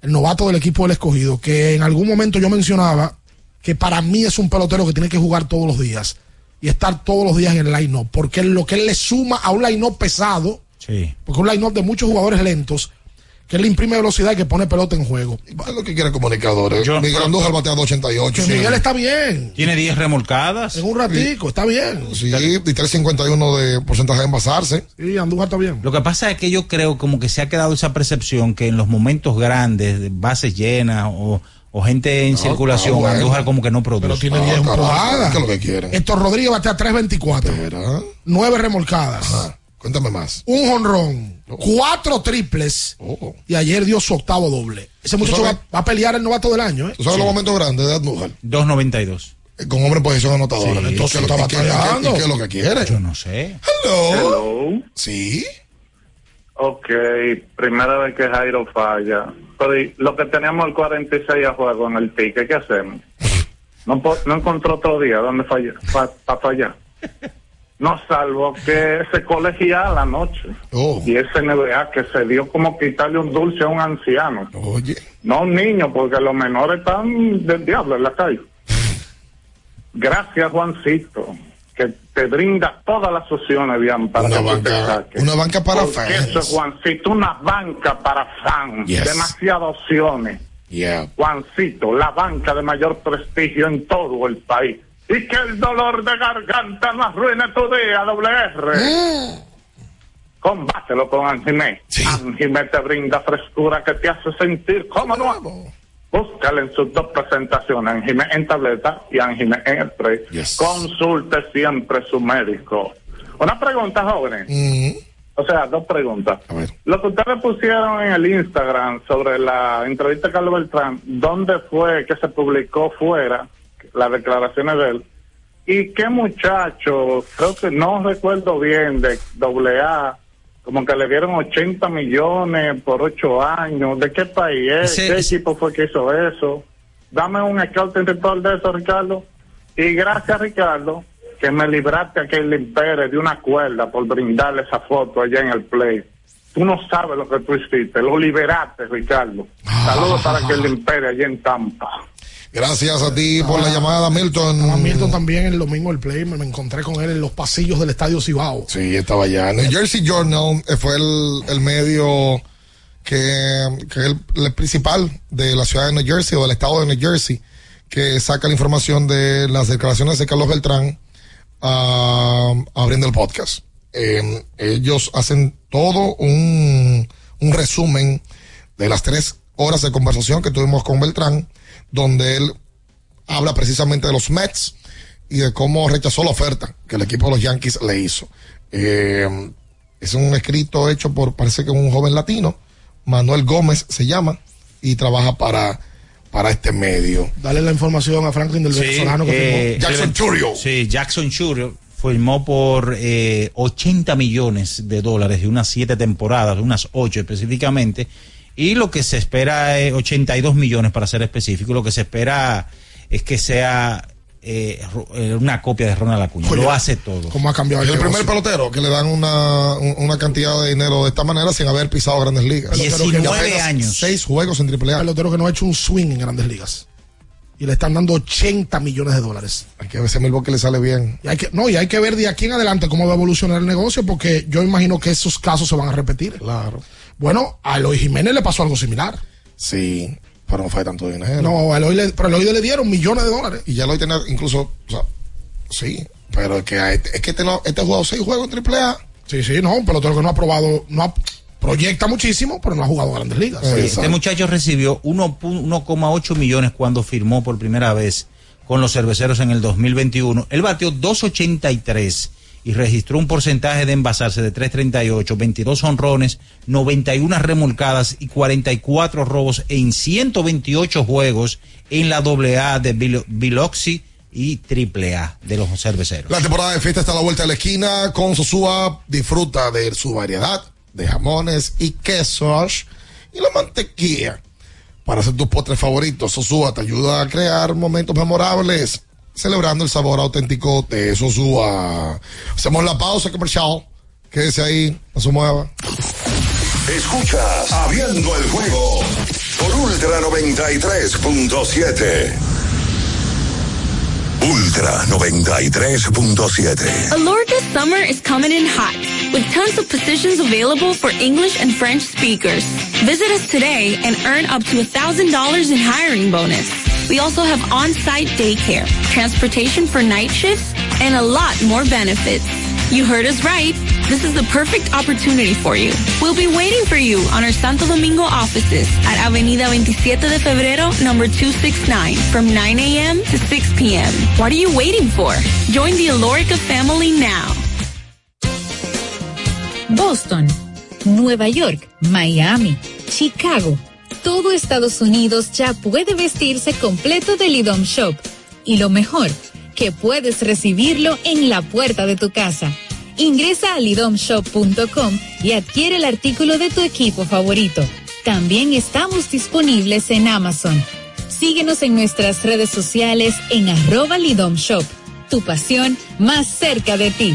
el novato del equipo del escogido, que en algún momento yo mencionaba que para mí es un pelotero que tiene que jugar todos los días y estar todos los días en el line-up, porque lo que él le suma a un line-up pesado, Sí. porque un line-up de muchos jugadores lentos, que él le imprime velocidad y que pone pelota en juego. Es lo que quiere comunicadores. Yo- Miguel Andújar batea 288. Que Miguel está bien. Tiene 10 remolcadas. En un ratico, está bien. Sí, y 351 de porcentaje de envasarse. Sí, Andújar está bien. Lo que pasa es que yo creo como que se ha quedado esa percepción que en los momentos grandes, de bases llenas o, o gente en circulación, bueno. Andújar como que no produce. Pero tiene 10 empujadas. ¿Qué es lo que quieren? Héctor Rodríguez batea 324. 9 remolcadas. Cuéntame más. Un jonrón. Cuatro triples. Y ayer dio su octavo doble. Ese muchacho va, a pelear el novato del año, ¿eh? ¿Tú sabes los momentos grandes de Andújar? 2.92. Eh, Con hombre en posición anotadora. Sí, Entonces, sí. ¿qué, está qué- batallando. qué- qué es lo que quiere? Yo no sé. Hello. Sí. Ok, primera vez que Jairo falla. Pero y lo que teníamos el 46 a juego en el ticket, ¿qué hacemos? No, encontró otro día donde falla, para fallar. No, salvo que ese colegial anoche Oh. y ese NBA que se dio como quitarle un dulce a un anciano. Oye. No a un niño, porque los menores están del diablo en la calle. Gracias, Juancito, que te brinda todas las opciones, bien, para Una que tú te banca, una banca para Porque fans. eso es, Juancito, una banca para fans. Yes. Demasiadas opciones. Yeah. Juancito, la banca de mayor prestigio en todo el país. Y que el dolor de garganta no arruine tu día, doble R. Combátelo con Anjimé. Anjimé te brinda frescura que te hace sentir como nuevo. Búscale en sus dos presentaciones, Anjimé en tableta y Anjimé en spray. Consulte siempre su médico. Una pregunta, jóvenes. O sea, dos preguntas. Lo que ustedes pusieron en el Instagram sobre la entrevista de Carlos Beltrán, ¿dónde fue que se publicó fuera las declaraciones de él? ¿Y qué muchacho, creo que no recuerdo bien, de doble A, como que le dieron 80 millones por ocho años? ¿De qué país es? Ese- ¿Qué equipo fue que hizo eso? Dame un scouting report de eso, Ricardo. Y gracias, Ricardo, que me libraste a Kaylin Pérez de una cuerda por brindarle esa foto allá en el play. Tú no sabes lo que tú hiciste, lo liberaste, Ricardo. Saludos para Kaylin Pérez allá en Tampa. Gracias a ti por la llamada, Milton. A Milton también el domingo el play, me, me encontré con él en los pasillos del estadio Cibao. Sí, estaba allá. New Jersey Journal eh, fue el, el medio que, que es el, el principal de la ciudad de New Jersey o del estado de New Jersey que saca la información de las declaraciones de Carlos Beltrán ah, abriendo el podcast. Eh, ellos hacen todo un, un resumen de las tres horas de conversación que tuvimos con Beltrán, donde él habla precisamente de los Mets y de cómo rechazó la oferta que el equipo de los Yankees le hizo. Eh, es un escrito hecho por, parece que un joven latino, Manuel Gómez se llama, y trabaja para, para este medio. Dale la información a Franklin del venezolano que eh, firmó. Jackson Churio. Sí, Jackson Churio firmó por eh, 80 millones de dólares de unas siete temporadas, unas ocho específicamente, y lo que se espera es 82 millones para ser específico, lo que se espera es que sea eh, eh, una copia de Ronald Acuña, Oye, lo hace todo. ¿Cómo ha cambiado el el primer pelotero que le dan una, un- una cantidad de dinero de esta manera sin haber pisado grandes ligas. Pelotero que 19 apenas años. Seis juegos en AAA. pelotero que no ha hecho un swing en grandes ligas. Y le están dando 80 millones de dólares. Hay que ver si a Milwaukee le sale bien. Y hay que, no, y hay que ver de aquí en adelante cómo va a evolucionar el negocio, porque yo imagino que esos casos se van a repetir. Claro. Bueno, a Eloy Jiménez le pasó algo similar. Sí, pero no fue tanto dinero. No, a Eloy le, pero a Eloy le dieron millones de dólares. Y ya lo tenía incluso, o sea, sí, pero es que, a este, es que este, no, este ha jugado seis juegos en AAA. Sí, sí, no, un pelotero que no ha probado, no ha- proyecta muchísimo, pero no ha jugado grandes ligas. Sí, este muchacho recibió 1 pu- 1,8 millones cuando firmó por primera vez con los cerveceros en el 2021. Él batió 2.83 y registró un porcentaje de envasarse de 3.38, 22 honrones, 91 remolcadas y 44 robos en 128 juegos en la AA de Bil- Biloxi y AAA de los cerveceros. La temporada de fiesta está a la vuelta de la esquina. Con Sosúa disfruta de su variedad de jamones y quesos y la mantequilla para hacer tus postres favoritos. Sosúa te ayuda a crear momentos memorables, celebrando el sabor auténtico de Sosúa. Hacemos la pausa comercial. Quédese ahí, no se mueva. Escuchas Abriendo el juego por Ultra 93.7. Ultra 93.7. Alorca's summer is coming in hot, with tons of positions available for English and French speakers. Visit us today and earn up to $1,000 in hiring bonus. We also have on-site daycare, transportation for night shifts, and a lot more benefits. You heard us right. This is the perfect opportunity for you. We'll be waiting for you on our Santo Domingo offices at Avenida 27 de Febrero, number 269, from 9 a.m. to 6 p.m. What are you waiting for? Join the Alorica family now. Boston, Nueva York, Miami, Chicago. Todo Estados Unidos ya puede vestirse completo del IDOM Shop. Y lo mejor, que puedes recibirlo en la puerta de tu casa. Ingresa a lidomshop.com y adquiere el artículo de tu equipo favorito. También estamos disponibles en Amazon. Síguenos en nuestras redes sociales en arroba lidomshop. Tu pasión más cerca de ti.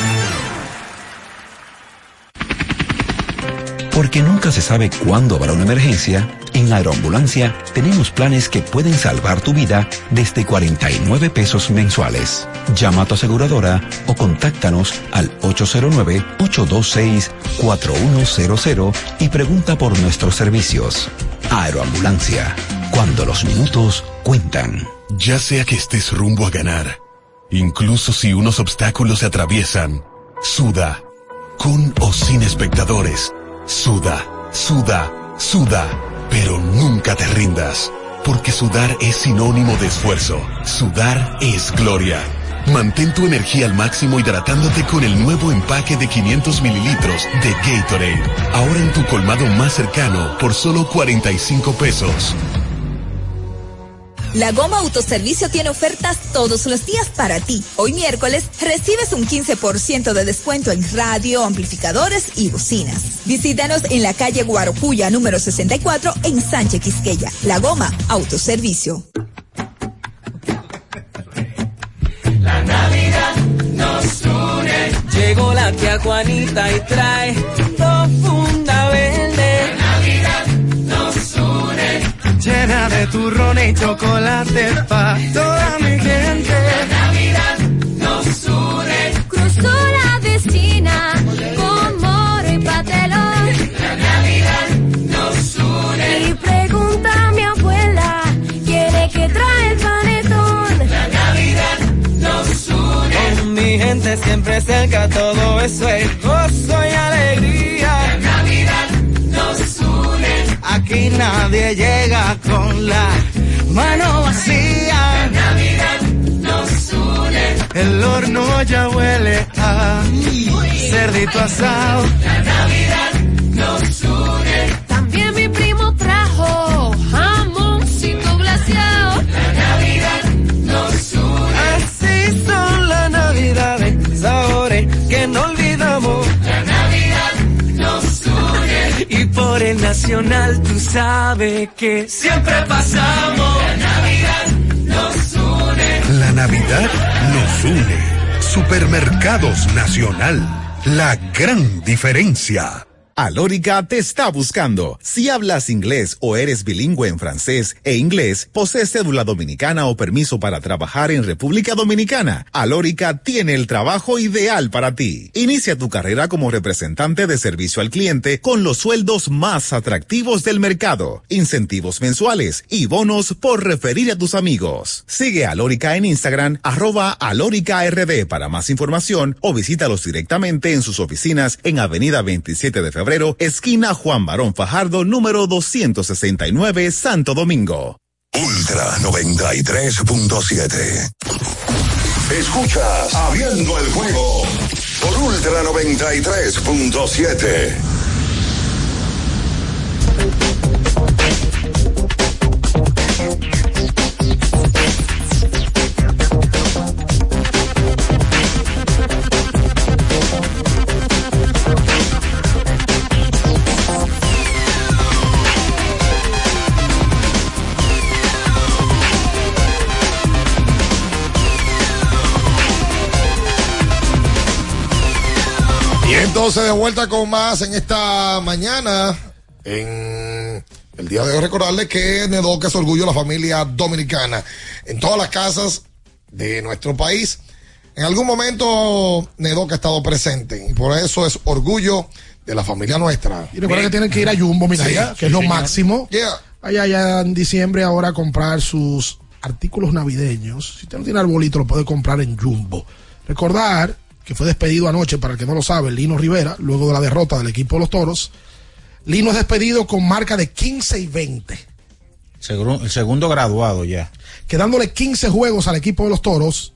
Porque nunca se sabe cuándo habrá una emergencia, en Aeroambulancia tenemos planes que pueden salvar tu vida desde 49 pesos mensuales. Llama a tu aseguradora o contáctanos al 809-826-4100 y pregunta por nuestros servicios. Aeroambulancia, cuando los minutos cuentan. Ya sea que estés rumbo a ganar, incluso si unos obstáculos se atraviesan, suda, con o sin espectadores Suda, suda, suda, pero nunca te rindas, porque sudar es sinónimo de esfuerzo. Sudar es gloria. Mantén tu energía al máximo hidratándote con el nuevo empaque de 500 mililitros de Gatorade. Ahora en tu colmado más cercano por solo 45 pesos. La Goma Autoservicio tiene ofertas todos los días para ti. Hoy miércoles recibes un 15% de descuento en radio, amplificadores y bocinas. Visítanos en la calle Guarocuya número 64 en Sánchez Quisqueya. La Goma Autoservicio. La Navidad nos une. Llegó la tía Juanita y trae llena de turrón y chocolate para toda mi gente. La Navidad nos une. Cruzó la vecina con moro y patelón. La Navidad nos une. Y pregunta a mi abuela, ¿quiere que trae el panetón? La Navidad nos une. Con mi gente siempre cerca, todo eso es gozo y alegría. Aquí nadie llega con la mano vacía. La Navidad nos une. El horno ya huele a cerdito asado. La Navidad nos une. Nacional tú sabes que siempre pasamos. La Navidad nos une. La Navidad nos une. Supermercados Nacional. La gran diferencia. Alórica te está buscando. Si hablas inglés o eres bilingüe en francés e inglés, posees cédula dominicana o permiso para trabajar en República Dominicana, Alórica tiene el trabajo ideal para ti. Inicia tu carrera como representante de servicio al cliente con los sueldos más atractivos del mercado, incentivos mensuales y bonos por referir a tus amigos. Sigue a Alórica en Instagram, arroba alóricard para más información o visítalos directamente en sus oficinas en Avenida 27 de Esquina Juan Barón Fajardo, número 269, Santo Domingo. Ultra 93.7. Escuchas Abriendo el juego por Ultra 93.7. entonces de vuelta con más en esta mañana, en el día de hoy recordarle que Nedoca es orgullo de la familia dominicana. En todas las casas de nuestro país, en algún momento Nedoca ha estado presente y por eso es orgullo de la familia nuestra. Y recuerda que tienen que ir a Jumbo, mira, Sí, allá, que sí, es lo señor. máximo. Yeah. Allá, allá en diciembre ahora a comprar sus artículos navideños. Si usted no tiene arbolito, lo puede comprar en Jumbo. Recordar que fue despedido anoche, para el que no lo sabe, Lino Rivera, luego de la derrota del equipo de los Toros. Lino es despedido con marca de 15 y 20, Seguro- el segundo graduado ya. quedándole 15 juegos al equipo de los Toros.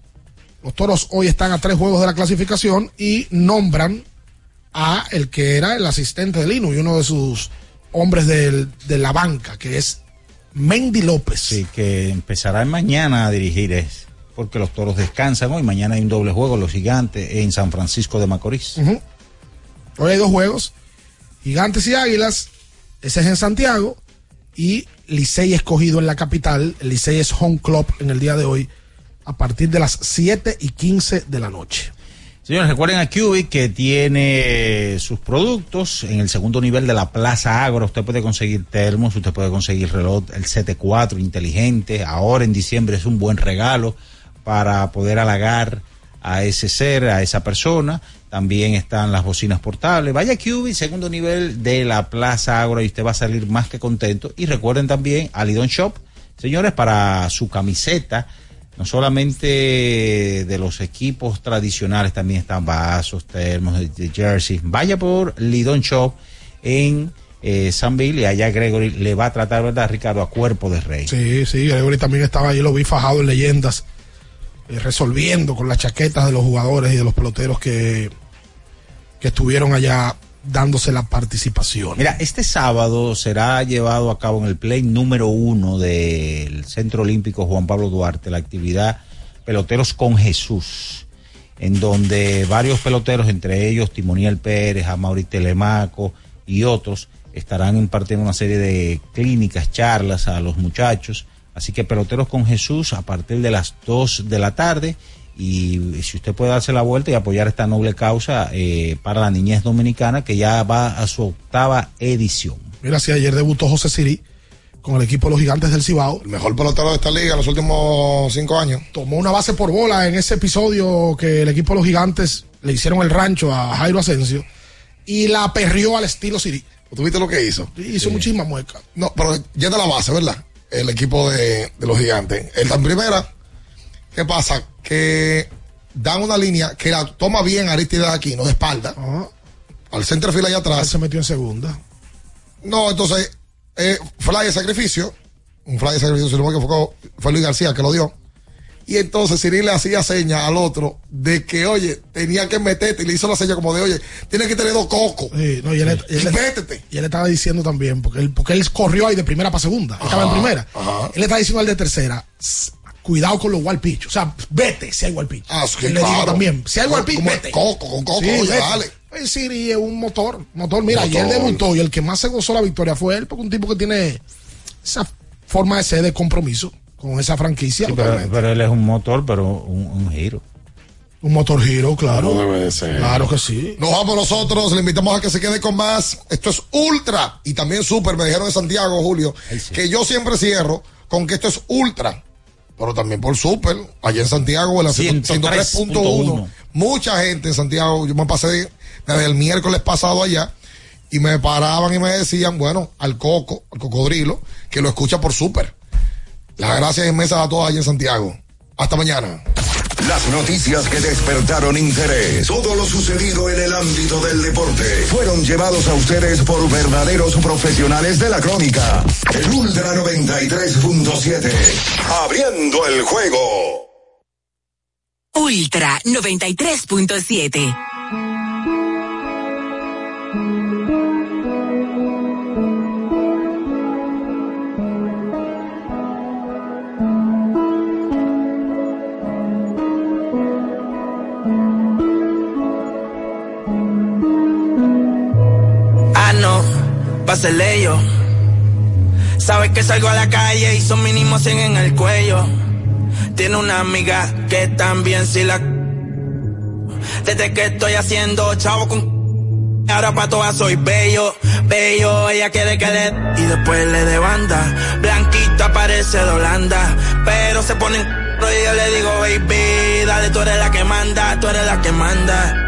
Los Toros hoy están a tres juegos de la clasificación y nombran a el que era el asistente de Lino y uno de sus hombres del- de la banca, que es Mendy López. Sí, que empezará mañana a dirigir es. Porque los toros descansan hoy. Mañana hay un doble juego, los gigantes en San Francisco de Macorís. Hoy hay dos juegos, Gigantes y Águilas, ese es en Santiago, y Licey escogido en la capital, el Licey es home club en el día de hoy, a partir de las 7 y 15 de la noche. Señores, recuerden a Cubic que tiene sus productos en el segundo nivel de la Plaza Agro. Usted puede conseguir termos, usted puede conseguir reloj, el CT4 inteligente. Ahora en diciembre es un buen regalo para poder halagar a ese ser, a esa persona. También están las bocinas portables. Vaya Cubic, segundo nivel de la Plaza Agro y usted va a salir más que contento. Y recuerden también Lidon Shop, señores, para su camiseta no solamente de los equipos tradicionales, también están vasos, termos, de, jerseys. Vaya por Lidon Shop en eh, San Bill y allá Gregory le va a tratar, ¿verdad, Ricardo? A cuerpo de rey. Sí, sí, Gregory también estaba ahí, lo vi fajado en leyendas, eh, resolviendo con las chaquetas de los jugadores y de los peloteros que, que estuvieron allá dándose la participación. Mira, este sábado será llevado a cabo en el play número uno del Centro Olímpico Juan Pablo Duarte la actividad Peloteros con Jesús, en donde varios peloteros, entre ellos Timoniel Pérez, Amaury Telemaco y otros, estarán impartiendo una serie de clínicas, charlas a los muchachos. Así que Peloteros con Jesús a partir de las 2 de la tarde. Y si usted puede darse la vuelta y apoyar esta noble causa eh, para la niñez dominicana, que ya va a su octava edición. Mira, si ayer debutó José Siri con el equipo de los gigantes del Cibao. El mejor pelotero de esta liga en los últimos cinco años. Tomó una base por bola en ese episodio que el equipo de los gigantes le hicieron el rancho a Jairo Asensio y la perrió al estilo Siri. ¿Tú viste lo que hizo? Hizo muchísimas muecas. No, pero yendo a la base, ¿verdad? El equipo de, de los gigantes. Él está en primera. ¿Qué pasa? Que dan una línea que la toma bien Aristides Aquino de espalda. Al centro fila allá atrás. se metió en segunda. No, entonces, eh, fly de sacrificio. Un fly de sacrificio, si no me equivoco, fue Luis García que lo dio. Y entonces Siri le hacía seña al otro de que, oye, tenía que meterte. Y le hizo la seña como de, oye, tienes que tener dos cocos. Sí, no, y él, y él- Métete. y él estaba diciendo también, porque él, porque él corrió ahí de primera para segunda. Estaba en primera. Él le estaba diciendo al de tercera, "S- cuidado con los wild pitch. O sea, vete si hay wild pitch. Ah, sí, Él le dijo claro. también, si hay wild pitch, vete. coco, con coco, oye, vete. dale. El Siri es un motor, motor. Mira, Motor. ayer debutó y el que más se gozó la victoria fue él, porque un tipo que tiene esa forma de ser de compromiso con esa franquicia. Sí, pero, pero él es un motor, pero un, un giro. Un motor giro, claro. No debe de ser. Claro que sí. Nos vamos nosotros, le invitamos a que se quede con más. Esto es ultra y también super, me dijeron de Santiago, Julio, que yo siempre cierro con que esto es ultra, pero también por super, allá en Santiago, en la 103.1. Mucha gente en Santiago, yo me pasé desde el miércoles pasado allá y me paraban y me decían, bueno, al coco, al cocodrilo, que lo escucha por super. Las gracias inmensas a todos allá en Santiago. Hasta mañana. Las noticias que despertaron interés, todo lo sucedido en el ámbito del deporte, fueron llevados a ustedes por verdaderos profesionales de la crónica. El Ultra 93.7, abriendo el juego. Ultra 93.7. yo. Sabes que salgo a la calle y son mínimo 100 en el cuello. Tiene una amiga que también si la. Desde que estoy haciendo chavo con. Ahora pa' todas soy bello, bello, ella quiere que le... Y después le de banda, blanquita parece de Holanda, pero se ponen... Y yo le digo, baby, dale, tú eres la que manda, tú eres la que manda.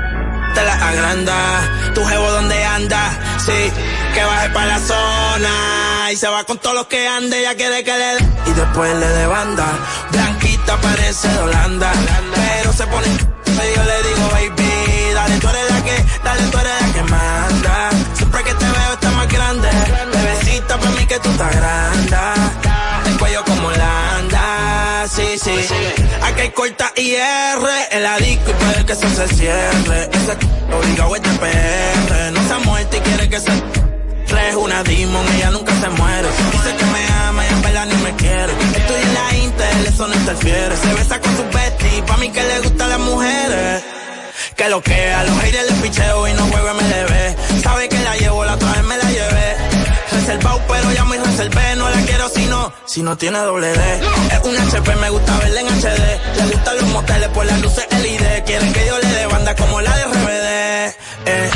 Te la agranda, tu jevo donde anda, sí, que baje pa' la zona. Y se va con todos los que ande, ella quiere que le... Y después le de banda, blanquita parece de Holanda, pero se pone... Y yo le digo, baby, dale, tú eres la que, dale, tú eres la que manda. Siempre que te veo está más grande. Bebecita para mí que tú estás grande. El cuello como Holanda, sí, sí. Aquí hay corta IR en la disco y puede que eso se cierre. Ese obligado es de PR. No se ha muerto y quiere que se es una demon, ella nunca se muere. Dice que me ama y en verdad ni me quiere. Estoy en la Intel, eso no interfiere. Se besa con su bestie, pa' mí que le gustan las mujeres. Que lo que a los haters les picheo y no juego MLB. Sabe que la llevo, la otra vez me la llevé. Reservado, pero ya muy reservé. No la quiero si no, si no tiene doble D. Es un HP, me gusta verla en HD. Le gustan los moteles por las luces LED. Quieren que yo le dé banda como la de RBD. Eh,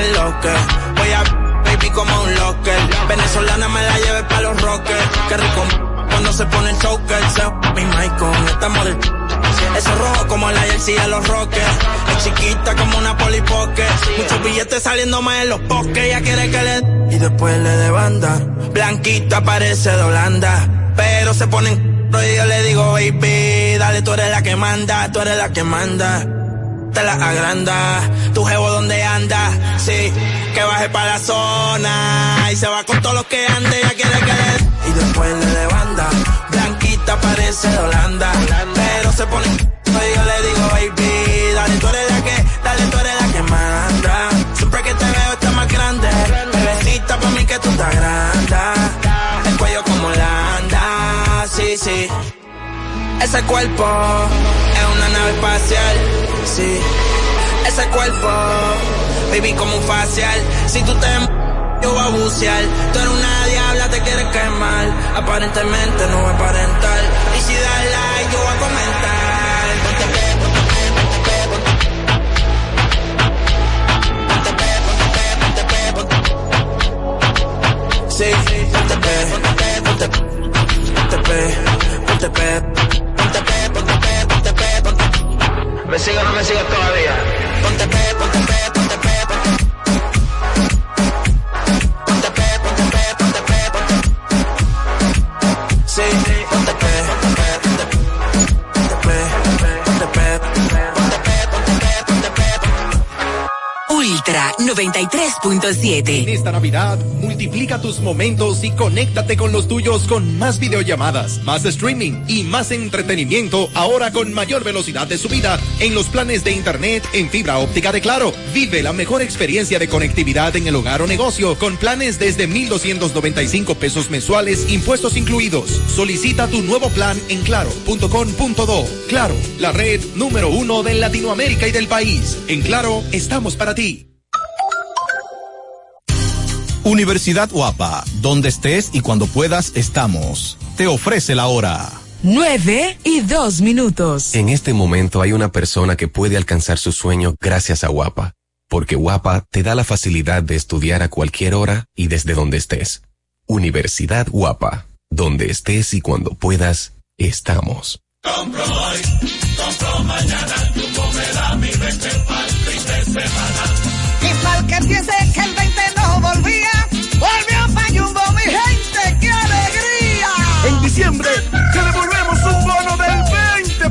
es lo que voy a como un locker. Venezolana me la lleve pa' los rockers. Qué rico cuando se pone el choker. Mi mic con esta model. Eso rojo como la jersey de los rockers. Es chiquita como una polipoque. Muchos billetes saliendo más en los poques. Ella quiere que le y después le de banda. Blanquita parece de Holanda. Pero se ponen y yo le digo, baby, dale, tú eres la que manda, tú eres la que manda te la agranda. Tu jevo donde anda, sí, que baje pa' la zona. Y se va con todos los que ande, ya quiere que le... Y después le de banda, blanquita parece de Holanda. Pero se pone... Y yo le digo, baby, dale, tú eres la que, dale, tú eres la que manda. Siempre que te veo está más grande. Bebecita pa' mí que tú estás grande. El cuello como Holanda, sí, sí. Ese cuerpo es una nave espacial, sí. Ese cuerpo, baby, como un facial. Si tú te yo voy a bucear. Tú eres una diabla, te quieres quemar. Aparentemente no voy a. Y si das like, yo voy a comentar. Ponte pe, ponte pe, ponte pe, ponte Ponte pe, ponte pe, ponte pe. Sí, ponte pe, ponte pe, ponte pe, ponte ¿Me sigo no me sigo todavía? Ponte pe, ponte pe, 93.7. En esta Navidad, multiplica tus momentos y conéctate con los tuyos con más videollamadas, más streaming y más entretenimiento ahora con mayor velocidad de subida en los planes de internet en fibra óptica de Claro. Vive la mejor experiencia de conectividad en el hogar o negocio con planes desde 1,295 pesos mensuales, impuestos incluidos. Solicita tu nuevo plan en claro.com.do. Claro, la red número uno de Latinoamérica y del país. En Claro, estamos para ti. Universidad Guapa, donde estés y cuando puedas estamos. Te ofrece la hora. 9 y 2 minutos. En este momento hay una persona que puede alcanzar su sueño gracias a Guapa, porque Guapa te da la facilidad de estudiar a cualquier hora y desde donde estés. Universidad Guapa, donde estés y cuando puedas, estamos. Compro hoy, compro mañana, Jumbo me da mi 20 pa'l fin de semana. Y para el que diciembre te devolvemos un bono del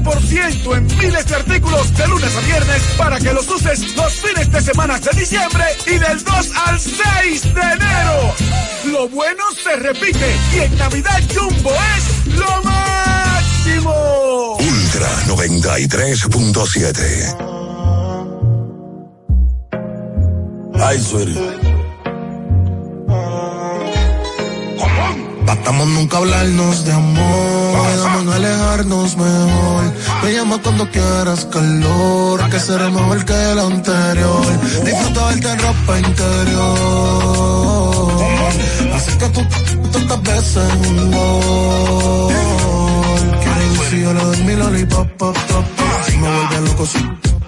20% en miles de artículos de lunes a viernes para que los uses los fines de semana de diciembre y del 2 al 6 de enero. Lo bueno se repite y en Navidad Jumbo es lo máximo. Ultra 93.7. Ay, sweetie. Tratamos nunca hablarnos de amor, quedamos alejarnos mejor. Me llama cuando quieras calor, que será mejor que el anterior. Disfruta verte en ropa interior. Así que tú tantas veces un gol. Quiero si yo le doy mi lollipop, pop, pop, pop. Me vuelve loco si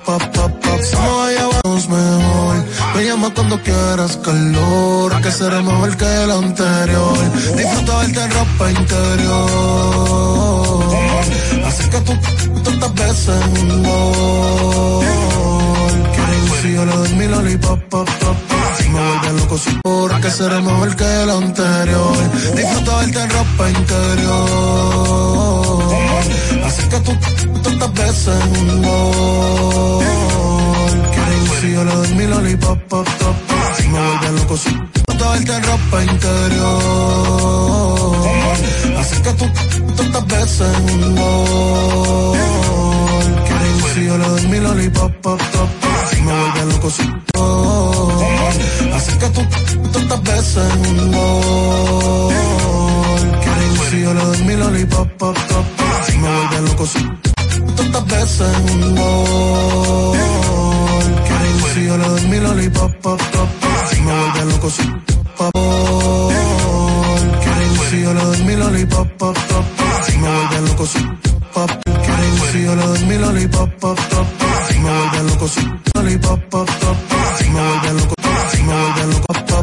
pop, pop, pop. Si no vayamos mejor. Me llama cuando quieras calor, que será mejor que el anterior. Disfruta verte en ropa interior. Así que tú, estás veces en un gol. Si yo le doy mi lollipop, pop, pop, pop, me vuelve loco su por que será mejor que el anterior. Disfruta verte en ropa interior. Así que tú, estás veces un gol. Que si yo le doy mi lollipop, pop, pop, pop, me vuelve loco su Disfruta verte en ropa interior. Así que tú, estás veces un gol. Que si yo le doy mi lollipop, pop, pop, pop, me vuelve loco su Así que tú, estás veces un gol. Si yo le doy mi lollipop, pop, pop, pop, me vuelve loco Tú estás veces un gol. Si yo le doy mi lollipop, pop, pop, pop, me vuelve loco pop. Que si yo le doy mi lollipop, pop, pop, pop, me vuelve loco su pop. Si yo le doy mi lollipop, pop, pop, pop, me vuelve loco su lollipop, pop, pop, pop, me vuelve loco, me vuelve loco, pop.